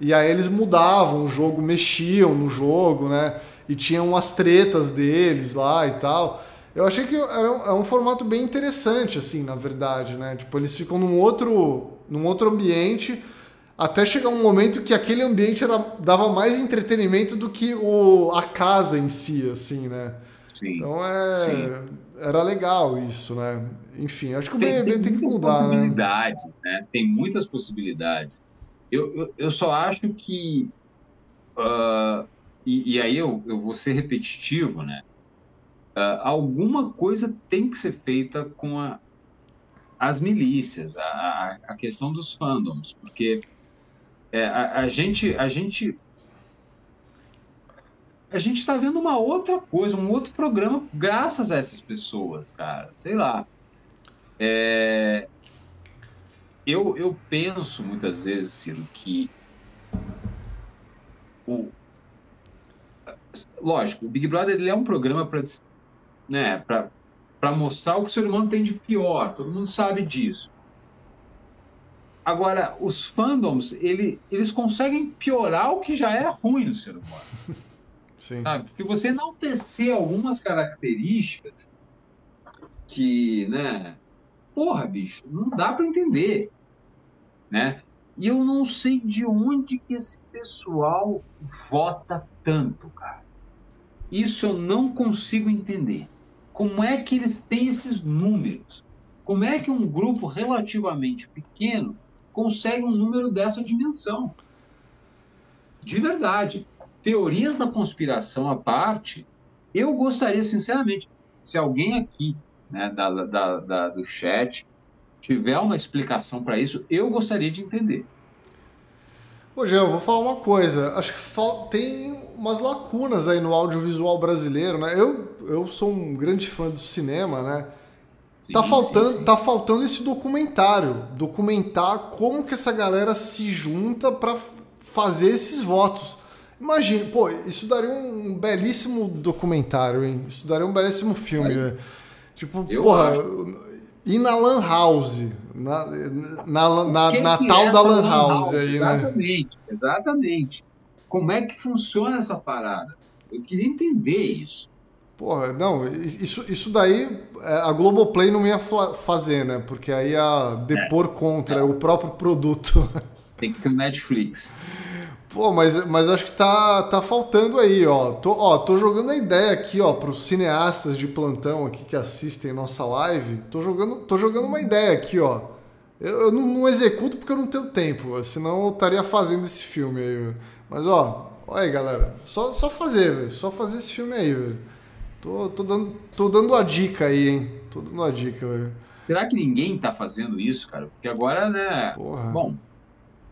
E aí eles mudavam o jogo, mexiam no jogo, né? E tinham as tretas deles lá e tal. Eu achei que era um, é um formato bem interessante, assim, na verdade, né? Tipo, eles ficam num outro, num outro ambiente até chegar um momento que aquele ambiente era, dava mais entretenimento do que o, a casa em si, assim, né? Sim. Então é, Sim. era legal isso, né? Enfim, acho que o BBB tem, tem, tem que mudar,
né? possibilidades, né? né? Tem muitas possibilidades. Eu, eu, eu só acho que uh, e, e, aí eu, eu vou ser repetitivo, né? Uh, alguma coisa tem que ser feita com a, as milícias, a, a questão dos fandoms, porque é, a, a, gente, a gente, a gente está vendo uma outra coisa, um outro programa, graças a essas pessoas, cara. Sei lá. É, eu, eu penso muitas vezes, Ciro, que o, lógico, o Big Brother ele é um programa para né, para mostrar o que o ser humano tem de pior. Todo mundo sabe disso. Agora, os fandoms, ele, eles conseguem piorar o que já é ruim no ser humano. Sim. Sabe? Porque você enaltecer algumas características que, né? Porra, bicho, não dá para entender, né? E eu não sei de onde que esse pessoal vota tanto, cara. Isso eu não consigo entender. Como é que eles têm esses números? Como é que um grupo relativamente pequeno consegue um número dessa dimensão. De verdade. Teorias da conspiração à parte, eu gostaria, sinceramente, se alguém aqui né, da, da, da, do chat tiver uma explicação para isso, eu gostaria de entender.
Ô, Jean, eu vou falar uma coisa. Acho que tem umas lacunas aí no audiovisual brasileiro, né? Eu, eu sou um grande fã do cinema, né? Tá faltando, sim, sim. tá faltando esse documentário, documentar como que essa galera se junta para fazer esses votos. Imagina, pô, isso daria um belíssimo documentário, hein? Isso daria um belíssimo filme, né? Tipo, Eu porra, acho. ir na Lan House, na, na, na, na tal é da Lan House, house aí,
exatamente, né? Exatamente, exatamente. Como é que funciona essa parada? Eu queria entender isso.
Porra, não, isso, isso daí é, a Globoplay não ia fazer, né? Porque aí ia depor é. contra é. o próprio produto.
Tem que ter Netflix.
Pô, mas, mas acho que tá, tá faltando aí, ó. Tô, ó. tô jogando a ideia aqui, ó, pros cineastas de plantão aqui que assistem nossa live. Tô jogando, tô jogando uma ideia aqui, ó. Eu, eu não, não, executo porque eu não tenho tempo, senão eu estaria fazendo esse filme aí. Mas ó, olha aí, galera. Só, só fazer, velho. Só fazer esse filme aí, velho. Tô, tô, dando, tô dando a dica aí, hein? Tô dando a dica, velho.
Será que ninguém tá fazendo isso, cara? Porque agora, né? Porra. Bom,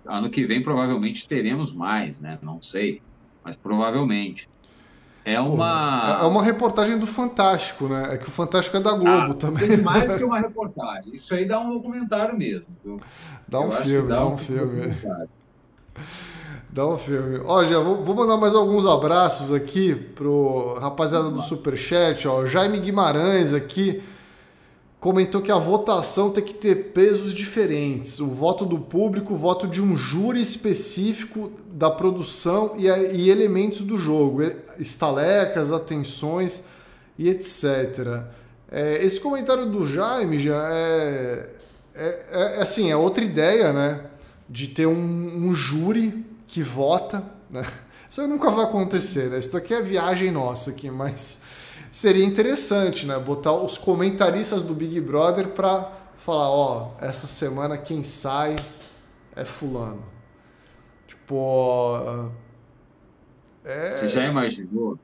ano que vem provavelmente teremos mais, né? Não sei. Mas provavelmente. É uma.
É, é uma reportagem do Fantástico, né? É que o Fantástico é da Globo ah, também.
Isso mais do que uma reportagem. Isso aí dá um documentário mesmo. Viu?
Dá um filme, dá, dá, um, um filme. Dá um filme. Ó, já vou, vou, mandar mais alguns abraços aqui pro rapaziada do Superchat, ó. Jaime Guimarães aqui comentou que a votação tem que ter pesos diferentes. O voto do público, o voto de um júri específico da produção e, e elementos do jogo, estalecas, atenções e etc. É, esse comentário do Jaime já é, é, é, assim, é outra ideia, né? De ter um, um júri que vota, né? Isso nunca vai acontecer, né? Isso aqui é viagem nossa aqui, mas seria interessante, né? Botar os comentaristas do Big Brother para falar, ó, essa semana quem sai é fulano. Tipo,
é... Você já imaginou?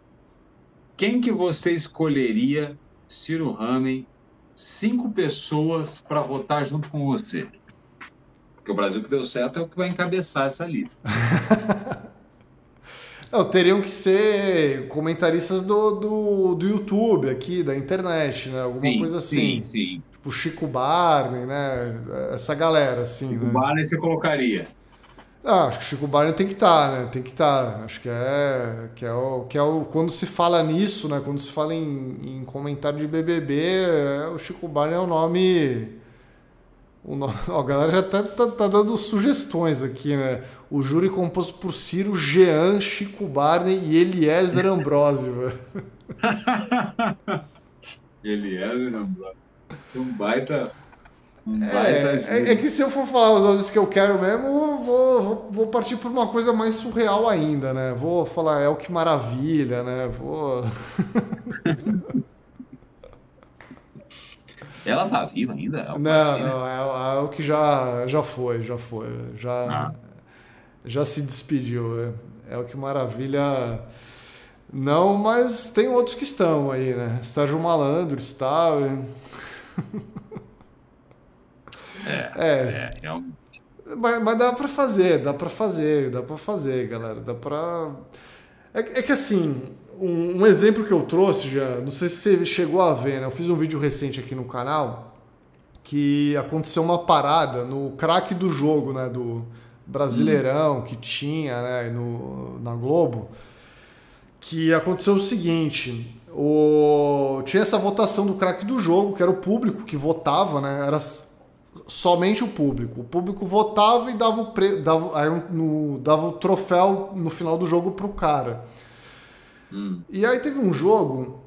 Quem que você escolheria, Ciro Ramen, cinco pessoas para votar junto com você? Porque o Brasil que deu certo é o que vai encabeçar essa lista.
Não, teriam que ser comentaristas do, do, do YouTube aqui, da internet, né? Alguma sim, coisa assim. Sim, sim. Tipo Chico Barney, né? Essa galera, assim.
Chico
né?
Barney você colocaria.
Ah, acho que o Chico Barney tem que estar, tá, né? Tem que estar. Tá. Acho que é, que é o que é o quando se fala nisso, né? Quando se fala em, em comentário de BBB, é, o Chico Barney é o nome o nome, ó, a galera já tá, tá, tá, dando sugestões aqui, né? O júri composto por Ciro, Jean, Chico Barney e Eliezer Ambrosio.
Eliezer Ambrosio. Isso é um baita.
Um é, baita é, é, que se eu for falar os nomes que eu quero mesmo, vou, vou, vou, partir por uma coisa mais surreal ainda, né? Vou falar, é o que maravilha, né? Vou.
Ela tá viva ainda?
Não, não, é, é, o que já, já foi, já foi. Já, ah. já se despediu. É, é o que maravilha. Não, mas tem outros que estão aí, né? Estágio Malandro está.
É, é, é, um...
mas, mas dá para fazer, dá para fazer, dá para fazer, galera. Dá para. É, é que assim, um, um, exemplo que eu trouxe já, não sei se você chegou a ver, né? Eu fiz um vídeo recente aqui no canal que aconteceu uma parada no craque do jogo, né? Do Brasileirão que tinha né? no, na Globo. Que aconteceu o seguinte: o, tinha essa votação do craque do jogo, que era o público que votava, né? Era somente o público. O público votava e dava o, pre, dava, aí, no, dava o troféu no final do jogo pro cara. Hum. E aí teve um jogo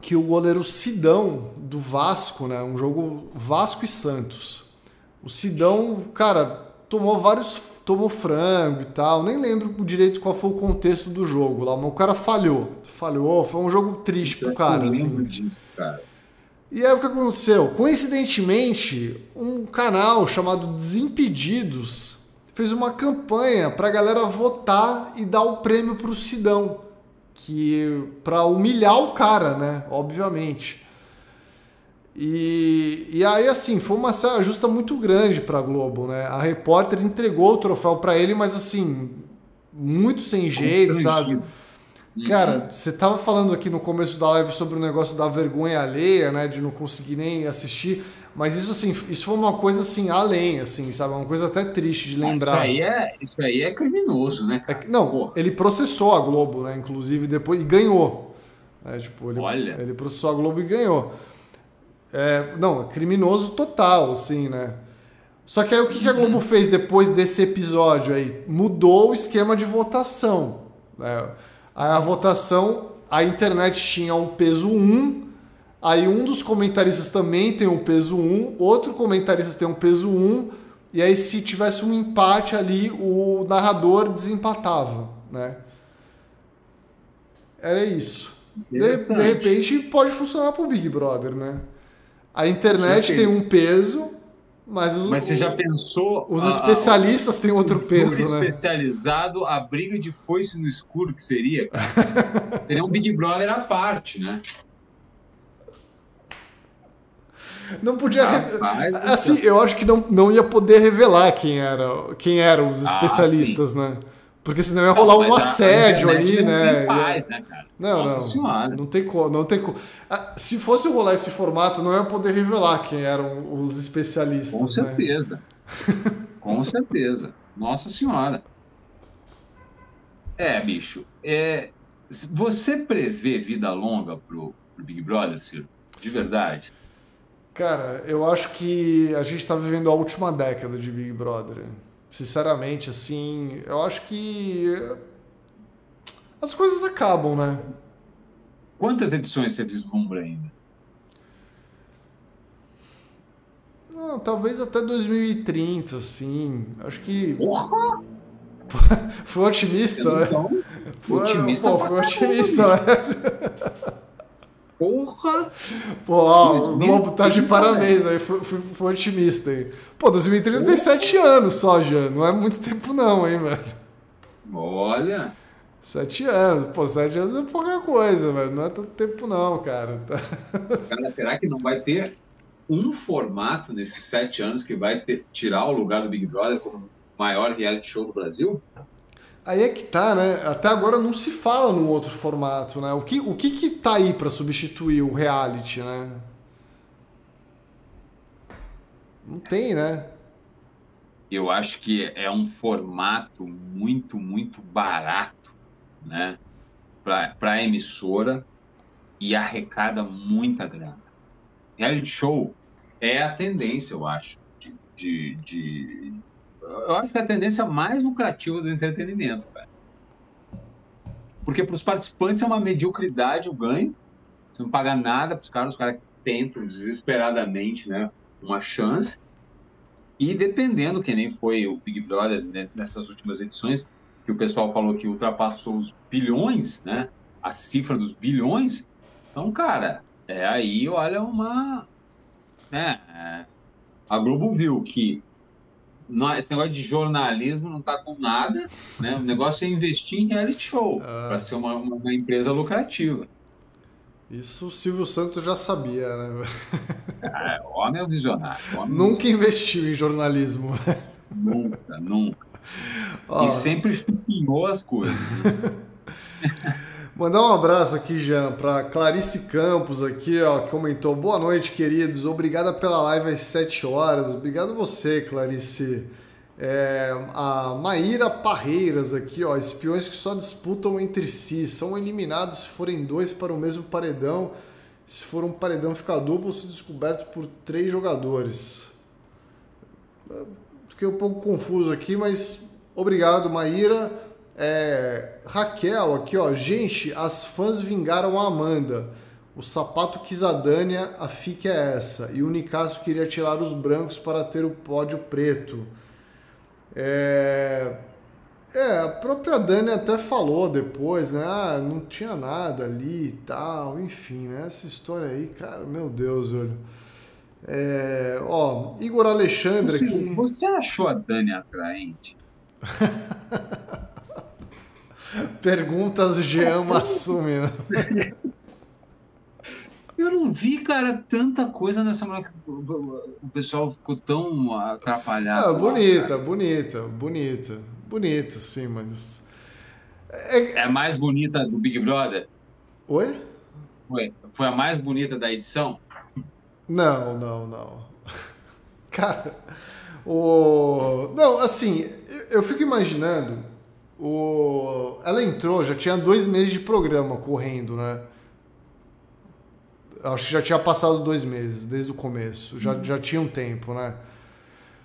que o goleiro Sidão do Vasco, né? Um jogo Vasco e Santos. O Sidão, cara, tomou vários. Tomou frango e tal. Nem lembro direito qual foi o contexto do jogo lá, mas o cara falhou. Falhou, foi um jogo triste pro cara. Assim. Disso, cara. E aí o que aconteceu? Coincidentemente, um canal chamado Desimpedidos fez uma campanha pra galera votar e dar o prêmio pro Sidão que para humilhar o cara, né? Obviamente. E, e aí, assim, foi uma saia justa muito grande para a Globo, né? A repórter entregou o troféu para ele, mas assim, muito sem jeito, sabe? Uhum. Cara, você tava falando aqui no começo da live sobre o negócio da vergonha alheia, né? De não conseguir nem assistir. Mas isso, assim, isso foi uma coisa, assim, além, assim, sabe? Uma coisa até triste de lembrar.
Isso aí é, isso aí é criminoso, né?
É, não, Pô. ele processou a Globo, né? Inclusive, depois, e ganhou. É, tipo, ele, Olha. ele processou a Globo e ganhou. É, não, criminoso total, assim, né? Só que aí o que, que a Globo fez depois desse episódio aí? Mudou o esquema de votação. Né? A votação, a internet tinha um peso 1 Aí um dos comentaristas também tem um peso 1, outro comentarista tem um peso 1, e aí se tivesse um empate ali, o narrador desempatava, né? Era isso. De, de, repente pode funcionar para o Big Brother, né? A internet tem um peso Mas, os,
Mas você já pensou.
Os especialistas a, a, têm outro peso,
né? especializado, a briga de foice no escuro que seria, cara. seria um Big Brother à parte, né?
Não podia. Rapaz, assim, eu acho que não, não ia poder revelar quem era, quem eram os ah, especialistas, ah, né? Porque senão ia rolar não, um assédio ali, né?
Paz, né cara?
Não, Nossa não. Senhora. Não tem como, não tem como. Ah, se fosse rolar esse formato, não ia poder revelar quem eram os especialistas.
Com né? certeza. Né? Com certeza. Nossa senhora. É, bicho. É, você prevê vida longa pro, pro Big Brother, Ciro? De verdade?
Cara, eu acho que a gente está vivendo a última década de Big Brother. Sinceramente, assim, eu acho que as coisas acabam, né?
Quantas edições você vislumbra ainda?
Não, talvez até 2030, assim. Acho que.
Porra!
foi otimista, né?
Então, foi, otimista,
pô, foi otimista, né?
Porra!
Pô, ó, o Lobo tá de parabéns aí, foi, foi, foi, otimista aí. Pô, 2030 tem 7 anos só já, não é muito tempo não, hein, velho?
Olha!
Sete anos, pô, sete anos é pouca coisa, velho. Não é tanto tempo, não, cara.
Cara, será que não vai ter um formato nesses sete anos que vai ter, tirar o lugar do Big Brother como maior reality show do Brasil?
Aí é que tá, né? Até agora não se fala num outro formato, né? O que, o que, que tá aí para substituir o reality, né? Não tem, né?
Eu acho que é um formato muito, muito barato, né? Para a emissora e arrecada muita grana. Reality show é a tendência, eu acho, de, de, de eu acho que é a tendência mais lucrativa do entretenimento, cara. Porque para os participantes é uma mediocridade o ganho. Você não paga nada para os caras, os caras tentam desesperadamente né, uma chance. E dependendo, que nem foi o Big Brother né, nessas últimas edições, que o pessoal falou que ultrapassou os bilhões, né? A cifra dos bilhões. Então, cara, é aí, olha, uma. Né, é, a Globo viu que não, esse negócio de jornalismo não está com nada, né? O negócio é investir em reality show ah. para ser uma, uma, empresa lucrativa.
Isso o Silvio Santos já sabia, né?
Ah, homem é um visionário.
Homem nunca visionário. investiu em jornalismo.
Nunca, nunca. Oh. E sempre chupinhou as coisas.
Mandar um abraço aqui, Jean, para Clarice Campos aqui, ó, que comentou: Boa noite, queridos. Obrigada pela live às 7 horas. Obrigado você, Clarice. É, a Maíra Parreiras aqui, ó, espiões que só disputam entre si, são eliminados se forem dois para o mesmo paredão. Se for um paredão ficar duplo, se descoberto por três jogadores. Fiquei um pouco confuso aqui, mas obrigado, Maíra. É, Raquel aqui, ó. Gente, as fãs vingaram a Amanda. O sapato quis a Dânia, a fique é essa. E o Nicasso queria tirar os brancos para ter o pódio preto. É, é, a própria Dani até falou depois, né? Ah, não tinha nada ali e tal. Enfim, né? Essa história aí, cara, meu Deus, olha. É, ó, Igor Alexandre
você,
aqui.
Você achou a Dani atraente?
Perguntas Jean Massumi, né?
Eu não vi, cara, tanta coisa nessa mulher que o pessoal ficou tão atrapalhado.
Ah, bonita, lá, bonita, bonita. Bonita, sim, mas.
É... é... a mais bonita do Big Brother?
Oi?
Foi. Foi a mais bonita da edição?
Não, não, não. Cara, o. Não, assim, eu fico imaginando o... Ela entrou, já tinha dois meses de programa correndo, né? Acho que já tinha passado dois meses, desde o começo. Já, uhum. já tinha um tempo, né?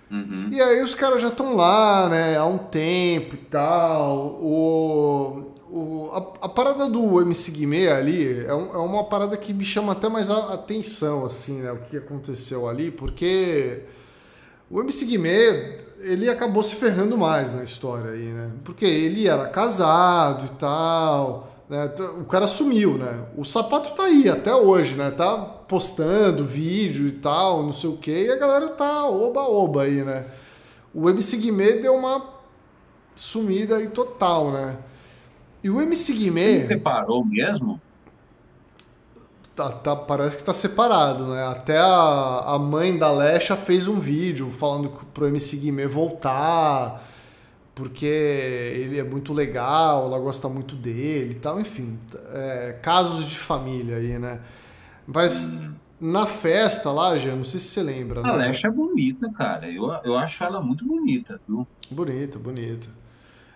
Uhum.
E aí os caras já estão lá, né? Há um tempo e tal. O, o, a, a parada do MC Guimê ali é, um, é, uma parada que me chama até mais a atenção, assim, né? O que aconteceu ali, porque o MC Guimê ele acabou se ferrando mais na história aí, né? Porque ele era casado e tal, Né? O cara sumiu, né? O sapato tá aí até hoje, né? Tá postando vídeo e tal, não sei o que, e a galera tá oba-oba aí, né? O MC Guimê deu uma sumida aí total, né? E o MC Guimê... Ele
separou mesmo?
Tá, tá, parece que tá separado, né? Até a, a mãe da Lecha fez um vídeo falando pro MC Guimê voltar porque ele é muito legal, ela gosta muito dele e tal, enfim, é, casos de família aí, né? Mas hum. na festa lá, já não sei se você lembra,
a né? é bonita, cara, eu, eu acho ela muito bonita, viu?
Bonita, bonita.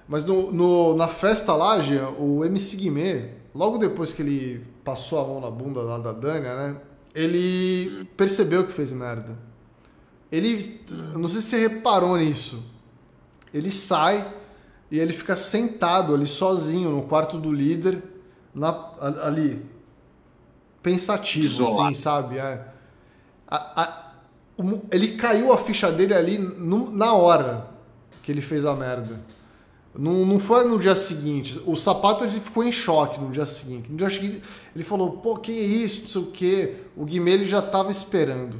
Mas no, no, na festa lá, Jean, o MC Guimê, logo depois que ele passou a mão na bunda lá da Dânia, né? Ele percebeu que fez merda. Ele, não sei se você reparou nisso, ele sai e ele fica sentado ali sozinho no quarto do líder, na, ali, pensativo, Isolado. assim, sabe? É. A, a, ele caiu a ficha dele ali no, na hora que ele fez a merda. Não, não foi no dia seguinte. O sapato ele ficou em choque no dia seguinte. No dia seguinte ele falou: pô, que isso, não sei o quê. O Guimê ele já tava esperando.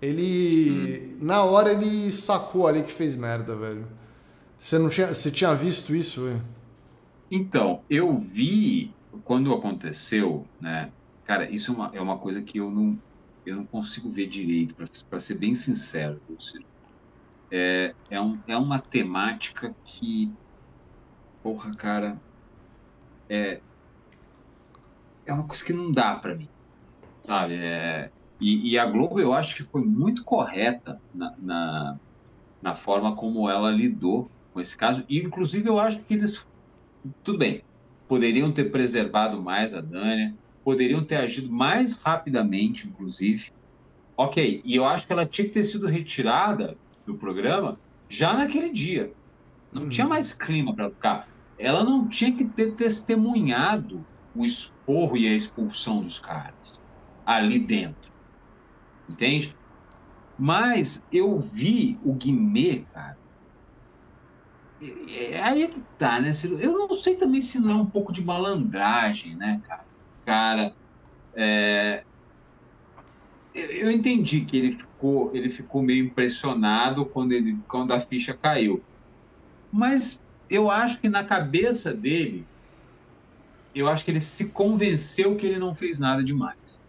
Ele. Hum. Na hora ele sacou ali que fez merda, velho. Você não tinha, você tinha visto isso?
Então, eu vi quando aconteceu, né? Cara, isso é uma, é uma coisa que eu não, eu não consigo ver direito, para ser bem sincero, Luciano. É, é, um, é uma temática que, porra, cara, é, é uma coisa que não dá para mim, sabe? É, e, e, a Globo, eu acho que foi muito correta na, na, na forma como ela lidou com esse caso. E, inclusive, eu acho que eles, tudo bem, poderiam ter preservado mais a Dânia, poderiam ter agido mais rapidamente, inclusive. Ok, e eu acho que ela tinha que ter sido retirada do programa já naquele dia. Não uhum. tinha mais clima para ficar. Ela não tinha que ter testemunhado o esporro e a expulsão dos caras ali dentro. Entende? Mas eu vi o Guimê, cara, é, aí que tá, né? Eu não sei também se não é um pouco de malandragem, né, cara? Cara, é... eu entendi que ele ficou, ele ficou meio impressionado quando, ele, quando a ficha caiu. Mas eu acho que na cabeça dele, eu acho que ele se convenceu que ele não fez nada demais.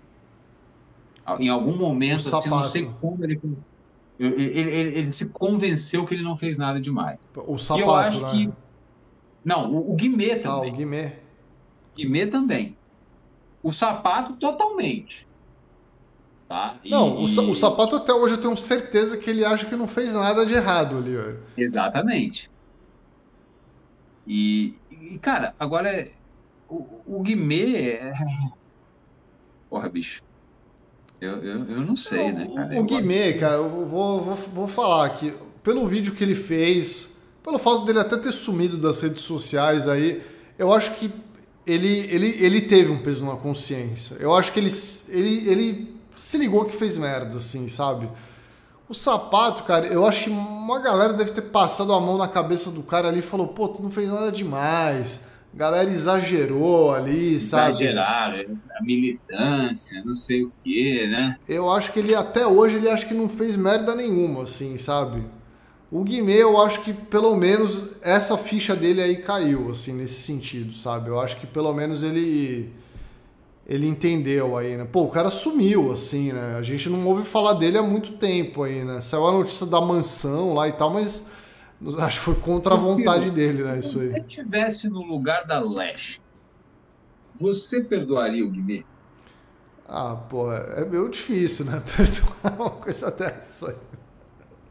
Em algum momento, assim, não sei como ele ele, ele, ele, se convenceu que ele não fez nada demais.
O sapato, e eu acho
né? que. Não, o, o Guimê também.
Ah, o Guimê.
Guimê também. O sapato, totalmente. Tá?
E, não, o, o, sapato até hoje eu tenho certeza que ele acha que não fez nada de errado ali. Ó.
Exatamente. E, e cara, agora é, o, o Guimê. É... Porra, bicho. Eu, eu, eu não sei, né,
cara? O, Guimê, cara, eu vou, vou, vou falar aqui. Pelo vídeo que ele fez, pelo fato dele até ter sumido das redes sociais aí, eu acho que ele, ele, ele teve um peso na consciência. Eu acho que ele, ele, ele se ligou que fez merda, assim, sabe? O sapato, cara, eu acho que uma galera deve ter passado a mão na cabeça do cara ali e falou, pô, tu não fez nada demais galera exagerou ali, sabe?
Exageraram, a militância, não sei o quê, né?
Eu acho que ele até hoje ele acha que não fez merda nenhuma, assim, sabe? O Guimê, eu acho que pelo menos essa ficha dele aí caiu, assim, nesse sentido, sabe? Eu acho que pelo menos ele ele entendeu aí, né? Pô, o cara sumiu, assim, né? A gente não ouve falar dele há muito tempo aí, né? Saiu a notícia da mansão lá e tal, mas Acho que foi contra a vontade dele, né? Isso aí.
Se você estivesse no lugar da Lash, você perdoaria o Guimê?
Ah, pô, é meio difícil, né? Perdoar uma coisa dessa.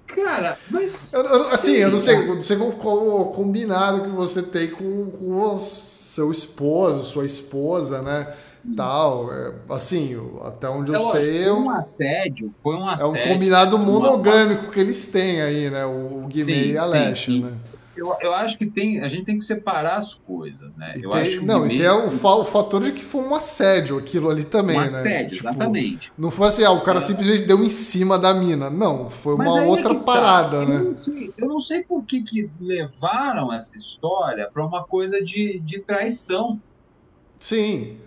Cara, mas.
Eu, eu, assim, eu não sei, não sei qual, o combinado que você tem com, com o seu esposo, sua esposa, né? Tal. É, assim, até onde eu, eu sei.
Foi um assédio, foi um assédio.
É um combinado monogâmico que eles têm aí, né? O, o Guimê e a Leste, né?
Eu, eu acho que tem, a gente tem que separar as coisas, né?
E
eu
tem,
acho
não, e tem o, o, fator de que foi um assédio aquilo ali também, um
né? assédio, tipo, exatamente.
Não foi assim, ah, o cara é. simplesmente deu em cima da mina. Não, foi Mas uma é outra é parada,
tá.
né?
Eu não, sei, eu não sei por que, que levaram essa história para uma coisa de, de traição.
Sim.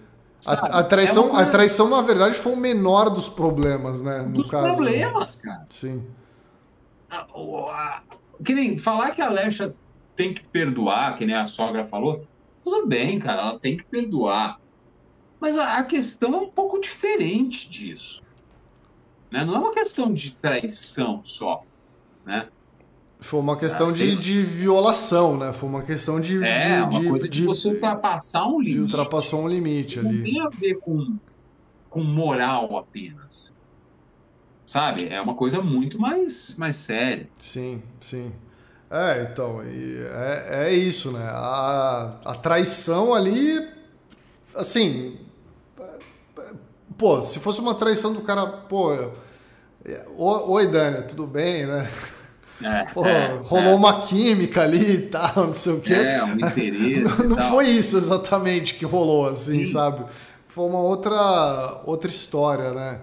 A, a, traição, é a traição, na verdade, foi o menor dos problemas, né? No
dos
caso.
problemas, cara.
Sim.
A, a, que nem falar que a Alexa tem que perdoar, que nem a sogra falou. Tudo bem, cara, ela tem que perdoar. Mas a, a questão é um pouco diferente disso. Né? Não é uma questão de traição só. Né?
Foi uma questão de, de violação, né? Foi uma questão de.
É,
de,
uma coisa de, de, você ultrapassar um limite. De
ultrapassou um limite ali.
Não tem a ver com, com moral apenas. Sabe? É uma coisa muito mais, mais séria.
Sim, sim. É, então, é, é isso, né? A, a traição ali, assim. Pô, se fosse uma traição do cara, pô. Oi, Dani, tudo bem, né?
É,
Pô,
é,
rolou
é.
uma química ali e tal, não sei o quê.
É, um interesse.
não, não foi isso exatamente que rolou, assim, sim. sabe? Foi uma outra, outra história, né?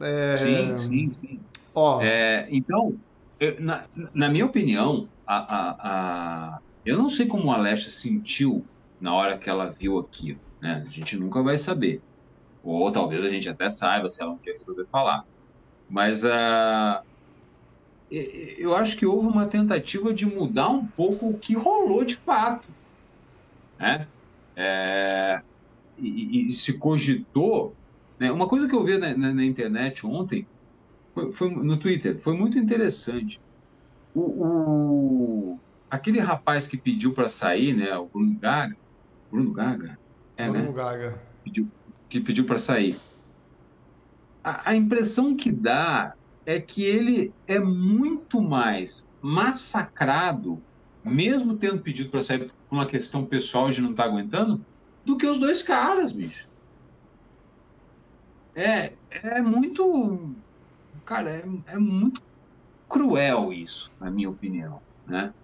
É... Sim, sim, sim.
Ó,
é, então, eu, na, na, minha opinião, a, a, a, eu não sei como a Alexa sentiu na hora que ela viu aquilo, né? A gente nunca vai saber. Ou talvez a gente até saiba se ela não quer resolver falar. Mas a. Uh, eu acho que houve uma tentativa de mudar um pouco o que rolou de fato. Né? É, e, e, se cogitou. Né? Uma coisa que eu vi na, na, na internet ontem, foi, foi, no Twitter, foi muito interessante. O, o aquele rapaz que pediu para sair, né, o Bruno Gaga. Bruno Gaga?
É, Bruno né? Gaga.
Pediu, que pediu para sair. A, a impressão que dá é que ele é muito mais massacrado, mesmo tendo pedido para sair por uma questão pessoal de não estar tá aguentando, do que os dois caras, bicho. É, é muito. Cara, é, é muito cruel isso, na minha opinião. Né?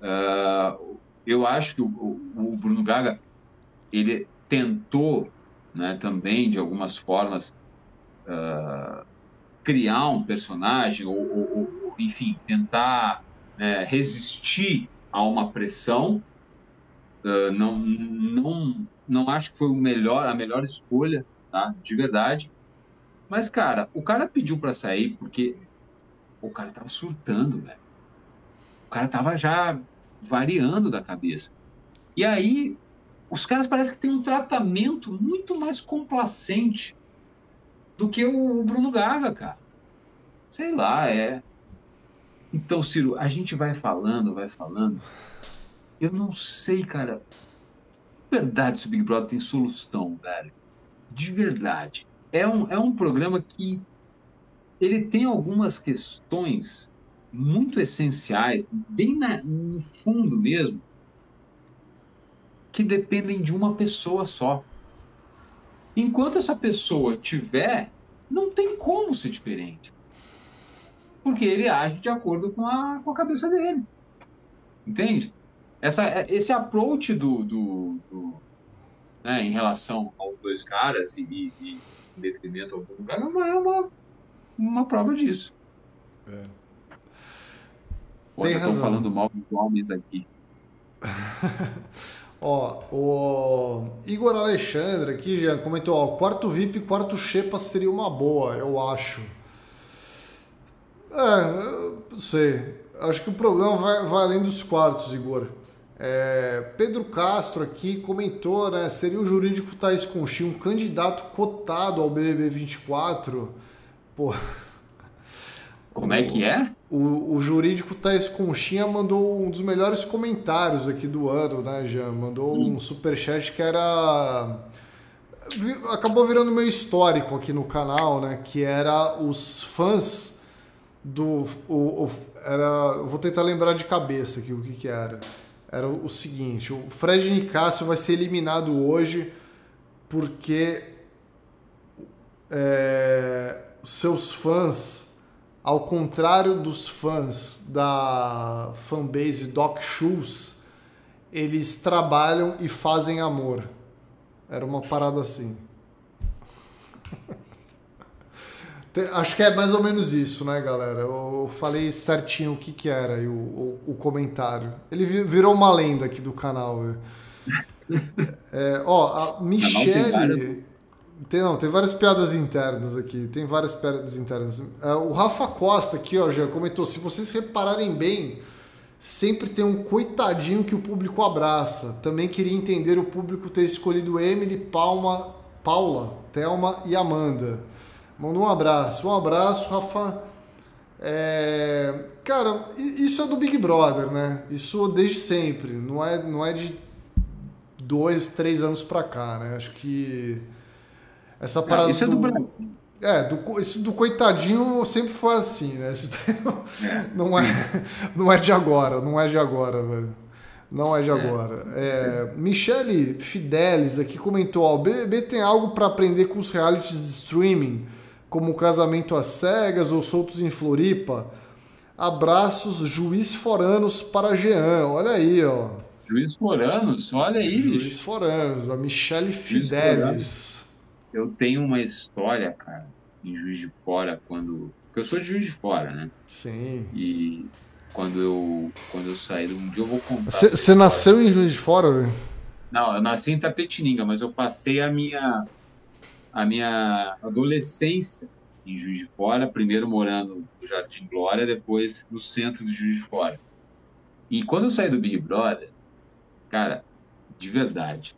Uh, eu acho que o, o, Bruno Gaga ele tentou né, também, de algumas formas, uh, criar um personagem ou, ou, ou enfim, tentar é, resistir a uma pressão. Uh, não, não, não acho que foi o melhor, a melhor escolha, tá? De verdade. Mas, cara, o cara pediu para sair porque o cara tava surtando, velho. O cara tava já variando da cabeça. E aí, os caras parecem que têm um tratamento muito mais complacente do que o Bruno Gaga, cara. Sei lá, é. Então, Ciro, a gente vai falando, vai falando. Eu não sei, cara. De verdade, se o Big Brother tem solução, velho. De verdade. É um, é um programa que ele tem algumas questões muito essenciais, bem na, no fundo mesmo, que dependem de uma pessoa só. Enquanto essa pessoa tiver, não tem como ser diferente. Porque ele age de acordo com a, com a cabeça dele. Entende? Essa, esse approach do, do, do né, em relação aos dois caras e, e, e em detrimento ao Bruno Gaga é uma, uma prova disso. É. Pô, Tem razão. falando mal dos homens aqui.
Ó, o Igor Alexandre aqui já comentou, ó, quarto VIP, quarto Xepa seria uma boa, eu acho. É, não sei. Acho que o problema vai, vai além dos quartos, Igor. É, Pedro Castro aqui comentou, né? Seria o jurídico Thais Conchi um candidato cotado ao BBB 24? Pô.
Como é que é?
O, o jurídico Thais Conchinha mandou um dos melhores comentários aqui do ano, né, Jean? Mandou hum. um superchat que era. Acabou virando meio histórico aqui no canal, né? Que era os fãs do. O, o, era, vou tentar lembrar de cabeça aqui o que, que era. Era o seguinte: o Fred Nicásio vai ser eliminado hoje porque é, seus fãs ao contrário dos fãs da fanbase Doc Shoes, eles trabalham e fazem amor. Era uma parada assim. Acho que é mais ou menos isso, né, galera? Eu falei certinho o que, que era o, o, o comentário. Ele virou uma lenda aqui do canal. É, ó, a Michele. Tem, não, tem várias piadas internas aqui. Tem várias piadas internas. É, o Rafa Costa aqui, ó, já comentou: se vocês repararem bem, sempre tem um coitadinho que o público abraça. Também queria entender o público ter escolhido Emily, Palma, Paula, Thelma e Amanda. Manda um abraço. Um abraço, Rafa. É... Cara, isso é do Big Brother, né? Isso desde sempre. Não é, não é de dois, três anos pra cá, né? Acho que essa parada.
isso do... é do Brasil.
É, do, isso do coitadinho sempre foi assim, né? Isso não, é, não, é, não é de agora, não é de agora, velho. Não é de é. agora. É, Michele Fidelis aqui comentou: ó, o BBB tem algo para aprender com os realities de streaming, como Casamento às Cegas ou Soltos em Floripa. Abraços, juiz foranos para Jean. Olha aí, ó.
Juiz foranos? Olha aí.
Juiz foranos, a Michele Fidelis
eu tenho uma história, cara, em Juiz de Fora, quando. Porque eu sou de Juiz de Fora, né?
Sim.
E quando eu, quando eu saí, um dia eu vou contar.
Você nasceu em Juiz de Fora, velho?
Não, eu nasci em Tapetininga, mas eu passei a minha, a minha adolescência em Juiz de Fora, primeiro morando no Jardim Glória, depois no centro de Juiz de Fora. E quando eu saí do Big Brother, cara, de verdade,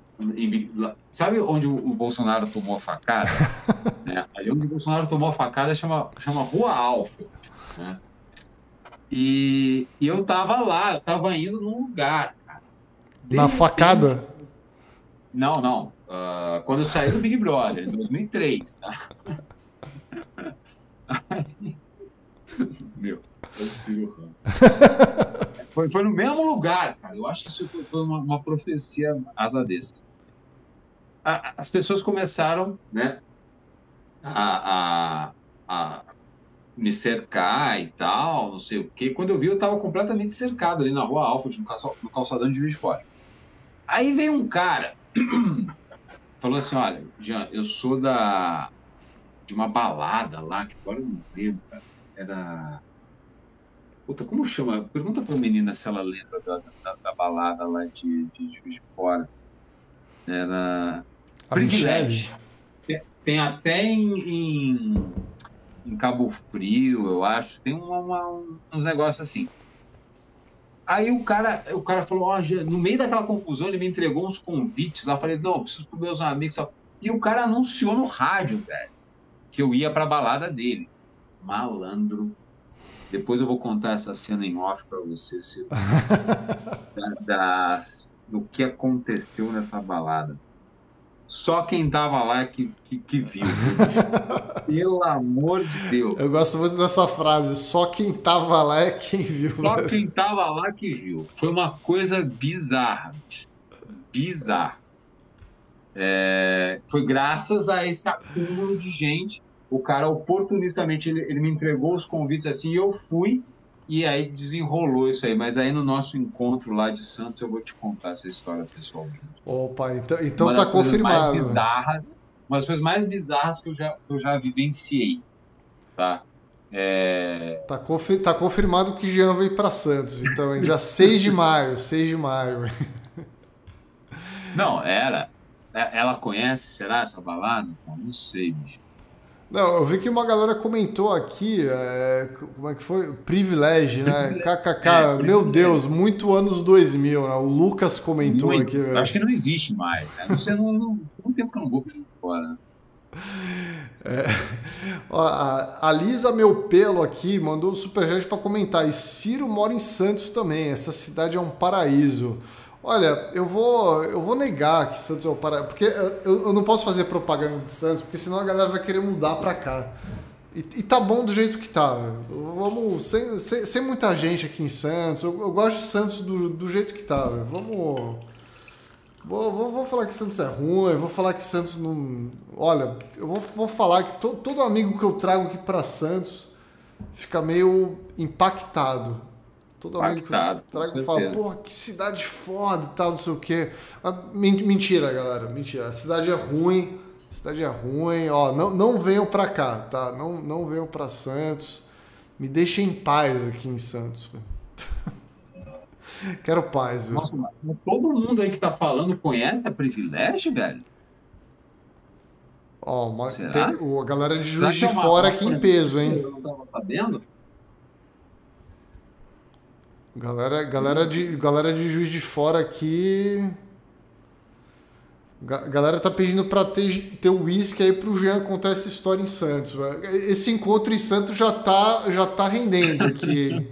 Sabe onde o Bolsonaro tomou a facada? né? Ali onde o Bolsonaro tomou a facada chama, chama Rua Alfa. Né? E, e, eu tava lá, eu tava indo num lugar. Cara.
Na facada?
Não, não. Uh, quando eu saí do Big Brother, em 2003. Tá? Meu, eu foi, foi no mesmo lugar, cara. Eu acho que isso foi, uma, uma profecia asa dessas. as pessoas começaram, né, a, a, a, me cercar e tal, não sei o quê. Quando eu vi, eu estava completamente cercado ali na rua no, no calçadão de Juiz de Fora. Aí veio um cara, falou assim, olha, Jean, eu sou da de uma balada lá, que agora eu não lembro, cara. Era Puta, como chama? Pergunta pra menina se ela lembra da, da, da balada lá de, de Juiz de Fora. Era.
A Privilégio.
Tem, tem, até em, em, em, Cabo Frio, eu acho. Tem uma, uma, uns negócios assim. Aí o cara, o cara falou, ó, oh, no meio daquela confusão, ele me entregou uns convites lá. Falei, não, preciso para meus amigos. E o cara anunciou no rádio, velho, que eu ia pra balada dele. Malandro depois eu vou contar essa cena em off para você, se, da, das, do que aconteceu nessa balada. Só quem tava lá que, que, que viu. Pelo amor de Deus.
Eu gosto muito dessa frase. Só quem tava lá é quem viu.
Só quem tava lá que viu. Foi uma coisa bizarra. Bizarra. É, foi graças a esse acúmulo de gente o cara oportunistamente ele, ele me entregou os convites assim e eu fui e aí desenrolou isso aí. Mas aí no nosso encontro lá de Santos eu vou te contar essa história pessoalmente.
Opa, então, então uma tá confirmado.
Mais bizarras, uma das coisas mais bizarras que eu já, eu já vivenciei, tá? É...
Tá, confi tá confirmado que Jean veio para Santos, então, dia 6 de maio, 6 de maio.
Não, era. É, ela conhece, será, essa balada? Não sei, bicho.
Não, eu vi que uma galera comentou aqui, é, como é que foi? Privilégio, né? KKK, é, meu Deus, muito anos 2000, né? O Lucas comentou
não,
aqui.
Acho que não existe mais, né? Não sei, não, não, não tempo que eu não vou fora, né?
É, a, a Lisa Meu Pelo aqui mandou um superchat para comentar. E Ciro mora em Santos também. Essa cidade é um paraíso. Olha, eu vou, eu vou negar que Santos é o Paraná, porque eu, eu, não posso fazer propaganda de Santos, porque senão a galera vai querer mudar para cá. E, e, tá bom do jeito que tá. Vamos, sem, sem, sem muita gente aqui em Santos. Eu, eu, gosto de Santos do, do jeito que tá. Vamos. Vou, vou, vou, falar que Santos é ruim, vou falar que Santos não. Olha, eu vou, vou falar que to, todo amigo que eu trago aqui para Santos fica meio impactado Todo amigo que eu trago fala, porra, que cidade foda e tal, não sei o quê. Mentira, galera, mentira. A cidade é ruim, a cidade é ruim. Ó, não, não venham pra cá, tá? Não, não venham pra Santos. Me deixem em paz aqui em Santos. Quero paz, viu?
Nossa, todo mundo aí que tá falando conhece a privilégio, velho?
Ó, uma, tem, a galera de Juiz de é Fora aqui em peso, hein?
Eu não tava sabendo.
Galera, galera, de, galera de Juiz de Fora aqui. Galera tá pedindo para ter, ter o uísque aí pro Jean contar essa história em Santos. Esse encontro em Santos já tá, já tá rendendo aqui.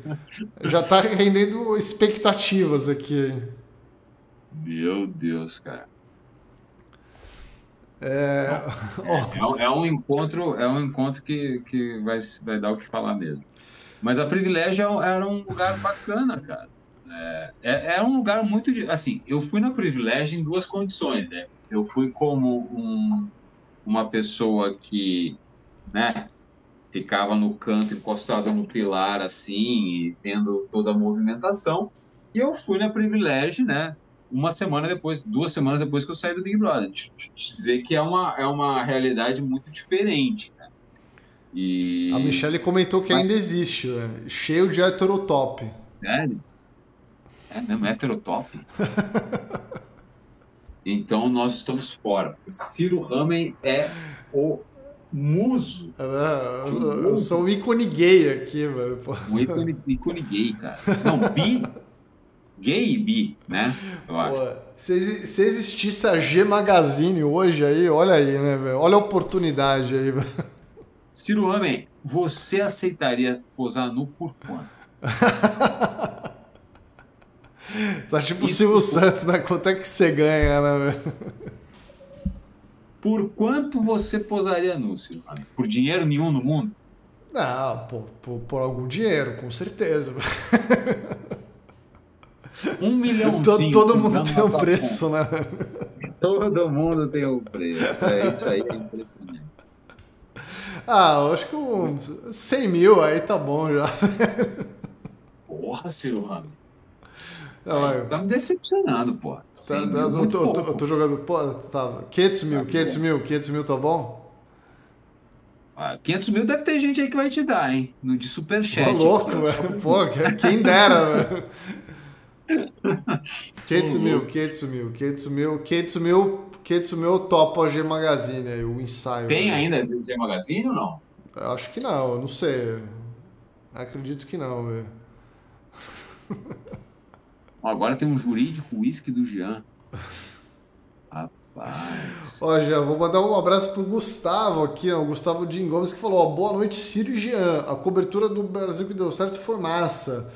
já tá rendendo expectativas aqui.
Meu Deus, cara. É... É, é, um encontro, é um encontro que, que vai, vai dar o que falar mesmo. Mas a Privilégio era um lugar bacana, cara. É, é, é um lugar muito. Assim, eu fui na Privilégio em duas condições. Né? Eu fui como um, uma pessoa que né, ficava no canto, encostada no pilar, assim, e tendo toda a movimentação. E eu fui na Privilégio, né? Uma semana depois, duas semanas depois que eu saí do Big Brother. Dizer que é uma, é uma realidade muito diferente.
E... A Michelle comentou que ainda existe, né? cheio de heterotop.
Sério? É mesmo, heterotop? Então nós estamos fora. Ciro Ramen é o muso.
É, eu, eu sou um ícone gay aqui, mano.
Um ícone, ícone gay, cara. Não, bi. Gay e bi, né? Eu acho. Pô,
se, se existisse a G Magazine hoje aí, olha aí, né, velho? Olha a oportunidade aí, velho.
Ciro Ramen, você aceitaria posar nu por quanto?
Tá tipo o Silvio Santos, né? Quanto é que você ganha, né,
Por quanto você posaria no Silvio? Por dinheiro nenhum no mundo?
Não, por, por, por algum dinheiro, com certeza.
Um milhão.
Todo, todo mundo tem um preço, né?
Todo mundo tem um preço. É isso aí, é impressionante.
Ah, acho que um 100 mil aí tá bom já.
Porra, Ramos. Não, é, tá me decepcionando, pô. Tá,
tá, eu, tô, eu, tô, eu, tô, jogando. Pô, tá, 500 mil, 500 mil, 500 mil tá bom?
Ah, 500 mil deve ter gente aí que vai te dar, hein? No de superchat.
Tô louco, velho. Pô, quem dera, velho. 500 mil, 500 mil, 500 mil, 500 mil, 500 mil topo a G Magazine aí, o ensaio.
Tem né? ainda a G Magazine ou não?
Acho que não, não sei. Acredito que não.
Agora tem um jurídico uísque do Jean. Rapaz.
Ó, Jean, vou mandar um abraço pro Gustavo aqui, ó, o Gustavo Jim Gomes, que falou: ó, boa noite, Ciro e Jean. A cobertura do Brasil que deu certo foi massa.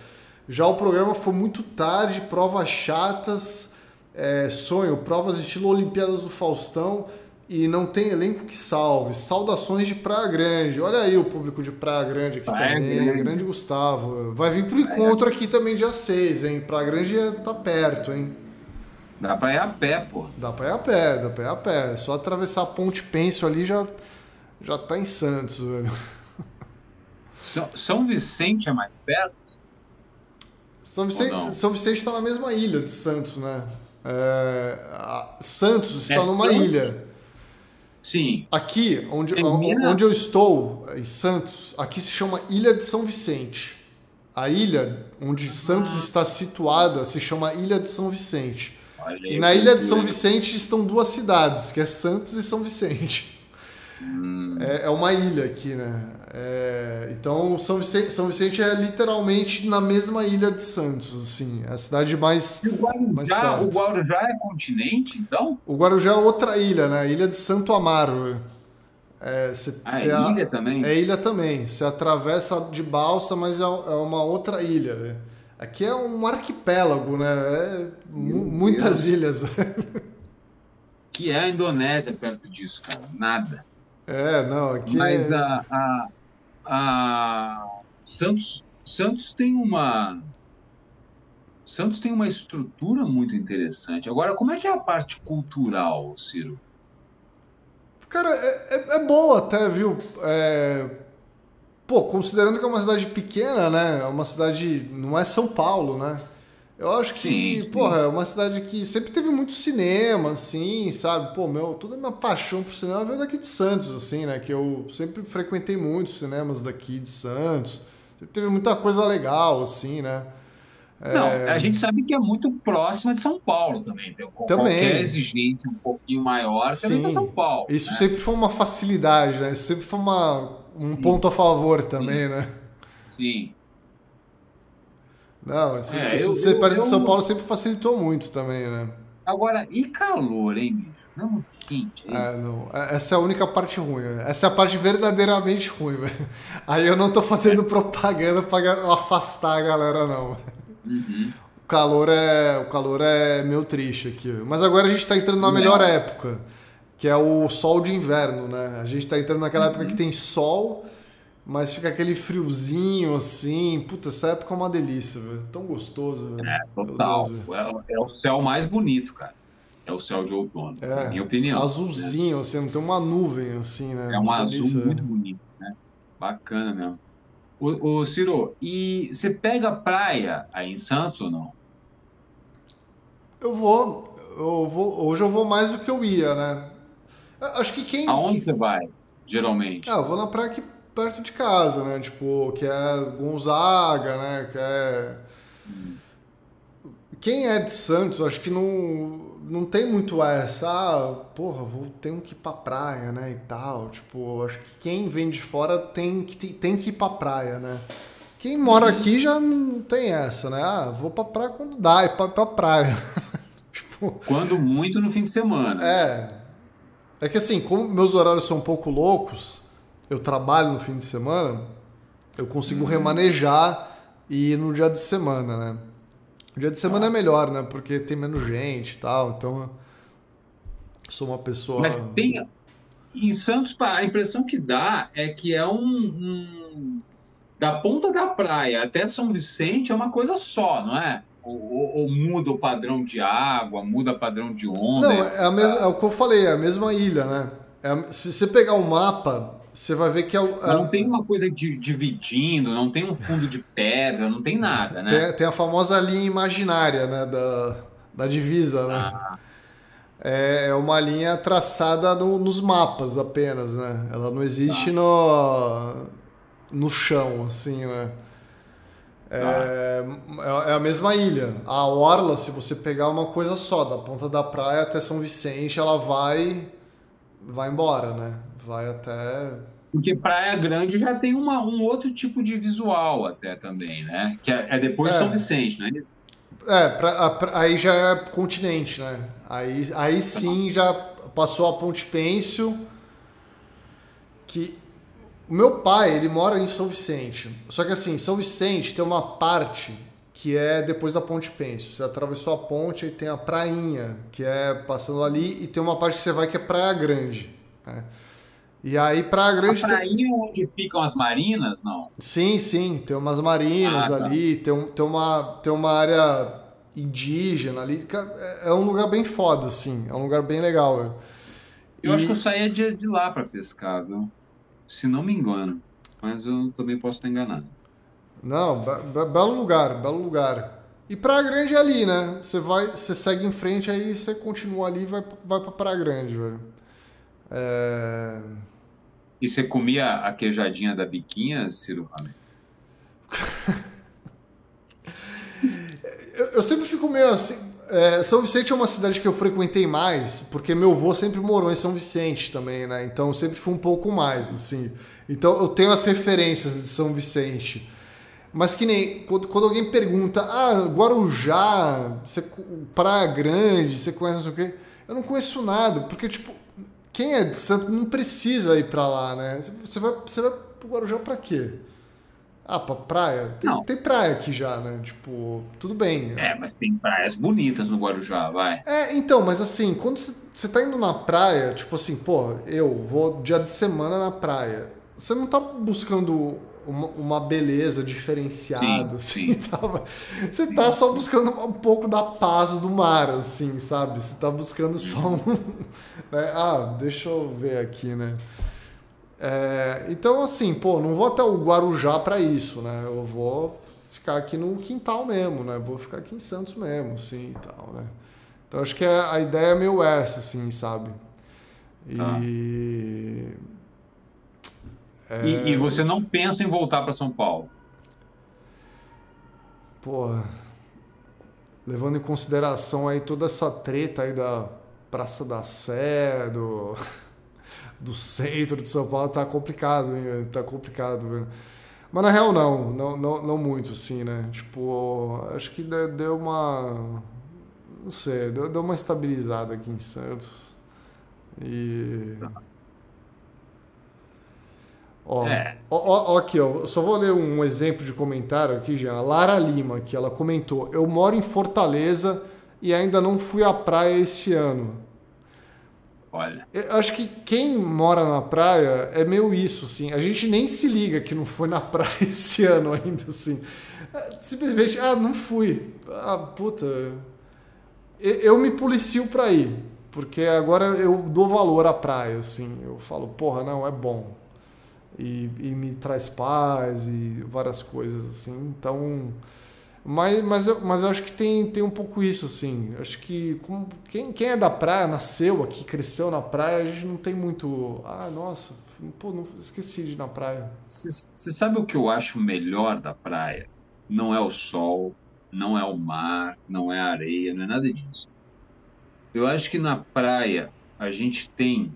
Já o programa foi muito tarde, provas chatas, é, sonho, provas estilo Olimpíadas do Faustão e não tem elenco que salve. Saudações de Praia Grande. Olha aí o público de Praia Grande aqui Praia também. Grande. grande. Gustavo. Vai vir pro encontro aqui também dia 6, hein? Praia Grande é, tá perto, hein?
Dá pra ir a pé, pô.
Dá pra ir a pé, dá pra ir a pé. É só atravessar a Ponte Penso ali já, já tá em Santos, velho.
São, São Vicente é mais perto?
São Vicente, São Vicente tá na mesma ilha de Santos, né? É, Santos está é numa Santos? ilha.
Sim.
Aqui, onde, onde eu estou, em Santos, aqui se chama Ilha de São Vicente. A ilha onde Santos está situada se chama Ilha de São Vicente. Olha e na Ilha de São Vicente estão duas cidades, que é Santos e São Vicente. Hum. É, é, uma ilha aqui, né? É, então São Vicente, São Vicente é literalmente na mesma ilha de Santos, assim, é a cidade mais.
E o Guarujá, mais perto. o Guarujá é continente, então?
O Guarujá é outra ilha, né? Ilha de Santo Amaro.
É, cê, ah, cê é ilha a, também?
É ilha também. Você atravessa de balsa, mas é, é uma outra ilha. Né? Aqui é um arquipélago, né? É muitas Deus. ilhas.
que é a Indonésia perto disso, cara? Nada.
É, não, aqui.
Mas
é...
a, a, a Santos, Santos tem uma. Santos tem uma estrutura muito interessante. Agora, como é que é a parte cultural, Ciro?
Cara, é, é, é boa até, viu? É... Pô, considerando que é uma cidade pequena, né? É uma cidade. Não é São Paulo, né? Eu acho que, sim, sim. porra, é uma cidade que sempre teve muito cinema, assim, sabe? Pô, meu, toda a minha paixão por cinema veio daqui de Santos, assim, né? Que eu sempre frequentei muitos cinemas daqui de Santos. Sempre teve muita coisa legal, assim, né?
Não, é... a gente sabe que é muito próxima de São Paulo também. Então, também. Qualquer exigência um pouquinho maior também para São Paulo.
Isso
né?
sempre foi uma facilidade, né? Isso sempre foi uma, um Sim. ponto a favor também,
Sim.
né?
Sim.
Não, isso, é, isso eu, de ser perto de São Paulo sempre facilitou muito também, né?
Agora, e calor, hein, bicho? Não quente. Hein?
É, não. Essa é a única parte ruim. Né? Essa é a parte verdadeiramente ruim, velho. Aí eu não tô fazendo propaganda pra afastar a galera, não.
Uhum.
O calor é, o calor é meio triste aqui. Mas agora a gente tá entrando na melhor época, que é o sol de inverno, né? A gente tá entrando naquela uhum. época que tem sol, mas fica aquele friozinho assim. Puta, essa época é uma delícia, velho. Tão gostoso, velho.
É, total. Deus, é, é o céu mais bonito, cara é o céu de outono, é, na minha opinião.
Azulzinho, né? assim, não tem uma nuvem assim, né?
É um azul muito bonito, né? Bacana mesmo. Ô, ô, Ciro, e você pega praia aí em Santos ou não?
Eu vou. Eu vou. Hoje eu vou mais do que eu ia, né? Acho que quem.
Aonde você vai, geralmente?
Ah, eu vou na praia aqui perto de casa, né? Tipo, que é Gonzaga, né? Que é. Quem é de Santos, acho que não não tem muito essa, ah, porra, vou ter que ir pra praia, né, e tal. Tipo, acho que quem vem de fora tem que, tem que ir pra praia, né. Quem mora aqui já não tem essa, né? Ah, vou pra praia quando dá, ir pra, pra praia.
tipo, quando muito no fim de semana.
É. É que assim, como meus horários são um pouco loucos, eu trabalho no fim de semana, eu consigo uhum. remanejar e ir no dia de semana, né? O dia de semana ah. é melhor, né? Porque tem menos gente e tal. Então, sou uma pessoa.
Mas tem. Em Santos, a impressão que dá é que é um, um. da ponta da praia até São Vicente é uma coisa só, não é? Ou, ou, ou, muda o padrão de água, muda o padrão de onda?
Não, é, a mesma, é o que eu falei, é a mesma ilha, né? É, se você pegar o um mapa, você vai ver que é o.
Não tem uma coisa de, dividindo, não tem um fundo de pedra, não tem nada, né?
Tem, tem a famosa linha imaginária, né? Da, da divisa, né? Ah. É, é uma linha traçada no, nos mapas apenas, né? Ela não existe ah. no, no chão, assim, né? É, ah. é, a mesma ilha. A orla, se você pegar uma coisa só, da ponta da praia até São Vicente, ela vai vai embora, né? Vai até.
Porque Praia Grande já tem uma, um outro tipo de visual até também, né? Que é, é depois de é. São Vicente, né?
É, pra, pra, aí já é continente, né? Aí, aí sim já passou a Ponte Pêncio, que o meu pai, ele mora em São Vicente. Só que assim, São Vicente tem uma parte que é depois da Ponte Pêncio. Você atravessou a ponte e tem a prainha, que é passando ali, e tem uma parte que você vai que é Praia Grande. Né? E aí para grande
a prainha tem... onde ficam as marinas, não?
Sim, sim, tem umas marinas ah, tá. ali, tem, um, tem, uma, tem uma área indígena ali, é, é um lugar bem foda, assim, é um lugar bem legal.
Eu e... acho que eu saía de, de lá para pescar, viu? Se não me engano, mas eu também posso estar enganado.
Não, be belo lugar, belo lugar. E Praia Grande é ali, né? Você vai, você segue em frente, aí você continua ali e vai, vai pra Praia Grande, velho. É...
E você comia a queijadinha da biquinha, Ciro
eu, eu, sempre fico meio assim. É, São Vicente é uma cidade que eu frequentei mais, porque meu avô sempre morou em São Vicente também, né? Então eu sempre fui um pouco mais, assim. Então eu tenho as referências de São Vicente. Mas que nem quando, quando alguém pergunta, ah, Guarujá, você, Praia Grande, você conhece não sei o quê? Eu não conheço nada, porque, tipo, quem é de Santos não precisa ir para lá, né? Você vai, você vai pro Guarujá para quê? Ah, pra praia? Tem, tem praia aqui já, né? Tipo, tudo bem.
É, mas tem praias bonitas no Guarujá, vai.
É, então, mas assim, quando você tá indo na praia, tipo assim, pô, eu vou dia de semana na praia. Você não tá buscando uma, uma beleza diferenciada, sim, assim, sim. Tava, você tá só buscando um pouco da paz do mar, assim, sabe? Você tá buscando só um. Né? Ah, deixa eu ver aqui, né? É, então, assim, pô, não vou até o Guarujá para isso, né? Eu vou ficar aqui no quintal mesmo, né? Vou ficar aqui em Santos mesmo, assim e tal, né? Então, acho que é, a ideia é meio essa, assim, sabe? E. Ah.
É... E, e, você não pensa em voltar para São Paulo?
Porra, levando em consideração aí toda essa treta aí da Praça da Sé, do, do centro de São Paulo, tá complicado, hein? Tá complicado, velho. Mas na real não, não, não, não muito, assim, né? Tipo, acho que deu uma. Não sei, deu, deu uma estabilizada aqui em Santos. E. Ó, é. ó, ó, aqui, ó, só vou ler um exemplo de comentário aqui, já. Lara Lima, que ela comentou: Eu moro em Fortaleza e ainda não fui à praia esse ano.
Olha.
Eu acho que quem mora na praia é meio isso, assim. A gente nem se liga que não foi na praia esse ano ainda, assim. É, simplesmente, ah, não fui. Ah, puta. Eu me policio pra ir. Porque agora eu dou valor à praia, assim. Eu falo, porra, não, é bom e, e me traz paz e várias coisas assim. Então, mas, mas, eu, mas eu acho que tem, tem um pouco isso, assim. acho que como, quem, quem é da praia, nasceu aqui, cresceu na praia, a gente não tem muito. Ah, nossa, pô, não, esqueci de ir na praia.
Você sabe o que eu acho melhor da praia? Não é o sol, não é o mar, não é a areia, não é nada disso. Eu acho que na praia a gente tem,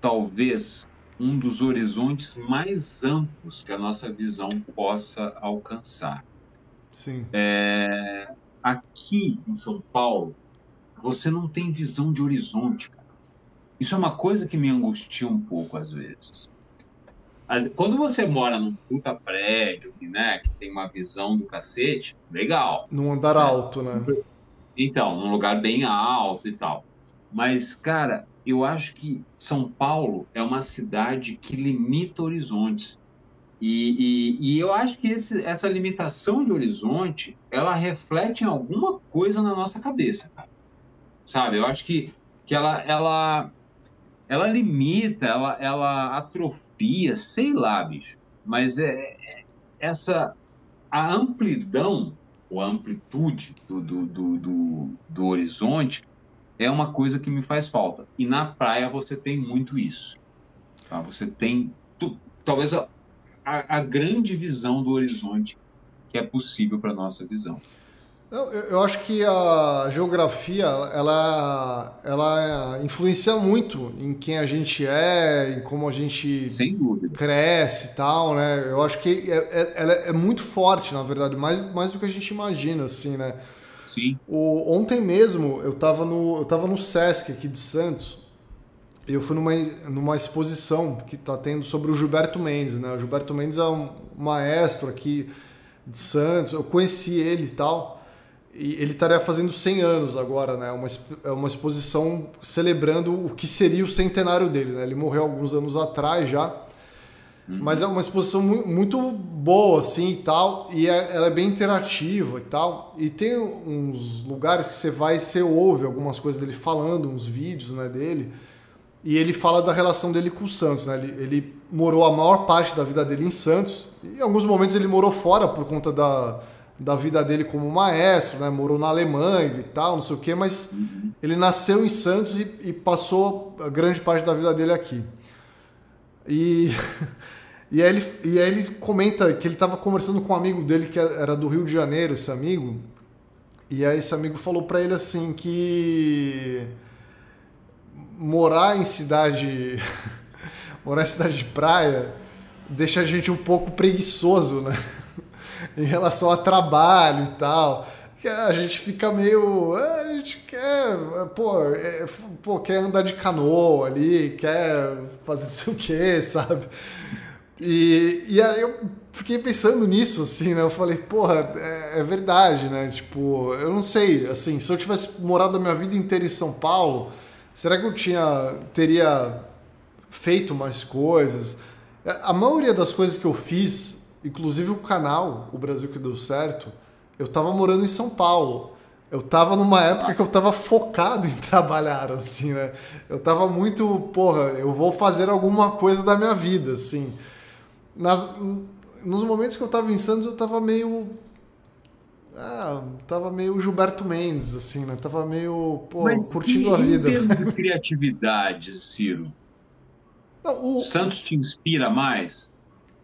talvez, um dos horizontes mais amplos que a nossa visão possa alcançar.
Sim.
É, aqui em São Paulo, você não tem visão de horizonte. Cara. Isso é uma coisa que me angustia um pouco às vezes. Quando você mora num puta prédio, né, que tem uma visão do cacete, legal.
Num andar alto, né?
Então, num lugar bem alto e tal. Mas, cara, eu acho que São Paulo é uma cidade que limita horizontes. E, e, e eu acho que esse, essa limitação de horizonte, ela reflete em alguma coisa na nossa cabeça, cara. Sabe? Eu acho que, que ela, ela, ela limita, ela, ela atrofia, sei lá, bicho. Mas é, é essa a amplidão ou a amplitude do, do, do, do, do horizonte é uma coisa que me faz falta. E na praia você tem muito isso. Tá? Você tem tu, talvez a, a, a, grande visão do horizonte que é possível para nossa visão.
Eu, eu, acho que a geografia ela, ela influencia muito em quem a gente é, em como a gente cresce e tal, né? Eu acho que é, é, ela é muito forte, na verdade, mais, mais do que a gente imagina, assim, né?
Sim.
O, ontem mesmo eu estava no, eu tava no Sesc aqui de Santos. E eu fui numa, numa exposição que está tendo sobre o Gilberto Mendes, né? O Gilberto Mendes é um maestro aqui de Santos. Eu conheci ele e tal. E ele estaria fazendo 100 anos agora, né? Uma, é uma exposição celebrando o que seria o centenário dele, né? Ele morreu alguns anos atrás já. Uhum. Mas é uma exposição muito boa, assim, e tal. E é, ela é bem interativa e tal. E tem uns lugares que você vai e você ouve algumas coisas dele falando, uns vídeos né, dele. E ele fala da relação dele com o Santos, né? Ele, ele morou a maior parte da vida dele em Santos. E em alguns momentos ele morou fora por conta da, da vida dele como maestro, né? Morou na Alemanha e tal, não sei o quê. Mas uhum. ele nasceu em Santos e, e passou a grande parte da vida dele aqui. E... E aí, ele, e aí ele comenta que ele estava conversando com um amigo dele que era do Rio de Janeiro, esse amigo. E aí esse amigo falou para ele assim que morar em cidade morar em cidade de praia deixa a gente um pouco preguiçoso, né? em relação a trabalho e tal. A gente fica meio. É, a gente quer. Pô, é, pô, quer andar de canoa ali, quer fazer não sei o quê, sabe? E, e aí eu fiquei pensando nisso, assim, né? Eu falei, porra, é, é, verdade, né? Tipo, eu não sei, assim, se eu tivesse morado a minha vida inteira em São Paulo, será que eu tinha, teria feito mais coisas? A maioria das coisas que eu fiz, inclusive o canal, o Brasil que deu certo, eu tava morando em São Paulo. Eu tava numa época que eu tava focado em trabalhar, assim, né? Eu tava muito, porra, eu vou fazer alguma coisa da minha vida, assim nas, nos momentos que eu tava em Santos, eu tava meio. Ah, tava meio Gilberto Mendes, assim, né? Tava meio, pô, Mas curtindo a vida.
Em termos de criatividade, Ciro, Não, o... Santos te inspira mais?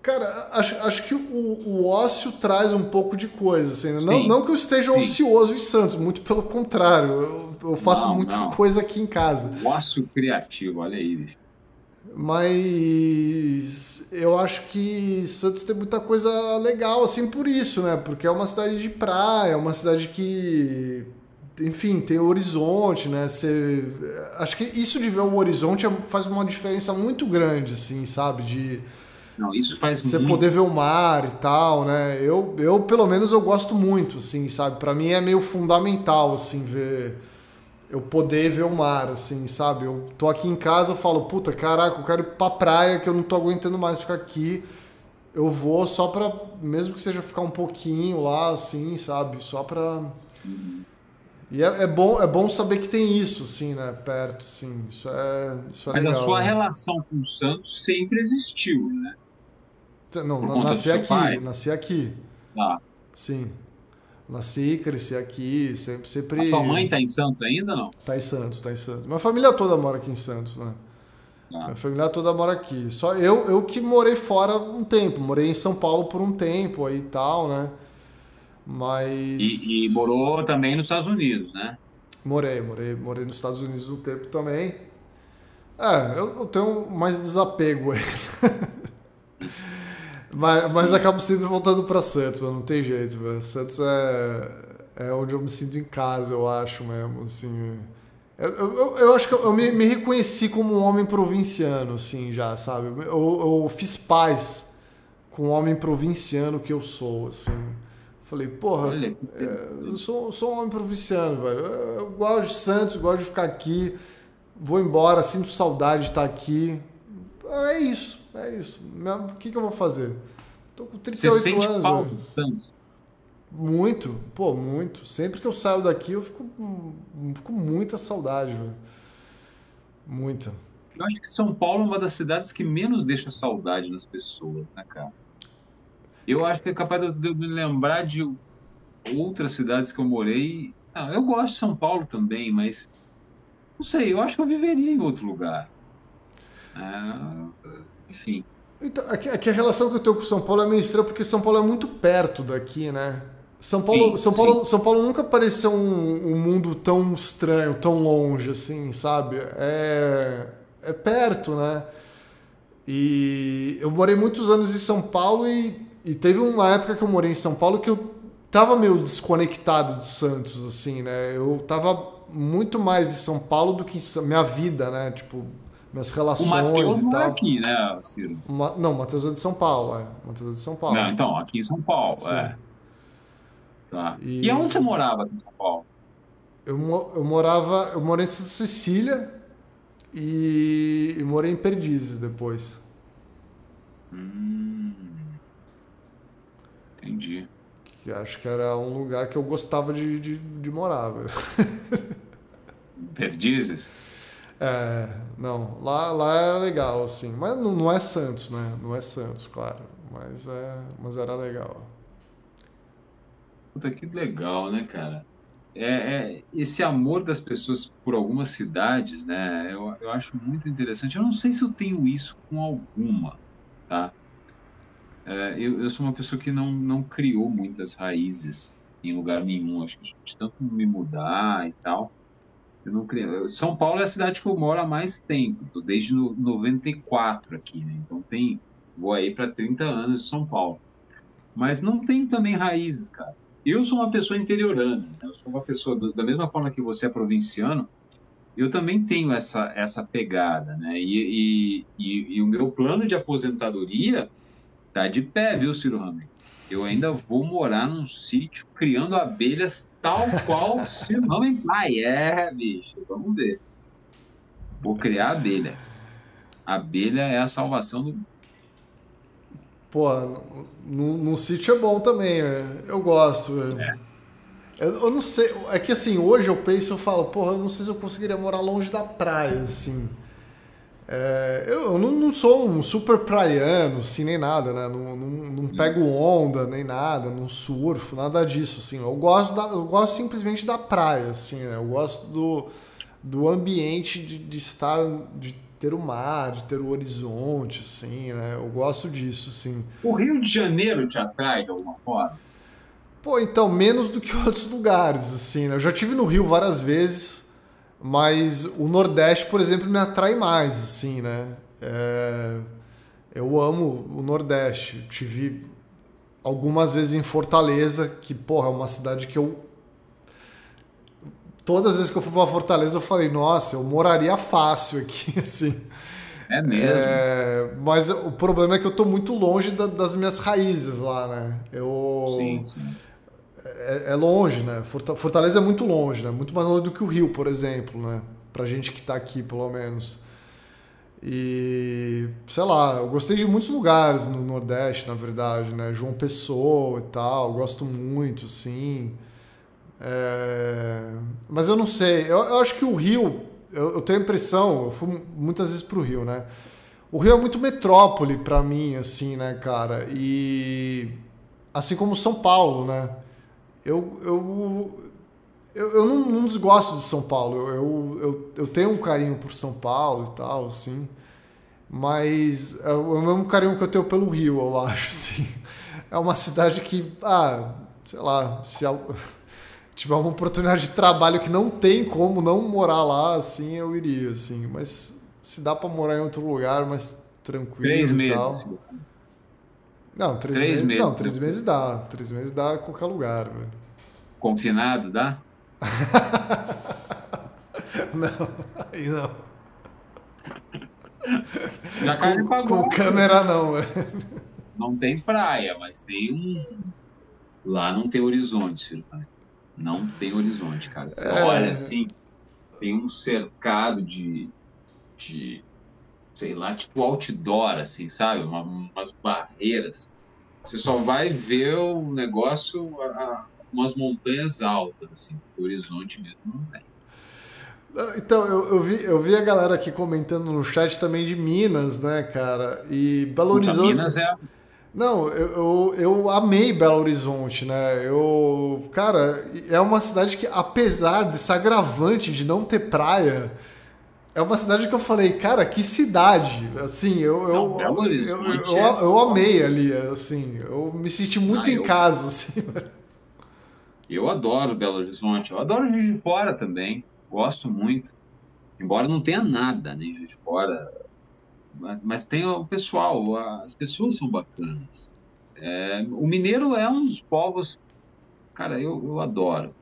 Cara, acho, acho que o, o ócio traz um pouco de coisa, assim. Né? Não, não que eu esteja Sim. ocioso em Santos, muito pelo contrário. Eu, eu faço não, muita não. coisa aqui em casa.
O ócio criativo, olha aí, bicho.
Mas eu acho que Santos tem muita coisa legal, assim, por isso, né? Porque é uma cidade de praia, é uma cidade que enfim, tem horizonte, né? Você, acho que isso de ver o horizonte é, faz uma diferença muito grande, assim, sabe? De
não, isso faz
você muito... poder ver o mar e tal, né? Eu, eu pelo menos eu gosto muito, assim, sabe? Para mim é meio fundamental, assim, ver eu poder ver o mar, assim, sabe? Eu tô aqui em casa, eu falo, puta, caraca, eu quero ir pra praia, que eu não tô aguentando mais ficar aqui. Eu vou só pra, mesmo que seja ficar um pouquinho lá, assim, sabe? Só pra. Uhum. E é, é, bom, é bom saber que tem isso, assim, né? Perto, sim. Isso é, isso é
Mas
legal,
a sua
né?
relação com o Santos sempre existiu, né?
Não, nasci aqui, nasci aqui.
Ah.
Sim. Nasci, cresci aqui, sempre, sempre. A
sua mãe tá em Santos ainda não?
Tá em Santos, tá em Santos. Minha família toda mora aqui em Santos, né? Ah. Minha família toda mora aqui. Só eu, eu que morei fora um tempo, morei em São Paulo por um tempo aí e tal, né? Mas.
E, e, morou também nos Estados Unidos, né?
Morei, morei, morei nos Estados Unidos um tempo também. É, eu, eu tenho mais desapego aí. mas, mas acabo sempre voltando para Santos, não tem jeito, velho. Santos é, é onde eu me sinto em casa, eu acho mesmo, assim. Eu, eu, eu acho que eu me, me, reconheci como um homem provinciano, assim, já, sabe? Eu, eu fiz paz com o homem provinciano que eu sou, assim. Falei, porra, Olha, é, eu sou, sou um homem provinciano, velho. Eu, eu gosto de Santos, gosto de ficar aqui. Vou embora, sinto saudade de estar aqui. É isso, é isso. O que, que eu vou fazer? Tô com 38 Você sente anos. Falta de Santos? Muito, pô, muito. Sempre que eu saio daqui, eu fico com muita saudade, velho. Muita.
Eu acho que São Paulo é uma das cidades que menos deixa saudade nas pessoas, né, cara? Eu acho que é capaz de eu me lembrar de outras cidades que eu morei. Não, eu gosto de São Paulo também, mas não sei, eu acho que eu viveria em outro lugar. É, enfim.
Então, aqui, aqui, a relação que eu tenho com São Paulo é meio estranha, porque São Paulo é muito perto daqui, né? São Paulo, sim, São Paulo, São Paulo nunca pareceu um, um, mundo tão estranho, tão longe, assim, sabe? É, é perto, né? E eu morei muitos anos em São Paulo e e teve uma época que eu morei em São Paulo que eu tava meio desconectado de Santos, assim, né? Eu tava muito mais em São Paulo do que em minha vida, né? Tipo, minhas relações o Mateus e
tal.
Não é
aqui, né, Ciro?
Uma, não, Matheus é de São Paulo, é. Matheus é de São Paulo. Não,
então, aqui em São Paulo, Sim. é. Tá. E... e onde você morava em São Paulo?
Eu, eu morava, eu morei em Santa Cecília e, e morei em Perdizes depois.
Hum. Entendi.
Que acho que era um lugar que eu gostava de, de, de morar.
Perdizes?
É, não, lá, lá é legal, assim. Mas não, não é Santos, né? Não é Santos, claro. Mas, é, mas era legal.
Puta, que legal, né, cara? É, é, esse amor das pessoas por algumas cidades, né? Eu, eu acho muito interessante. Eu não sei se eu tenho isso com alguma, tá? É, eu, eu sou uma pessoa que não, não criou muitas raízes em lugar nenhum. Acho que de tanto me mudar e tal, eu não criei. São Paulo é a cidade que eu moro há mais tempo, desde no, 94 aqui, né? Então tem, vou aí para 30 anos de São Paulo. Mas não tem também raízes, cara. Eu sou uma pessoa interiorana, né? eu sou uma pessoa da mesma forma que você é provinciano, eu também tenho essa, essa pegada, né? E, e, e, e o meu plano de aposentadoria Tá de pé, viu, Ciro Ramen? Eu ainda vou morar num sítio criando abelhas tal qual Ciro Ramen pai. É, bicho, vamos ver. Vou criar abelha. abelha é a salvação do.
Pô, no sítio é bom também, né? eu gosto. É. Eu, eu, não sei, é que assim, hoje eu penso, eu falo, porra, eu não sei se eu conseguiria morar longe da praia, assim. É, eu não, não, sou um super praiano, assim, nem nada, né? Não, não, não, pego onda, nem nada, não surfo, nada disso, assim. Eu gosto, da, eu gosto simplesmente da praia, assim, né? Eu gosto do, do ambiente de, de estar, de ter o mar, de ter o horizonte, assim, né? Eu gosto disso, assim.
O Rio de Janeiro te atrai de alguma forma?
Pô, então, menos do que outros lugares, assim, né? Eu já tive no Rio várias vezes, mas o Nordeste, por exemplo, me atrai mais, assim, né? É... Eu amo o Nordeste. Eu tive algumas vezes em Fortaleza, que, porra, é uma cidade que eu todas as vezes que eu fui para Fortaleza, eu falei, nossa, eu moraria fácil aqui, assim.
É mesmo. É,
mas o problema é que eu tô muito longe da, das minhas raízes lá, né? Eu,
sim, sim.
É, é, longe, né? Fortaleza é muito longe, né? Muito mais longe do que o Rio, por exemplo, né? Pra gente que tá aqui, pelo menos. E, sei lá, eu gostei de muitos lugares no Nordeste, na verdade, né? João Pessoa e tal, gosto muito, sim. É... Mas eu não sei. Eu, eu acho que o Rio, eu, eu, tenho a impressão, eu fui muitas vezes pro Rio, né? O Rio é muito metrópole para mim, assim, né, cara? E assim como São Paulo, né? Eu, eu, eu, eu não, não desgosto de São Paulo. Eu, eu, eu tenho um carinho por São Paulo e tal, assim. Mas é o mesmo carinho que eu tenho pelo Rio, eu acho, assim. É uma cidade que, ah, sei lá, se tiver uma oportunidade de trabalho que não tem como não morar lá, assim, eu iria, assim. Mas se dá para morar em outro lugar, mais tranquilo
três
e
meses,
tal.
Assim.
Não, três, três meses, meses, Não, três meses dá. Três meses dá em qualquer lugar, velho.
Confinado, dá?
não, aí não.
Já com,
pagou, com câmera não, velho.
Não tem praia, mas tem um. Lá não tem horizonte, filho não tem horizonte, cara. Você é... olha assim, tem um cercado de, de, sei lá, tipo outdoor, assim, sabe? Uma, umas barreiras. Você só vai ver o negócio, a, a, umas montanhas altas, assim, o horizonte mesmo não tem.
Então, eu, eu, vi, eu vi a galera aqui comentando no chat também de Minas, né, cara? E Belo Horizonte.
Minas é,
não, eu, eu, eu, amei Belo Horizonte, né? Eu, cara, é uma cidade que, apesar desse agravante de não ter praia, é uma cidade que eu falei, cara, que cidade! Assim, eu, eu, eu, eu, é eu, amei ali, assim, eu me senti muito ah, em casa, assim.
Eu adoro Belo Horizonte, eu adoro Juiz de Fora também, gosto muito. Embora não tenha nada nem Juiz de Fora, mas tem o pessoal, as pessoas são bacanas. É, o mineiro é um dos povos, cara, eu, eu adoro.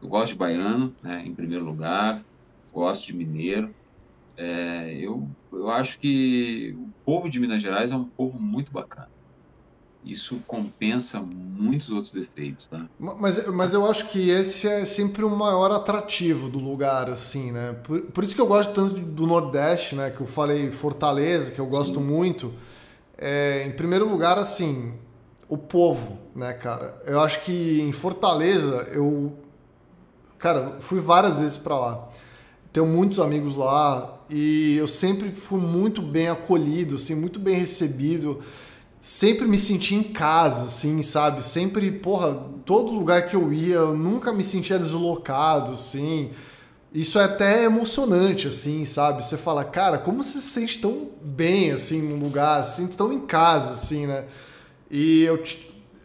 Eu gosto de baiano, né, em primeiro lugar, gosto de mineiro. É, eu, eu acho que o povo de Minas Gerais é um povo muito bacana isso compensa muitos outros defeitos, tá?
Mas, mas eu acho que esse é sempre o maior atrativo do lugar, assim, né? Por, por isso que eu gosto tanto do Nordeste, né? Que eu falei Fortaleza, que eu gosto Sim. muito. É, em primeiro lugar, assim, o povo, né, cara? Eu acho que em Fortaleza, eu... Cara, fui várias vezes para lá. Tenho muitos amigos lá e eu sempre fui muito bem acolhido, assim, muito bem recebido sempre me senti em casa, assim, sabe? Sempre, porra, todo lugar que eu ia, eu nunca me sentia deslocado, assim. Isso é até emocionante, assim, sabe? Você fala, cara, como você se sente tão bem, assim, num lugar, assim, tão em casa, assim, né? E eu,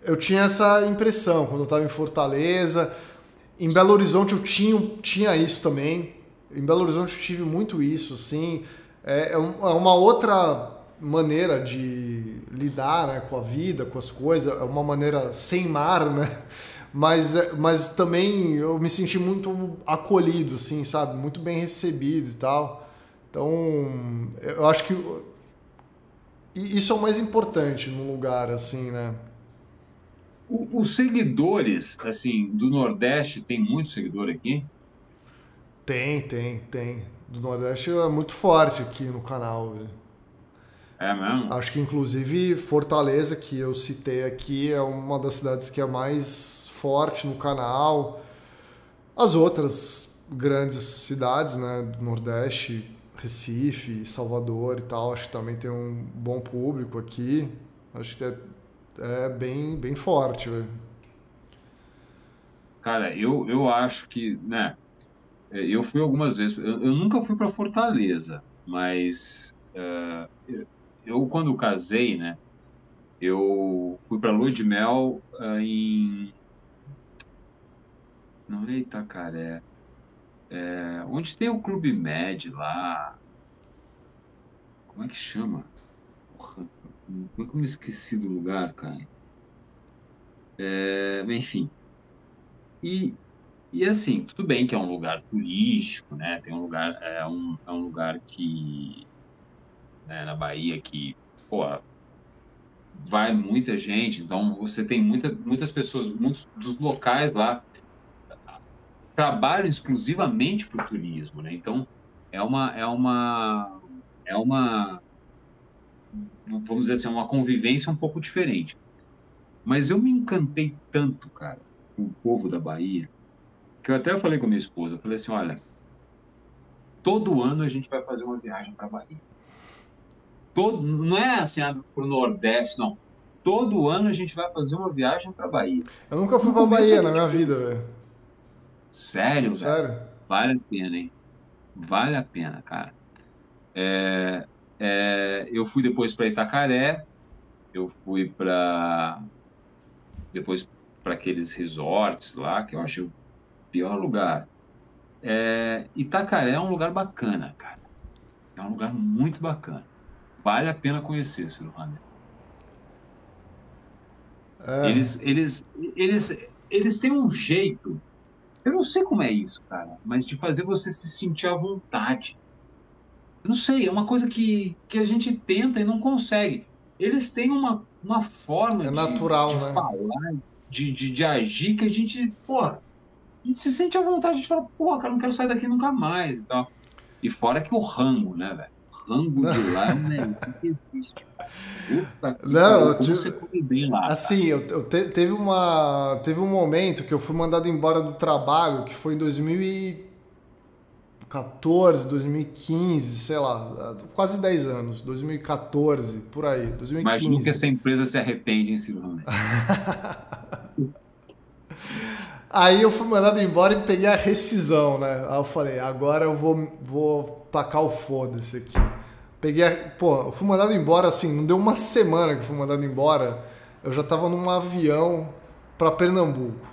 eu tinha essa impressão quando eu tava em Fortaleza. Em Belo Horizonte eu tinha, tinha isso também. Em Belo Horizonte tive muito isso, assim. É, é, é uma outra maneira de lidar né, com a vida, com as coisas, é uma maneira sem mar, né? Mas, mas também eu me senti muito acolhido, assim, sabe? Muito bem recebido e tal. Então, eu acho que isso é o mais importante no lugar, assim, né?
Os seguidores, assim, do Nordeste, tem muito seguidor aqui?
Tem, tem, tem. Do Nordeste é muito forte aqui no canal.
É mesmo?
Acho que inclusive Fortaleza, que eu citei aqui, é uma das cidades que é mais forte no canal. As outras grandes cidades, né, do Nordeste, Recife, Salvador e tal, acho que também tem um bom público aqui. Acho que é, é bem, bem forte, véio.
Cara, eu, eu acho que, né, eu fui algumas vezes, eu, eu nunca fui para Fortaleza, mas uh, eu, quando casei, né, eu fui para lua de mel uh, em. Não é Itacaré. É, onde tem o Clube Med lá. Como é que chama? Porra, como é que eu me esqueci do lugar, cara? É, enfim. E, e assim, tudo bem que é um lugar turístico, né? Tem um lugar, é um, é um lugar que né, na Bahia que, pô, vai muita gente, então você tem muita, muitas pessoas, muitos dos locais lá trabalham exclusivamente para o turismo, né? Então é uma é uma é uma vamos dizer assim, uma convivência um pouco diferente. Mas eu me encantei tanto, cara, com o povo da Bahia, que eu até falei com minha esposa, eu falei assim, olha, todo ano a gente vai fazer uma viagem para Bahia. Todo, não é assim ah, para o Nordeste, não. Todo ano a gente vai fazer uma viagem para Bahia.
Eu nunca fui para Bahia na minha vida, velho.
Sério, Sério? Vale a pena, hein? Vale a pena, cara. É, é, eu fui depois para Itacaré, eu fui para depois para aqueles resorts lá que eu achei pior lugar. É, Itacaré é um lugar bacana, cara. É um lugar muito bacana. Vale a pena conhecer, Ciro. É. Eles, eles, eles, eles têm um jeito, eu não sei como é isso, cara, mas de fazer você se sentir à vontade. Eu não sei, é uma coisa que, que a gente tenta e não consegue. Eles têm uma, uma forma
é
de,
natural,
de
né?
falar, de, de, de agir, que a gente, pô, a gente se sente à vontade, a gente fala, pô, cara, não quero sair daqui nunca mais e tal. E fora que o rango, né, velho? rango de lá, né? Que existe? Puta que
não, tive, você come bem lá. Assim, eu, eu te, teve, uma, teve um momento que eu fui mandado embora do trabalho, que foi em 2014, 2015, sei lá, quase 10 anos, 2014, por aí, 2015.
Imagina que essa empresa se arrepende, hein, Silvano?
Aí eu fui mandado embora e peguei a rescisão, né? Aí eu falei, agora eu vou, vou tacar o foda-se aqui. Peguei, a, pô, eu fui mandado embora assim, não deu uma semana que eu fui mandado embora, eu já tava num avião para Pernambuco.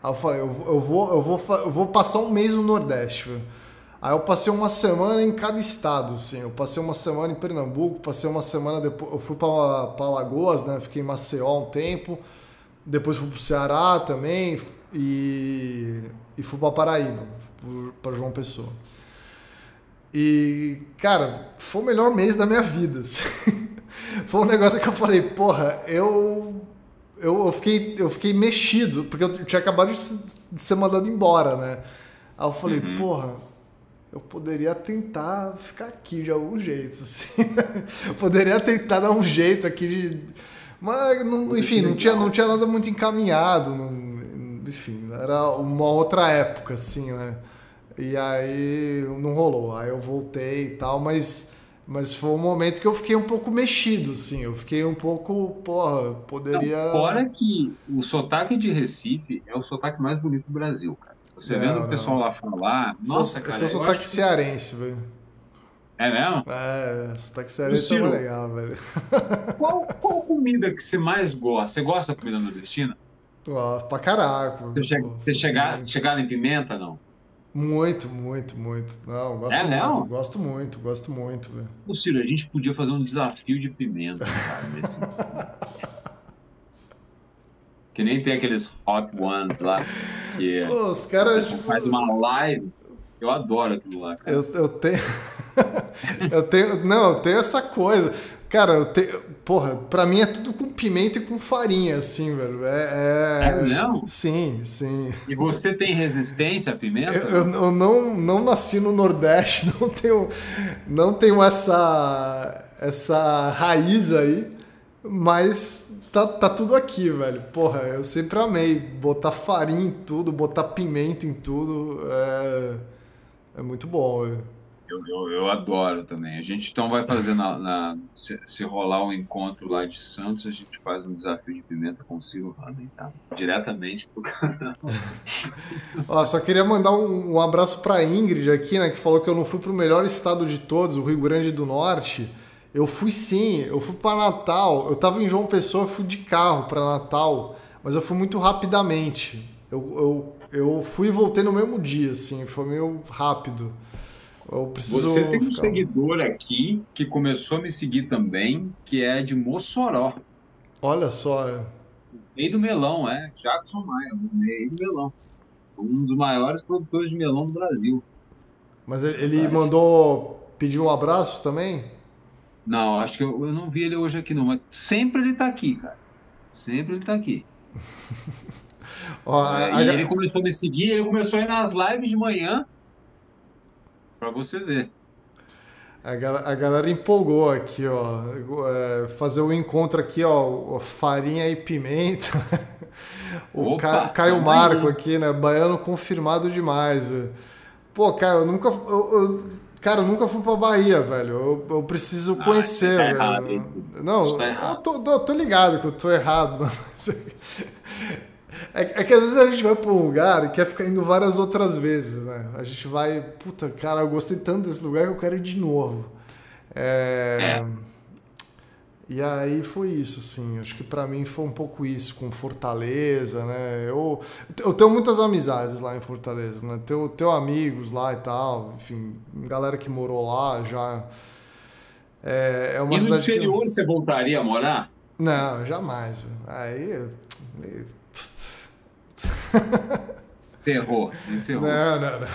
Aí eu falei, eu, eu, vou, eu, vou, eu vou passar um mês no Nordeste, velho. Aí eu passei uma semana em cada estado, assim. Eu passei uma semana em Pernambuco, passei uma semana depois. Eu fui para Lagoas, né? Fiquei em Maceió um tempo. Depois fui pro Ceará também e, e fui para Paraíba, para João Pessoa. E, cara, foi o melhor mês da minha vida. Assim. foi um negócio que eu falei, porra, eu, eu, eu, fiquei, eu fiquei mexido, porque eu tinha acabado de ser mandado embora, né? Aí eu falei, uhum. porra, eu poderia tentar ficar aqui de algum jeito, assim. eu poderia tentar dar um jeito aqui de mas, não, enfim, não tinha, não tinha nada muito encaminhado. Não, enfim, era uma outra época, assim, né? E aí não rolou. Aí eu voltei e tal, mas, mas foi um momento que eu fiquei um pouco mexido, assim. Eu fiquei um pouco, porra, poderia.
Não, fora que o sotaque de Recife é o sotaque mais bonito do Brasil, cara. Você não, vendo o pessoal lá falar, nossa, cara.
Esse é o sotaque cearense, velho.
É mesmo?
É, sotaque cearense é legal, velho.
Qual, qual comida que você mais gosta? Você gosta da comida nordestina?
Gosto pra caraca.
Você, che você chegar, chegar em pimenta, não?
Muito, muito, muito. Não, gosto é muito, mesmo? gosto muito, gosto muito, velho.
Ô, Ciro, a gente podia fazer um desafio de pimenta, cara, nesse... que nem tem aqueles hot ones lá, que
Pô, os caras...
faz uma live eu adoro aquilo lá. Cara.
Eu, eu tenho. eu tenho. Não, eu tenho essa coisa. Cara, eu tenho. Porra, pra mim é tudo com pimenta e com farinha, assim, velho. É.
É, é mesmo?
Sim, sim.
E você tem resistência à pimenta?
Eu, eu, não, não nasci no Nordeste, não tenho, não tenho essa, essa raiz aí, mas tá, tá tudo aqui, velho. Porra, eu sempre amei botar farinha em tudo, botar pimenta em tudo. É. É muito bom.
Eu, eu, eu, adoro também. A gente então vai fazer na, na se, se, rolar um encontro lá de Santos, a gente faz um desafio de pimenta com o Haney, tá? Diretamente pro canal.
Ó, só queria mandar um, um abraço pra Ingrid aqui, né? Que falou que eu não fui pro melhor estado de todos, o Rio Grande do Norte. Eu fui sim, eu fui para Natal. Eu tava em João Pessoa, fui de carro para Natal, mas eu fui muito rapidamente. Eu, eu, eu fui e voltei no mesmo dia, assim, foi meio rápido.
Você tem um ficar... seguidor aqui que começou a me seguir também, que é de Mossoró.
Olha só. É.
Meio do melão, é. Jackson Maia, meio do melão. Um dos maiores produtores de melão do Brasil.
Mas ele, ele mandou pedir um abraço também?
Não, acho que eu, eu não vi ele hoje aqui não, mas sempre ele tá aqui, cara. Sempre ele tá aqui. Ó, é, a... E ele começou a me seguir, ele começou a ir nas lives de manhã para você ver.
A galera, a galera, empolgou aqui, ó. É, fazer o um encontro aqui, ó. Farinha e pimenta. o Opa, Caio Marco aqui, né? Baiano confirmado demais. Pô, Caio, eu nunca. Eu, eu, cara, eu nunca fui pra Bahia, velho. Eu, eu preciso ah, conhecer, tá velho. Errado, isso. Não, isso tá eu tô, tô, tô, ligado que eu tô errado. É, é, que às vezes a gente vai para um lugar e quer ficar indo várias outras vezes, né? A gente vai, puta, cara, eu gostei tanto desse lugar que eu quero ir de novo. É... é. E aí foi isso, assim. Acho que para mim foi um pouco isso, com Fortaleza, né? Eu, eu tenho muitas amizades lá em Fortaleza, né? Tenho, tenho amigos lá e tal, enfim, galera que morou lá já.
É, é uma e no exterior que... você voltaria a morar?
Não, jamais. Aí
encerrou.
Não, não, não.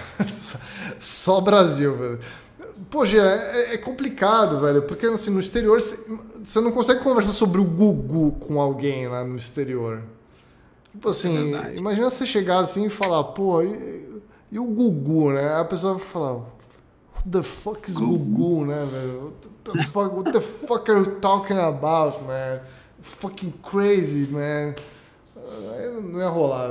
Só Brasil, velho. Pô, Gia, é, é, complicado, velho, porque assim, no exterior você não consegue conversar sobre o Gugu com alguém lá no exterior. Tipo assim, é imagina você chegar assim e falar, pô, e, e, o Gugu, né? A pessoa vai falar, what the fuck is Gugu, Gugu né, velho? What the, fuck, what the fuck are you talking about, man? Fucking crazy, man. Não ia rolar.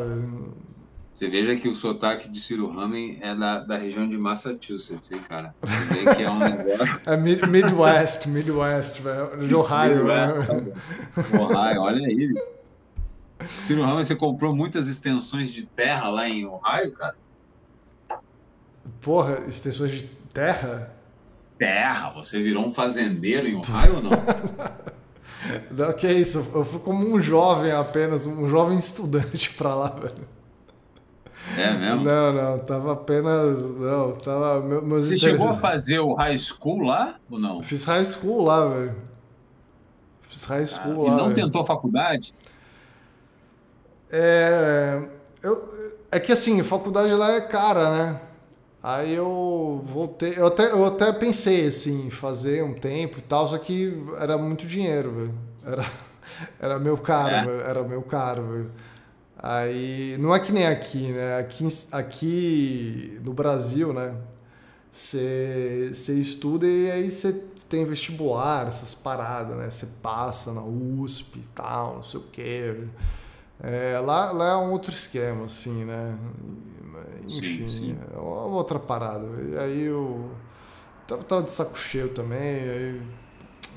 Você veja que o sotaque de Ciro Ramen é da, da região de Massachusetts, hein, cara? que é um negócio...
É Midwest, Midwest, velho. De Ohio, Midwest,
né? Ohio, olha aí. Ciro Ramen, você comprou muitas extensões de terra lá em Ohio, cara?
Porra, extensões de terra?
Terra, você virou um fazendeiro em Ohio ou não?
não, que isso, eu fui como um jovem apenas, um jovem estudante pra lá, velho.
É mesmo?
Não, não, tava apenas. Não, tava.
Meus Você chegou a fazer o high school lá ou não?
Fiz high school lá, velho. Fiz high school ah, lá.
E não véio. tentou faculdade?
É. Eu, é que assim, faculdade lá é cara, né? Aí eu voltei. Eu até, eu até pensei assim, fazer um tempo e tal, só que era muito dinheiro, velho. Era, era meu caro, é. velho. Era meu caro, velho. Aí, não é que nem aqui, né? Aqui, aqui no Brasil, né? Você estuda e aí você tem vestibular, essas paradas, né? Você passa na USP e tal, não sei o quê. É, lá, lá é um outro esquema, assim, né? Enfim, sim, sim. é uma outra parada. E aí eu tava, tava de saco cheio também, aí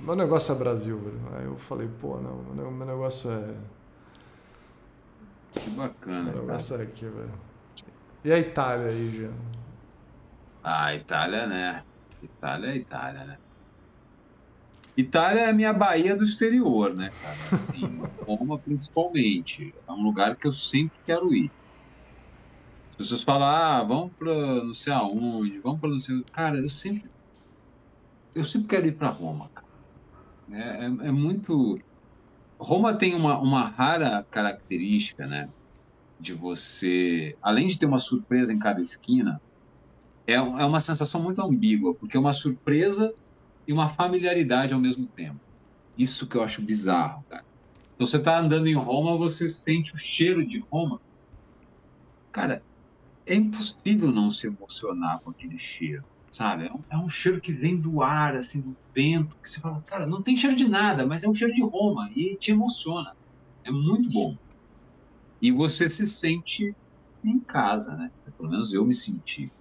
meu negócio é Brasil, velho. Aí eu falei, pô, não, meu negócio é
que bacana.
Vou passar aqui, velho. E a Itália aí, Jean?
Ah, Itália, né? Itália é Itália, né? Itália é a minha Bahia do exterior, né, cara? Assim, Roma principalmente. É um lugar que eu sempre quero ir. As pessoas falam, ah, vamos pra não sei aonde, vamos pra não sei. Cara, eu sempre. Eu sempre quero ir pra Roma. É, é, é muito Roma tem uma, uma rara característica, né? De você, além de ter uma surpresa em cada esquina, é, é uma sensação muito ambígua, porque é uma surpresa e uma familiaridade ao mesmo tempo. Isso que eu acho bizarro, cara. Então você tá andando em Roma, você sente o cheiro de Roma. Cara, é impossível não se emocionar com aquele cheiro sabe? É um, é um, cheiro que vem do ar, assim, do vento, que você fala, cara, não tem cheiro de nada, mas é um cheiro de Roma e te emociona. É muito bom. E você se sente em casa, né? Pelo menos eu me senti.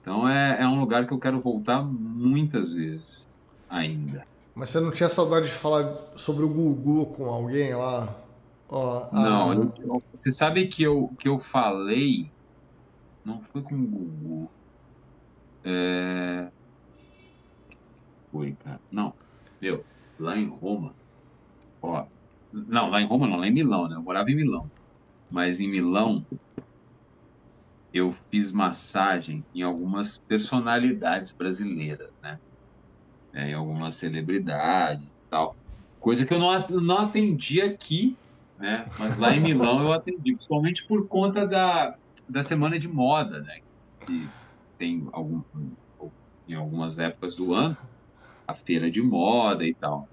Então é, é um lugar que eu quero voltar muitas vezes ainda.
Mas você não tinha saudade de falar sobre o Gugu com alguém lá?
Ó, não, a... eu, você sabe que eu, que eu falei. Não foi com o Gugu. É... Foi, cara. Não, meu, lá em Roma. Ó, não, lá em Roma não, lá em Milão, né? Eu morava em Milão. Mas em Milão, eu fiz massagem em algumas personalidades brasileiras, né? É, em algumas celebridades e tal. Coisa que eu não, não atendi aqui, né? Mas lá em Milão eu atendi, principalmente por conta da, da semana de moda, né? Que tem algum, em algumas épocas do ano, a feira de moda e tal.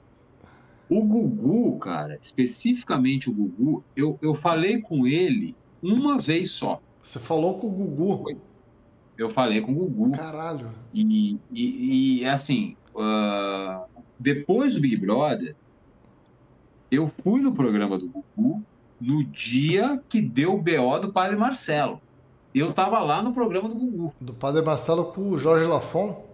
O Gugu, cara, especificamente o Gugu, eu, eu falei com ele uma vez só.
Você falou com o Gugu?
Eu falei com o Gugu.
Caralho.
E, e, e assim, uh, depois do Big Brother, eu fui no programa do Gugu no dia que deu o BO do Padre Marcelo. Eu tava lá no programa do Gugu.
Do Padre Marcelo com o Jorge Lafon?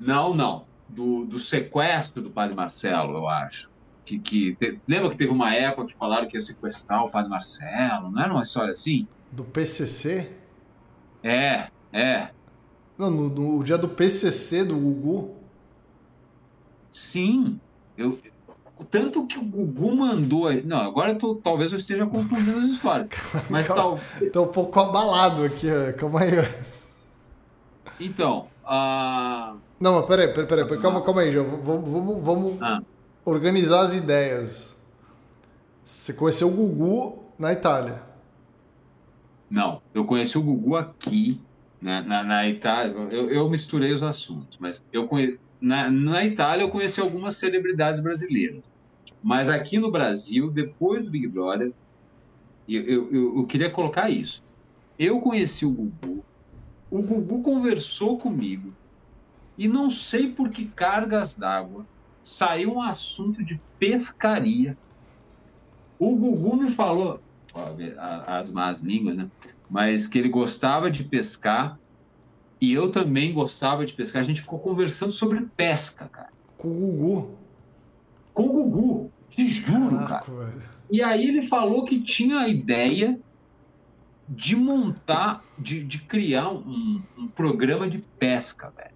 Não, não do, do sequestro do padre Marcelo, eu acho. Que, que te, lembra que teve uma época que falaram que ia sequestrar o padre Marcelo? Não era uma história assim?
Do PCC?
É, é.
Não, no, no dia do PCC do Gugu?
Sim. Eu, tanto que o Gugu mandou. Não, agora eu tô, talvez eu esteja confundindo as histórias. Mas
tal. Tô um pouco abalado aqui, calma aí.
Então. Uh
não, mas peraí, peraí, peraí, calma, calma aí, já. Vamos, vamos, vamos ah. organizar as ideias. Você conheceu o Gugu na Itália?
Não, eu conheci o Gugu aqui, né, na, na Itália. Eu, eu, misturei os assuntos, mas eu conhe... na, na Itália eu conheci algumas celebridades brasileiras. Mas aqui no Brasil, depois do Big Brother, eu, eu, eu, eu queria colocar isso. Eu conheci o Gugu, o Gugu conversou comigo, e não sei por que cargas d'água saiu um assunto de pescaria. O Gugu me falou, as más línguas, né? Mas que ele gostava de pescar e eu também gostava de pescar. A gente ficou conversando sobre pesca, cara.
Com o Gugu.
Com o Gugu. Te juro, Caraca, cara. Velho. E aí ele falou que tinha a ideia de montar, de, de criar um, um programa de pesca, velho.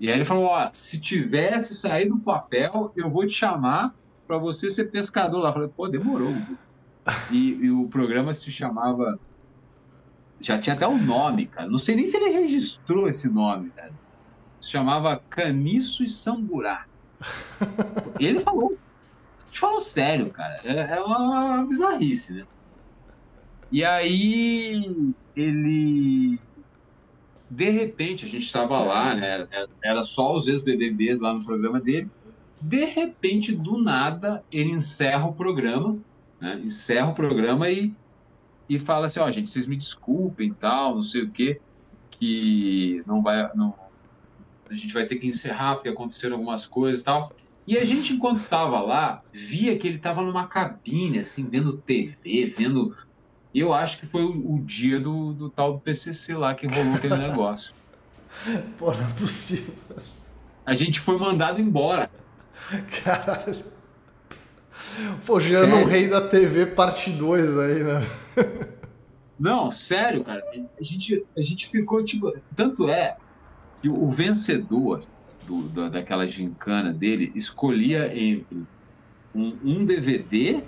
E aí ele falou: ó, se tivesse saído do papel, eu vou te chamar para você ser pescador lá. Eu falei: pô, demorou. E, e, o programa se chamava. Já tinha até o um nome, cara. Não sei nem se ele registrou esse nome, cara. Se chamava Caniço e Samburá. E ele falou. Te falou sério, cara. É, é uma bizarrice, né? E aí ele de repente, a gente estava lá, né? Era só os ex-BBBs lá no programa dele. De repente, do nada, ele encerra o programa, né? Encerra o programa e, e fala assim: Ó, oh, gente, vocês me desculpem tal, não sei o quê, que não vai. Não, a gente vai ter que encerrar porque aconteceram algumas coisas e tal. E a gente, enquanto estava lá, via que ele estava numa cabine, assim, vendo TV, vendo eu acho que foi o, o dia do, do, tal do PCC lá que rolou aquele negócio.
Pô, não é possível.
A gente foi mandado embora.
Caralho. Pô, Gerando o Rei da TV parte 2 aí, né?
Não, sério, cara. A gente, a gente ficou tipo. Tanto é que o vencedor do, do daquela gincana dele escolhia entre um, um DVD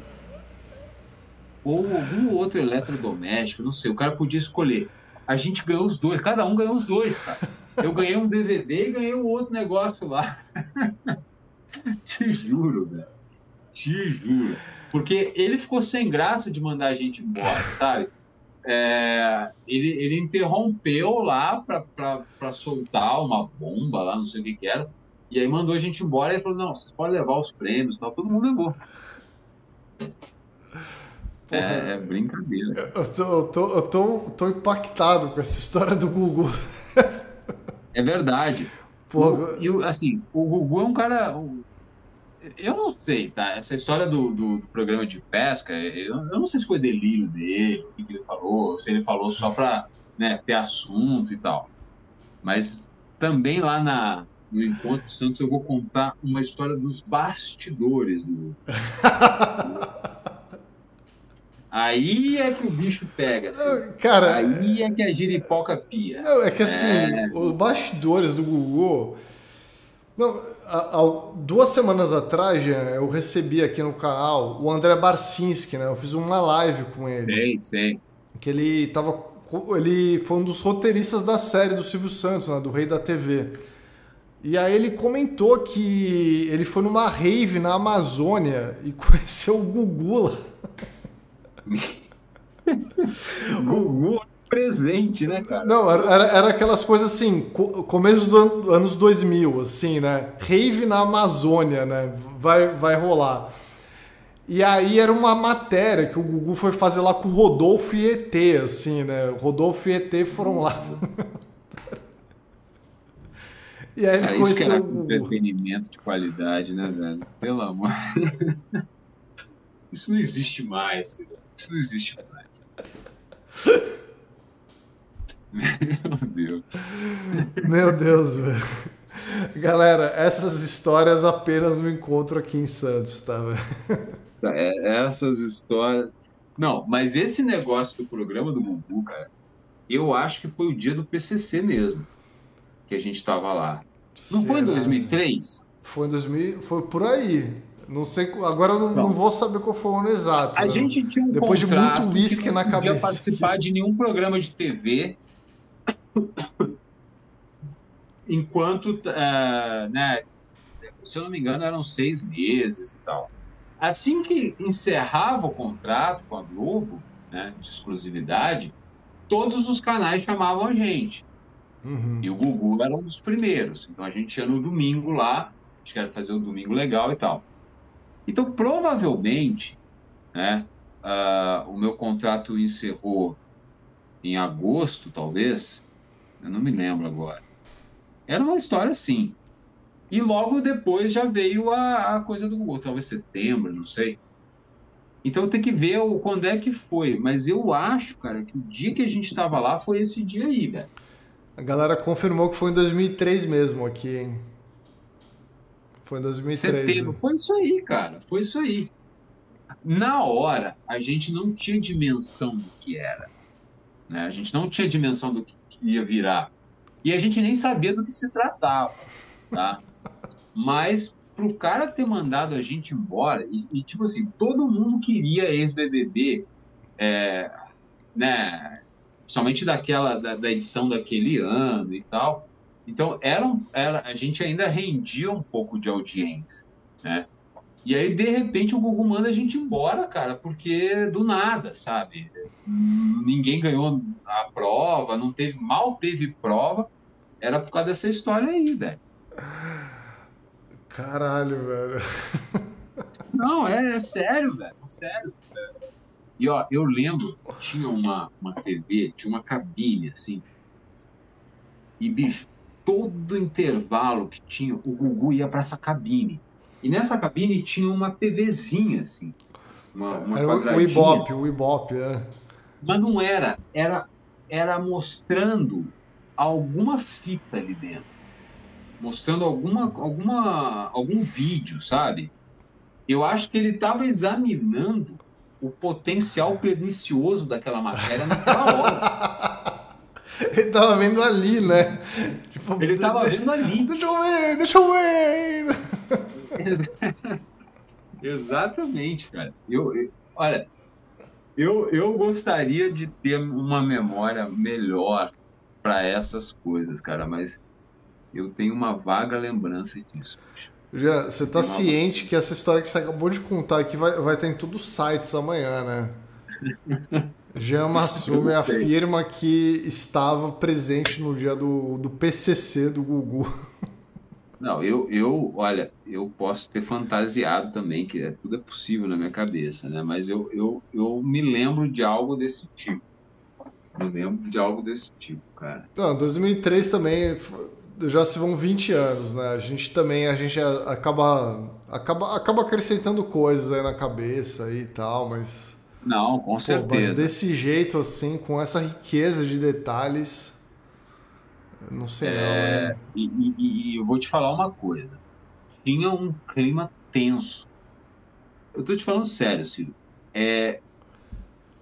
ou algum outro eletrodoméstico, não sei. O cara podia escolher. A gente ganhou os dois, cada um ganhou os dois, cara. Eu ganhei um DVD e ganhei um outro negócio lá. Te juro, velho. Te juro. Porque ele ficou sem graça de mandar a gente embora, sabe? É, ele, ele interrompeu lá para soltar uma bomba lá, não sei o que, que era. E aí mandou a gente embora e falou: não, vocês podem levar os prêmios, tal. todo mundo levou. É, é, brincadeira.
Eu tô, eu, tô, eu tô, tô impactado com essa história do Gugu.
É verdade. Porra. O, assim, o Gugu é um cara. Eu não sei, tá? Essa história do, do, do programa de pesca, eu, eu, não sei se foi delírio dele, o que, que ele falou, se ele falou só pra né, ter assunto e tal. Mas também lá na, no Encontro de Santos eu vou contar uma história dos bastidores do. Aí é que o bicho pega. Assim.
Cara,
aí é que a giripoca pia.
Não, é que assim, é... os bastidores do Google. Não, duas semanas atrás, Jean, eu recebi aqui no canal o André Barcinski, né? Eu fiz uma live com ele.
Sei, sei.
Que ele tava. Ele foi um dos roteiristas da série do Silvio Santos, né? Do Rei da TV. E aí ele comentou que ele foi numa rave na Amazônia e conheceu o Gugu lá.
Gugu presente, né, cara?
Não, era, era aquelas coisas assim, começo dos anos 2000, assim, né? Rave na Amazônia, né? Vai, vai rolar. E aí era uma matéria que o Gugu foi fazer lá com o Rodolfo e ET, assim, né? O Rodolfo e ET foram lá.
e aí ele Cara, conheceu isso que era o entretenimento de qualidade, né, velho? Pelo amor. Isso não existe mais, isso não existe mais. Meu Deus.
Meu Deus, velho. Galera, essas histórias apenas no encontro aqui em Santos, tá, velho?
É, essas histórias. Não, mas esse negócio do programa do Gugu, cara, eu acho que foi o dia do PCC mesmo, que a gente tava lá. Não Será? foi em 2003?
Foi em 2000, foi por aí. Não sei, agora eu não, não, vou saber qual foi o ano exato.
A né? gente tinha um
Depois de muito uísque na cabeça. Não podia
participar de nenhum programa de TV enquanto, uh, né, se eu não me engano, eram seis meses e tal. Assim que encerrava o contrato com a Globo, né, de exclusividade, todos os canais chamavam a gente. Uhum. E o Gugu era um dos primeiros. Então a gente ia no domingo lá, a gente queria fazer o um domingo legal e tal. Então, provavelmente, né, uh, o meu contrato encerrou em agosto, talvez. Eu não me lembro agora. Era uma história assim. E logo depois já veio a, a coisa do Google, talvez setembro, não sei. Então tem que ver o, quando é que foi. Mas eu acho, cara, que o dia que a gente estava lá foi esse dia aí, velho.
A galera confirmou que foi em 2003 mesmo aqui, hein? Foi em 2013. Setembro.
Foi isso aí, cara. Foi isso aí. Na hora, a gente não tinha dimensão do que era. Né? A gente não tinha dimensão do que ia virar. E a gente nem sabia do que se tratava. Tá? Mas para o cara ter mandado a gente embora, e, e tipo assim, todo mundo queria ex-BBB, é, né? Principalmente daquela, da, da edição daquele ano e tal. Então, era, era, a gente ainda rendia um pouco de audiência, né? E aí, de repente, o Google manda a gente embora, cara, porque do nada, sabe? Ninguém ganhou a prova, não teve, mal teve prova, era por causa dessa história aí, velho.
Caralho, velho.
Não, é, é sério, velho, é sério. E ó, eu lembro, tinha uma, uma TV, tinha uma cabine, assim, e bicho, todo intervalo que tinha, o Gugu ia para essa cabine. E nessa cabine tinha uma TVzinha, assim. Uma, uma
era o Ibope, o Ibope, é.
Mas não era, era, era mostrando alguma fita ali dentro. Mostrando alguma, alguma, algum vídeo, sabe? Eu acho que ele estava examinando o potencial pernicioso daquela matéria naquela hora.
Ele tava vendo ali, né?
Tipo, ele tava deixa, vendo ali.
Deixa eu ver, deixa eu ver.
Exatamente, cara. Eu, eu, olha, eu, eu gostaria de ter uma memória melhor para essas coisas, cara, mas eu tenho uma vaga lembrança disso.
Já, você tá ciente que essa história que você acabou de contar aqui vai, vai estar em todos os sites amanhã, né? Jean Massume afirma que estava presente no dia do, do PCC do Gugu.
Não, eu, eu, olha, eu posso ter fantasiado também, que é, tudo é possível na minha cabeça, né? Mas eu, eu, eu me lembro de algo desse tipo. Me lembro de algo desse tipo, cara.
Não, 2003 também já se vão 20 anos, né? A gente também, a gente acaba, acaba, acaba acrescentando coisas aí na cabeça e tal, mas
Não, com certeza. Pô, mas
desse jeito, assim, com essa riqueza de detalhes. Não sei é, não, né?
e, e, e, eu vou te falar uma coisa. Tinha um clima tenso. Eu tô te falando sério, Ciro. É,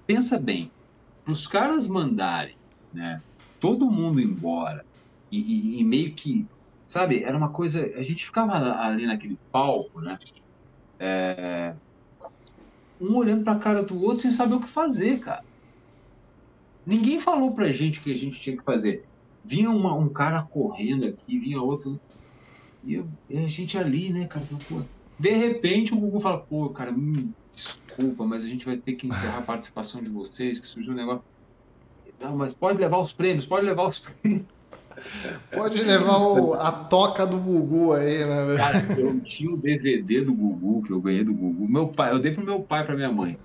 pensa bem, para os caras mandarem né, todo mundo embora e, e, meio que, sabe, era uma coisa. A gente ficava ali naquele palco, né? É, um olhando para a cara do outro sem saber o que fazer, cara. Ninguém falou pra gente o que a gente tinha que fazer. Vinha uma, um cara correndo aqui, vinha outro. E, eu, e a gente ali, né, cara? Pô, de repente o Google fala, pô, cara, desculpa, mas a gente vai ter que encerrar a participação de vocês, que surgiu um negócio. Não, mas pode levar os prêmios, pode levar os prêmios.
Pode levar o, a toca do Gugu aí, né?
Cara, eu tinha o DVD do Gugu, que eu ganhei do Gugu. Meu pai, eu dei pro meu pai e pra minha mãe.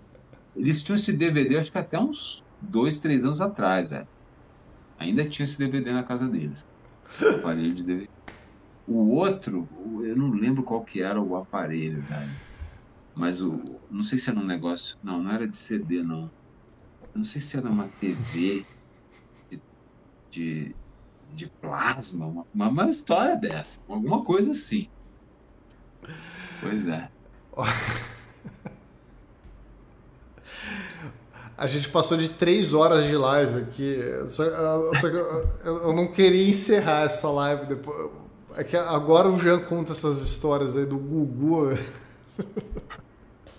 Eles tinham esse DVD, acho que até uns dois, três anos atrás, velho. Ainda tinha esse DVD na casa deles. Aparelho de DVD. O outro, eu não lembro qual que era o aparelho, velho. Mas o. Não sei se era um negócio. Não, não era de CD, não. Não sei se era uma TV de, de, de plasma, uma, uma história dessa. Alguma coisa assim. Pois é.
A gente passou de três horas de live aqui. Só, só que eu, eu, não queria encerrar essa live depois. É que agora o Jean conta essas histórias aí do Gugu.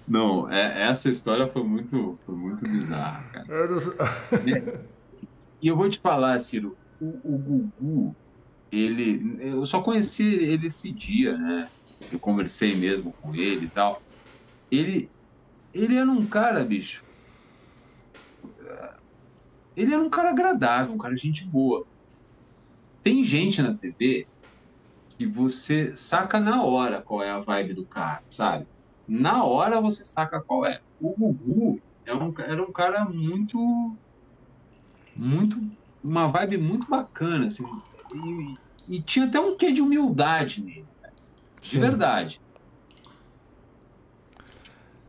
Não, é, essa história foi muito, foi muito bizarra, cara. e eu vou te falar, Ciro, o, o Gugu, ele, eu só conheci ele esse dia, né? Eu conversei mesmo com ele e tal. Ele, ele era um cara, bicho. Ele era um cara agradável, um cara de gente boa. Tem gente na TV que você saca na hora qual é a vibe do cara, sabe? na hora você saca qual é. O Gugu é um, era um cara muito. Muito. Uma vibe muito bacana, assim. E, e tinha até um quê de humildade nele. Né? De verdade.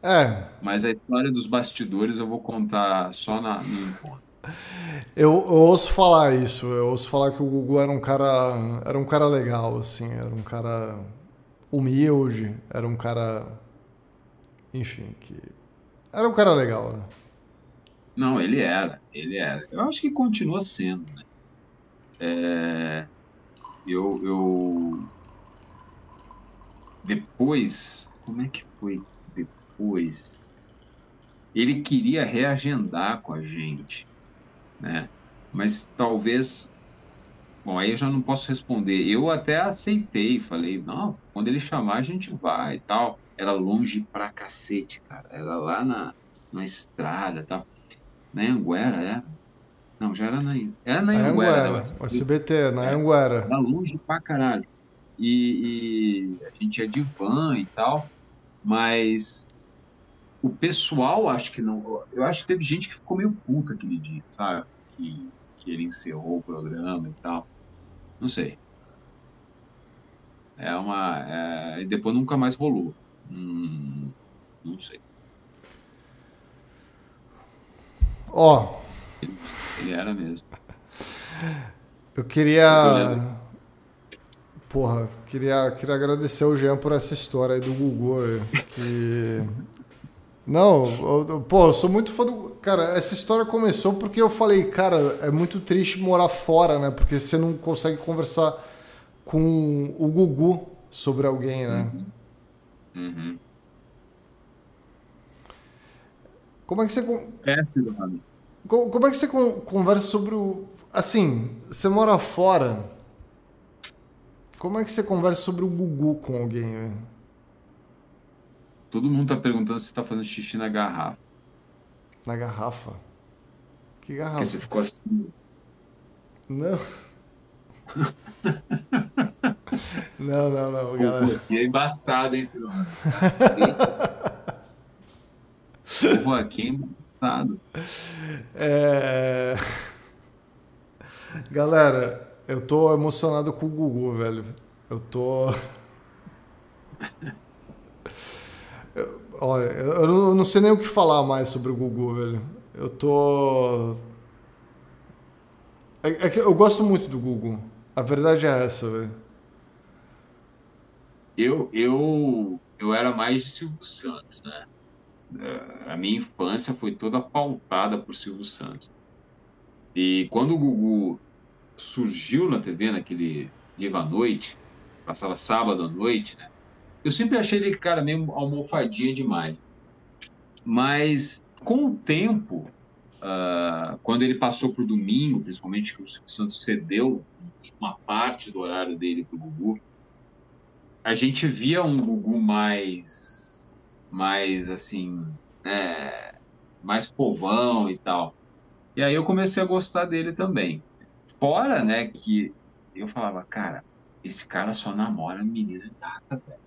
É.
Mas a história dos bastidores eu vou contar só na, no encontro.
Eu, eu, ouço falar isso, eu ouço falar que o Gugu era um cara, era um cara legal, assim, era um cara humilde, era um cara enfim, que era um cara legal, né?
Não, ele era, ele era. Eu acho que continua sendo, né? É, eu, eu depois, como é que foi depois? Ele queria reagendar com a gente, né? Mas talvez Bom, aí eu já não posso responder. Eu até aceitei, falei, não, quando ele chamar a gente vai e tal era longe pra cacete, cara. Era lá na, na estrada e tal. Na Anguera, é? Não, já era na, era na Anguera. Anguera
o SBT, na é, Anguera.
Era longe pra caralho. E, e, a gente ia de van e tal, mas o pessoal, acho que não. Eu acho que teve gente que ficou meio puta aquele dia, sabe? Que, que ele encerrou o programa e tal. Não sei. É uma. É, e depois nunca mais rolou. Hum, não sei.
Ó. Oh.
Ele, ele, era mesmo.
Eu queria. Porra, queria, queria agradecer o Jean por essa história aí do Google. Que. Não, eu, pô, eu sou muito fã do. Cara, essa história começou porque eu falei, cara, é muito triste morar fora, né? Porque você não consegue conversar com o Gugu sobre alguém, né? Uhum. Uhum. Como é que você.
É,
Como é que você conversa sobre o. Assim, você mora fora. Como é que você conversa sobre o Gugu com alguém?
Todo mundo tá perguntando se você tá fazendo xixi na garrafa.
Na garrafa? Que garrafa?
Porque você ficou assim.
Não. Não, não, não, galera.
Pô, é embaçado, hein, Silvio? Pô, aqui é embaçado.
É... Galera, eu tô emocionado com o Gugu, velho. Eu tô. Olha, eu não sei nem o que falar mais sobre o Gugu, velho. Eu tô. É, é que eu gosto muito do Gugu. A verdade é essa, velho.
Eu, eu, eu era mais de Silvio Santos, né? É, a minha infância foi toda pautada por Silvio Santos. E quando o Gugu surgiu na TV, naquele Viva a Noite, passava sábado à noite, né? Eu sempre achei ele, cara, meio almofadinha demais. Mas com o tempo, uh, quando ele passou para o domingo, principalmente que o Silvio Santos cedeu uma parte do horário dele para o Gugu, a gente via um Gugu mais, mais assim, né, mais povão e tal. E aí eu comecei a gostar dele também. Fora, né, que eu falava, cara, esse cara só namora menina gata, velho.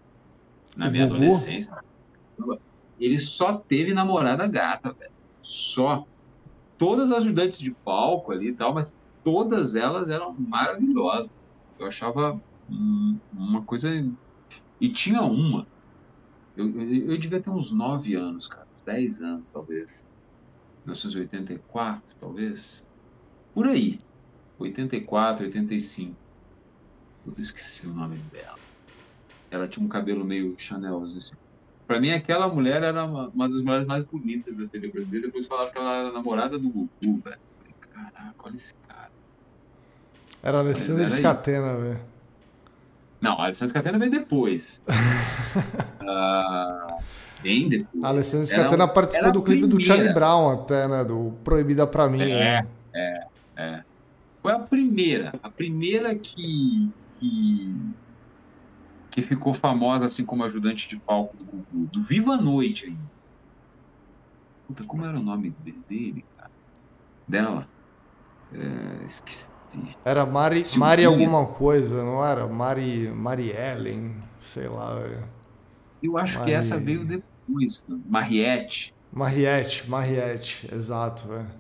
Na o minha Gugu? adolescência. Ele só teve namorada gata, velho. Só. Todas as ajudantes de palco ali e tal, mas todas elas eram maravilhosas. Eu achava uma coisa. E tinha uma. Eu, eu, eu devia ter uns 9 anos, cara. 10 anos, talvez. 1984, talvez. Por aí. 84, 85. Eu esqueci o nome dela. Ela tinha um cabelo meio Chanel, assim. Pra mim, aquela mulher era uma, uma das mulheres mais bonitas da TV brasileira. Depois falaram que ela era namorada do Gugu, velho. Caraca, olha esse cara.
Era Alessandra Scatena, velho.
Não, a Alessandra Scatena veio depois. uh, bem depois.
A Alessandra Scatena um, participou do clipe do Charlie Brown até, né? Do Proibida Pra Mim.
É, né? é, é. Foi a primeira. A primeira que, que que ficou famosa assim como ajudante de palco do Gugu, do Viva a Noite ainda. Puta, como era o nome dele, cara? Dela? É, esqueci.
Era Mari, Mari alguma coisa, não era? Mari, Mari Ellen, sei lá.
Eu acho Mari... que essa veio depois, Mariette.
Mariette, Mariette, exato, velho.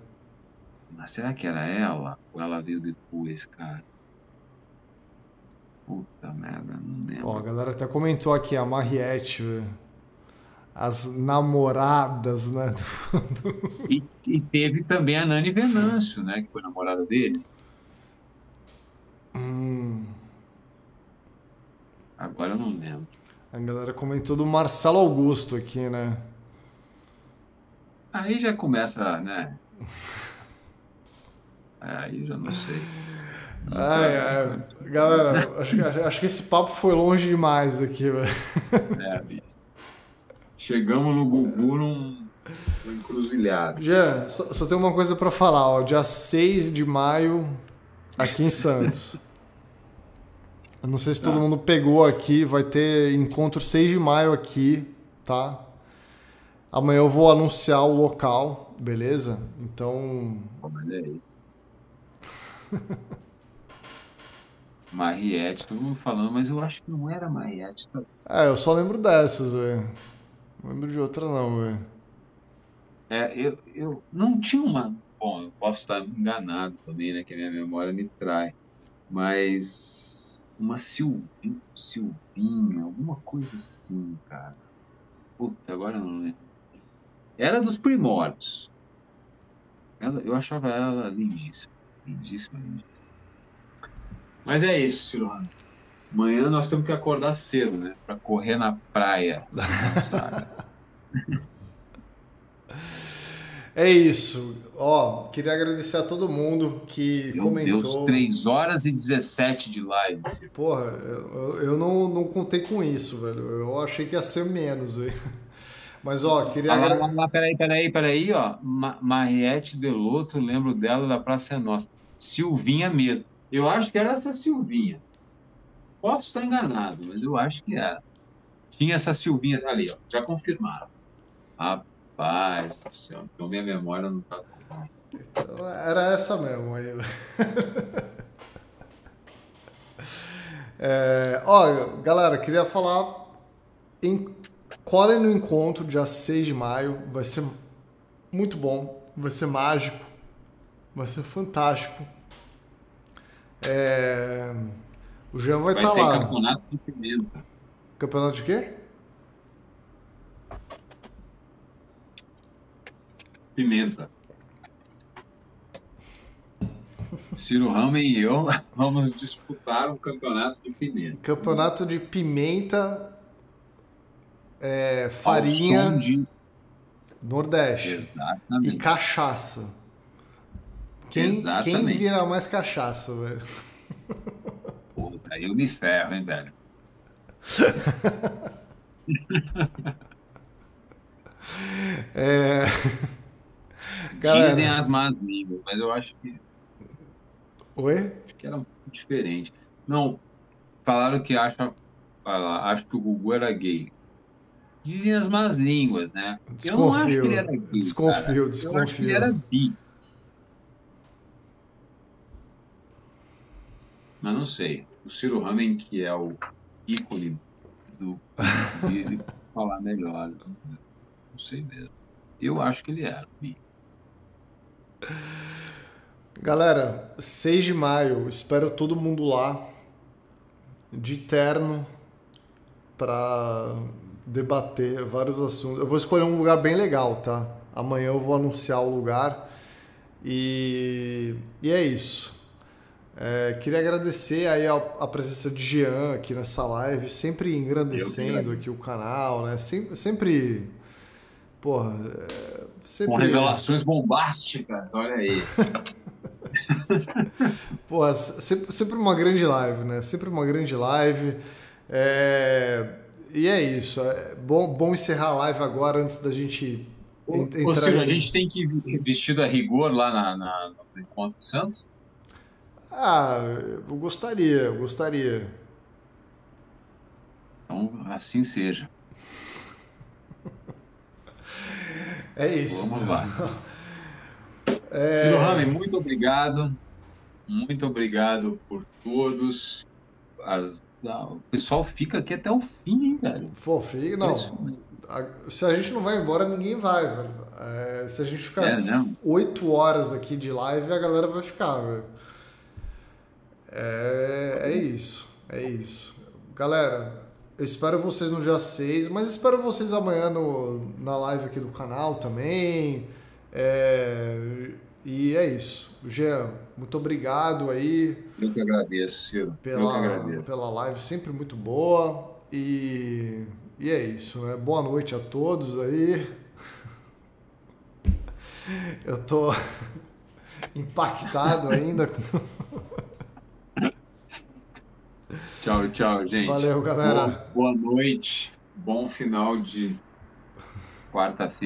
Mas será que era ela? Ou ela veio depois, cara? Puta merda, não lembro. Ó,
a galera até comentou aqui, a Mariette, as namoradas, né?
e, e, teve também a Nani Venâncio, né? Que foi namorada dele.
Hum.
Agora eu não lembro.
A galera comentou do Marcelo Augusto aqui, né?
Aí já começa, né? Aí já não sei.
Ai, ai. Galera, acho, acho que esse papo foi longe demais aqui, velho.
É, bicho. Chegamos no Gugu num, encruzilhado.
Jean, só, só tem uma coisa para falar, ó. Dia 6 de maio, aqui em Santos. Eu não sei se todo tá. mundo pegou aqui, vai ter encontro 6 de maio aqui, tá? Amanhã eu vou anunciar o local, beleza? Então.
Olha aí. Mariette, todo mundo falando, mas eu acho que não era Mariette. Tá?
É, eu só lembro dessas, velho. Não lembro de outra não, velho.
É, eu, eu não tinha uma. Bom, eu posso estar enganado também, né? Que a minha memória me trai. Mas uma Silvinho, Silvinho, alguma coisa assim, cara. Puta, agora eu não lembro. Era dos primórdios. Ela, eu achava ela lindíssima. Lindíssima, lindíssima. Mas é isso, Silvano. Amanhã nós temos que acordar cedo, né? Para correr na praia.
é isso. Ó, queria agradecer a todo mundo que Meu comentou. Deus,
3 horas e 17 de live.
Porra, eu, eu não, não contei com isso, velho. Eu achei que ia ser menos aí. Mas, ó, queria.
Ah, lá, lá, peraí, peraí, peraí, ó. Ma Mariette Deloto, lembro dela da Praça é Nossa. Silvinha mesmo. Eu acho que era essa Silvinha. Posso estar enganado, mas eu acho que era. Tinha essas Silvinhas ali, ó. Já confirmaram. Rapaz do céu, então minha memória não está
então, era essa mesmo aí. é, ó, galera, queria falar. Em, colhem no encontro, dia 6 de maio. Vai ser muito bom. Vai ser mágico. Vai ser fantástico. É... O Jean vai estar tá lá.
Campeonato de pimenta.
Campeonato de quê?
pimenta. Ciro Ramen e eu vamos disputar um campeonato de pimenta.
Campeonato de pimenta, é, farinha,
de...
Nordeste
Exatamente.
e cachaça. Quem,
Exatamente.
quem vira mais cachaça, velho?
Puta, aí eu me ferro, hein, velho?
É...
Dizem as más línguas, mas eu acho que,
Oi?
acho que era um pouco diferente. Não, falaram que acha, acho que o Gugu era gay. Dizem as más línguas, né? eu não acho que
Desconfio,
ele era gay.
desconfio,
cara. Eu acho que
desconfio.
ele era bi. Mas não sei. O Ciro Ramen, que é o ícone do falar melhor. Não sei mesmo. Eu acho que ele era bi.
Galera, 6 de maio, espero todo mundo lá, de terno, para debater vários assuntos. Eu vou escolher um lugar bem legal, tá? Amanhã eu vou anunciar o lugar. E, e é isso. É, queria agradecer aí a, a presença de Jean aqui nessa live, sempre engrandecendo aqui o canal, né? Sempre, sempre porra, é, sempre,
Com revelações bombásticas, olha aí.
Porra, sempre, sempre uma grande live, né? Sempre uma grande live. É, E é isso. É bom, bom encerrar a live agora antes da gente
Ô,
en-
ô,
entrar.
A gente tem que ir vestido a rigor lá na, na- no Encontro de Santos?
Ah, eu gostaria, eu gostaria.
Então, assim seja.
É isso.
Vamos lá.
É,
Ciro Rame, muito obrigado. Muito obrigado por todos. As- o pessoal fica aqui até o fim, hein, velho?
Pô, filho, não. Se a gente não vai embora, ninguém vai, velho. É, se a gente ficar
É,
oito horas aqui de live, a galera vai ficar, velho. É, é isso. É isso. Galera, eu espero vocês no dia 6, mas espero vocês amanhã no, na live aqui do canal também. É, e é isso. Jean, muito obrigado aí
Eu que agradeço, Ciro. Eu que
pela,
agradeço.
pela live, sempre muito boa. E, e é isso, né? Boa noite a todos aí. Eu tô impactado ainda.
Tchau, tchau, gente.
Valeu, galera.
Boa, boa noite. Bom final de quarta-feira.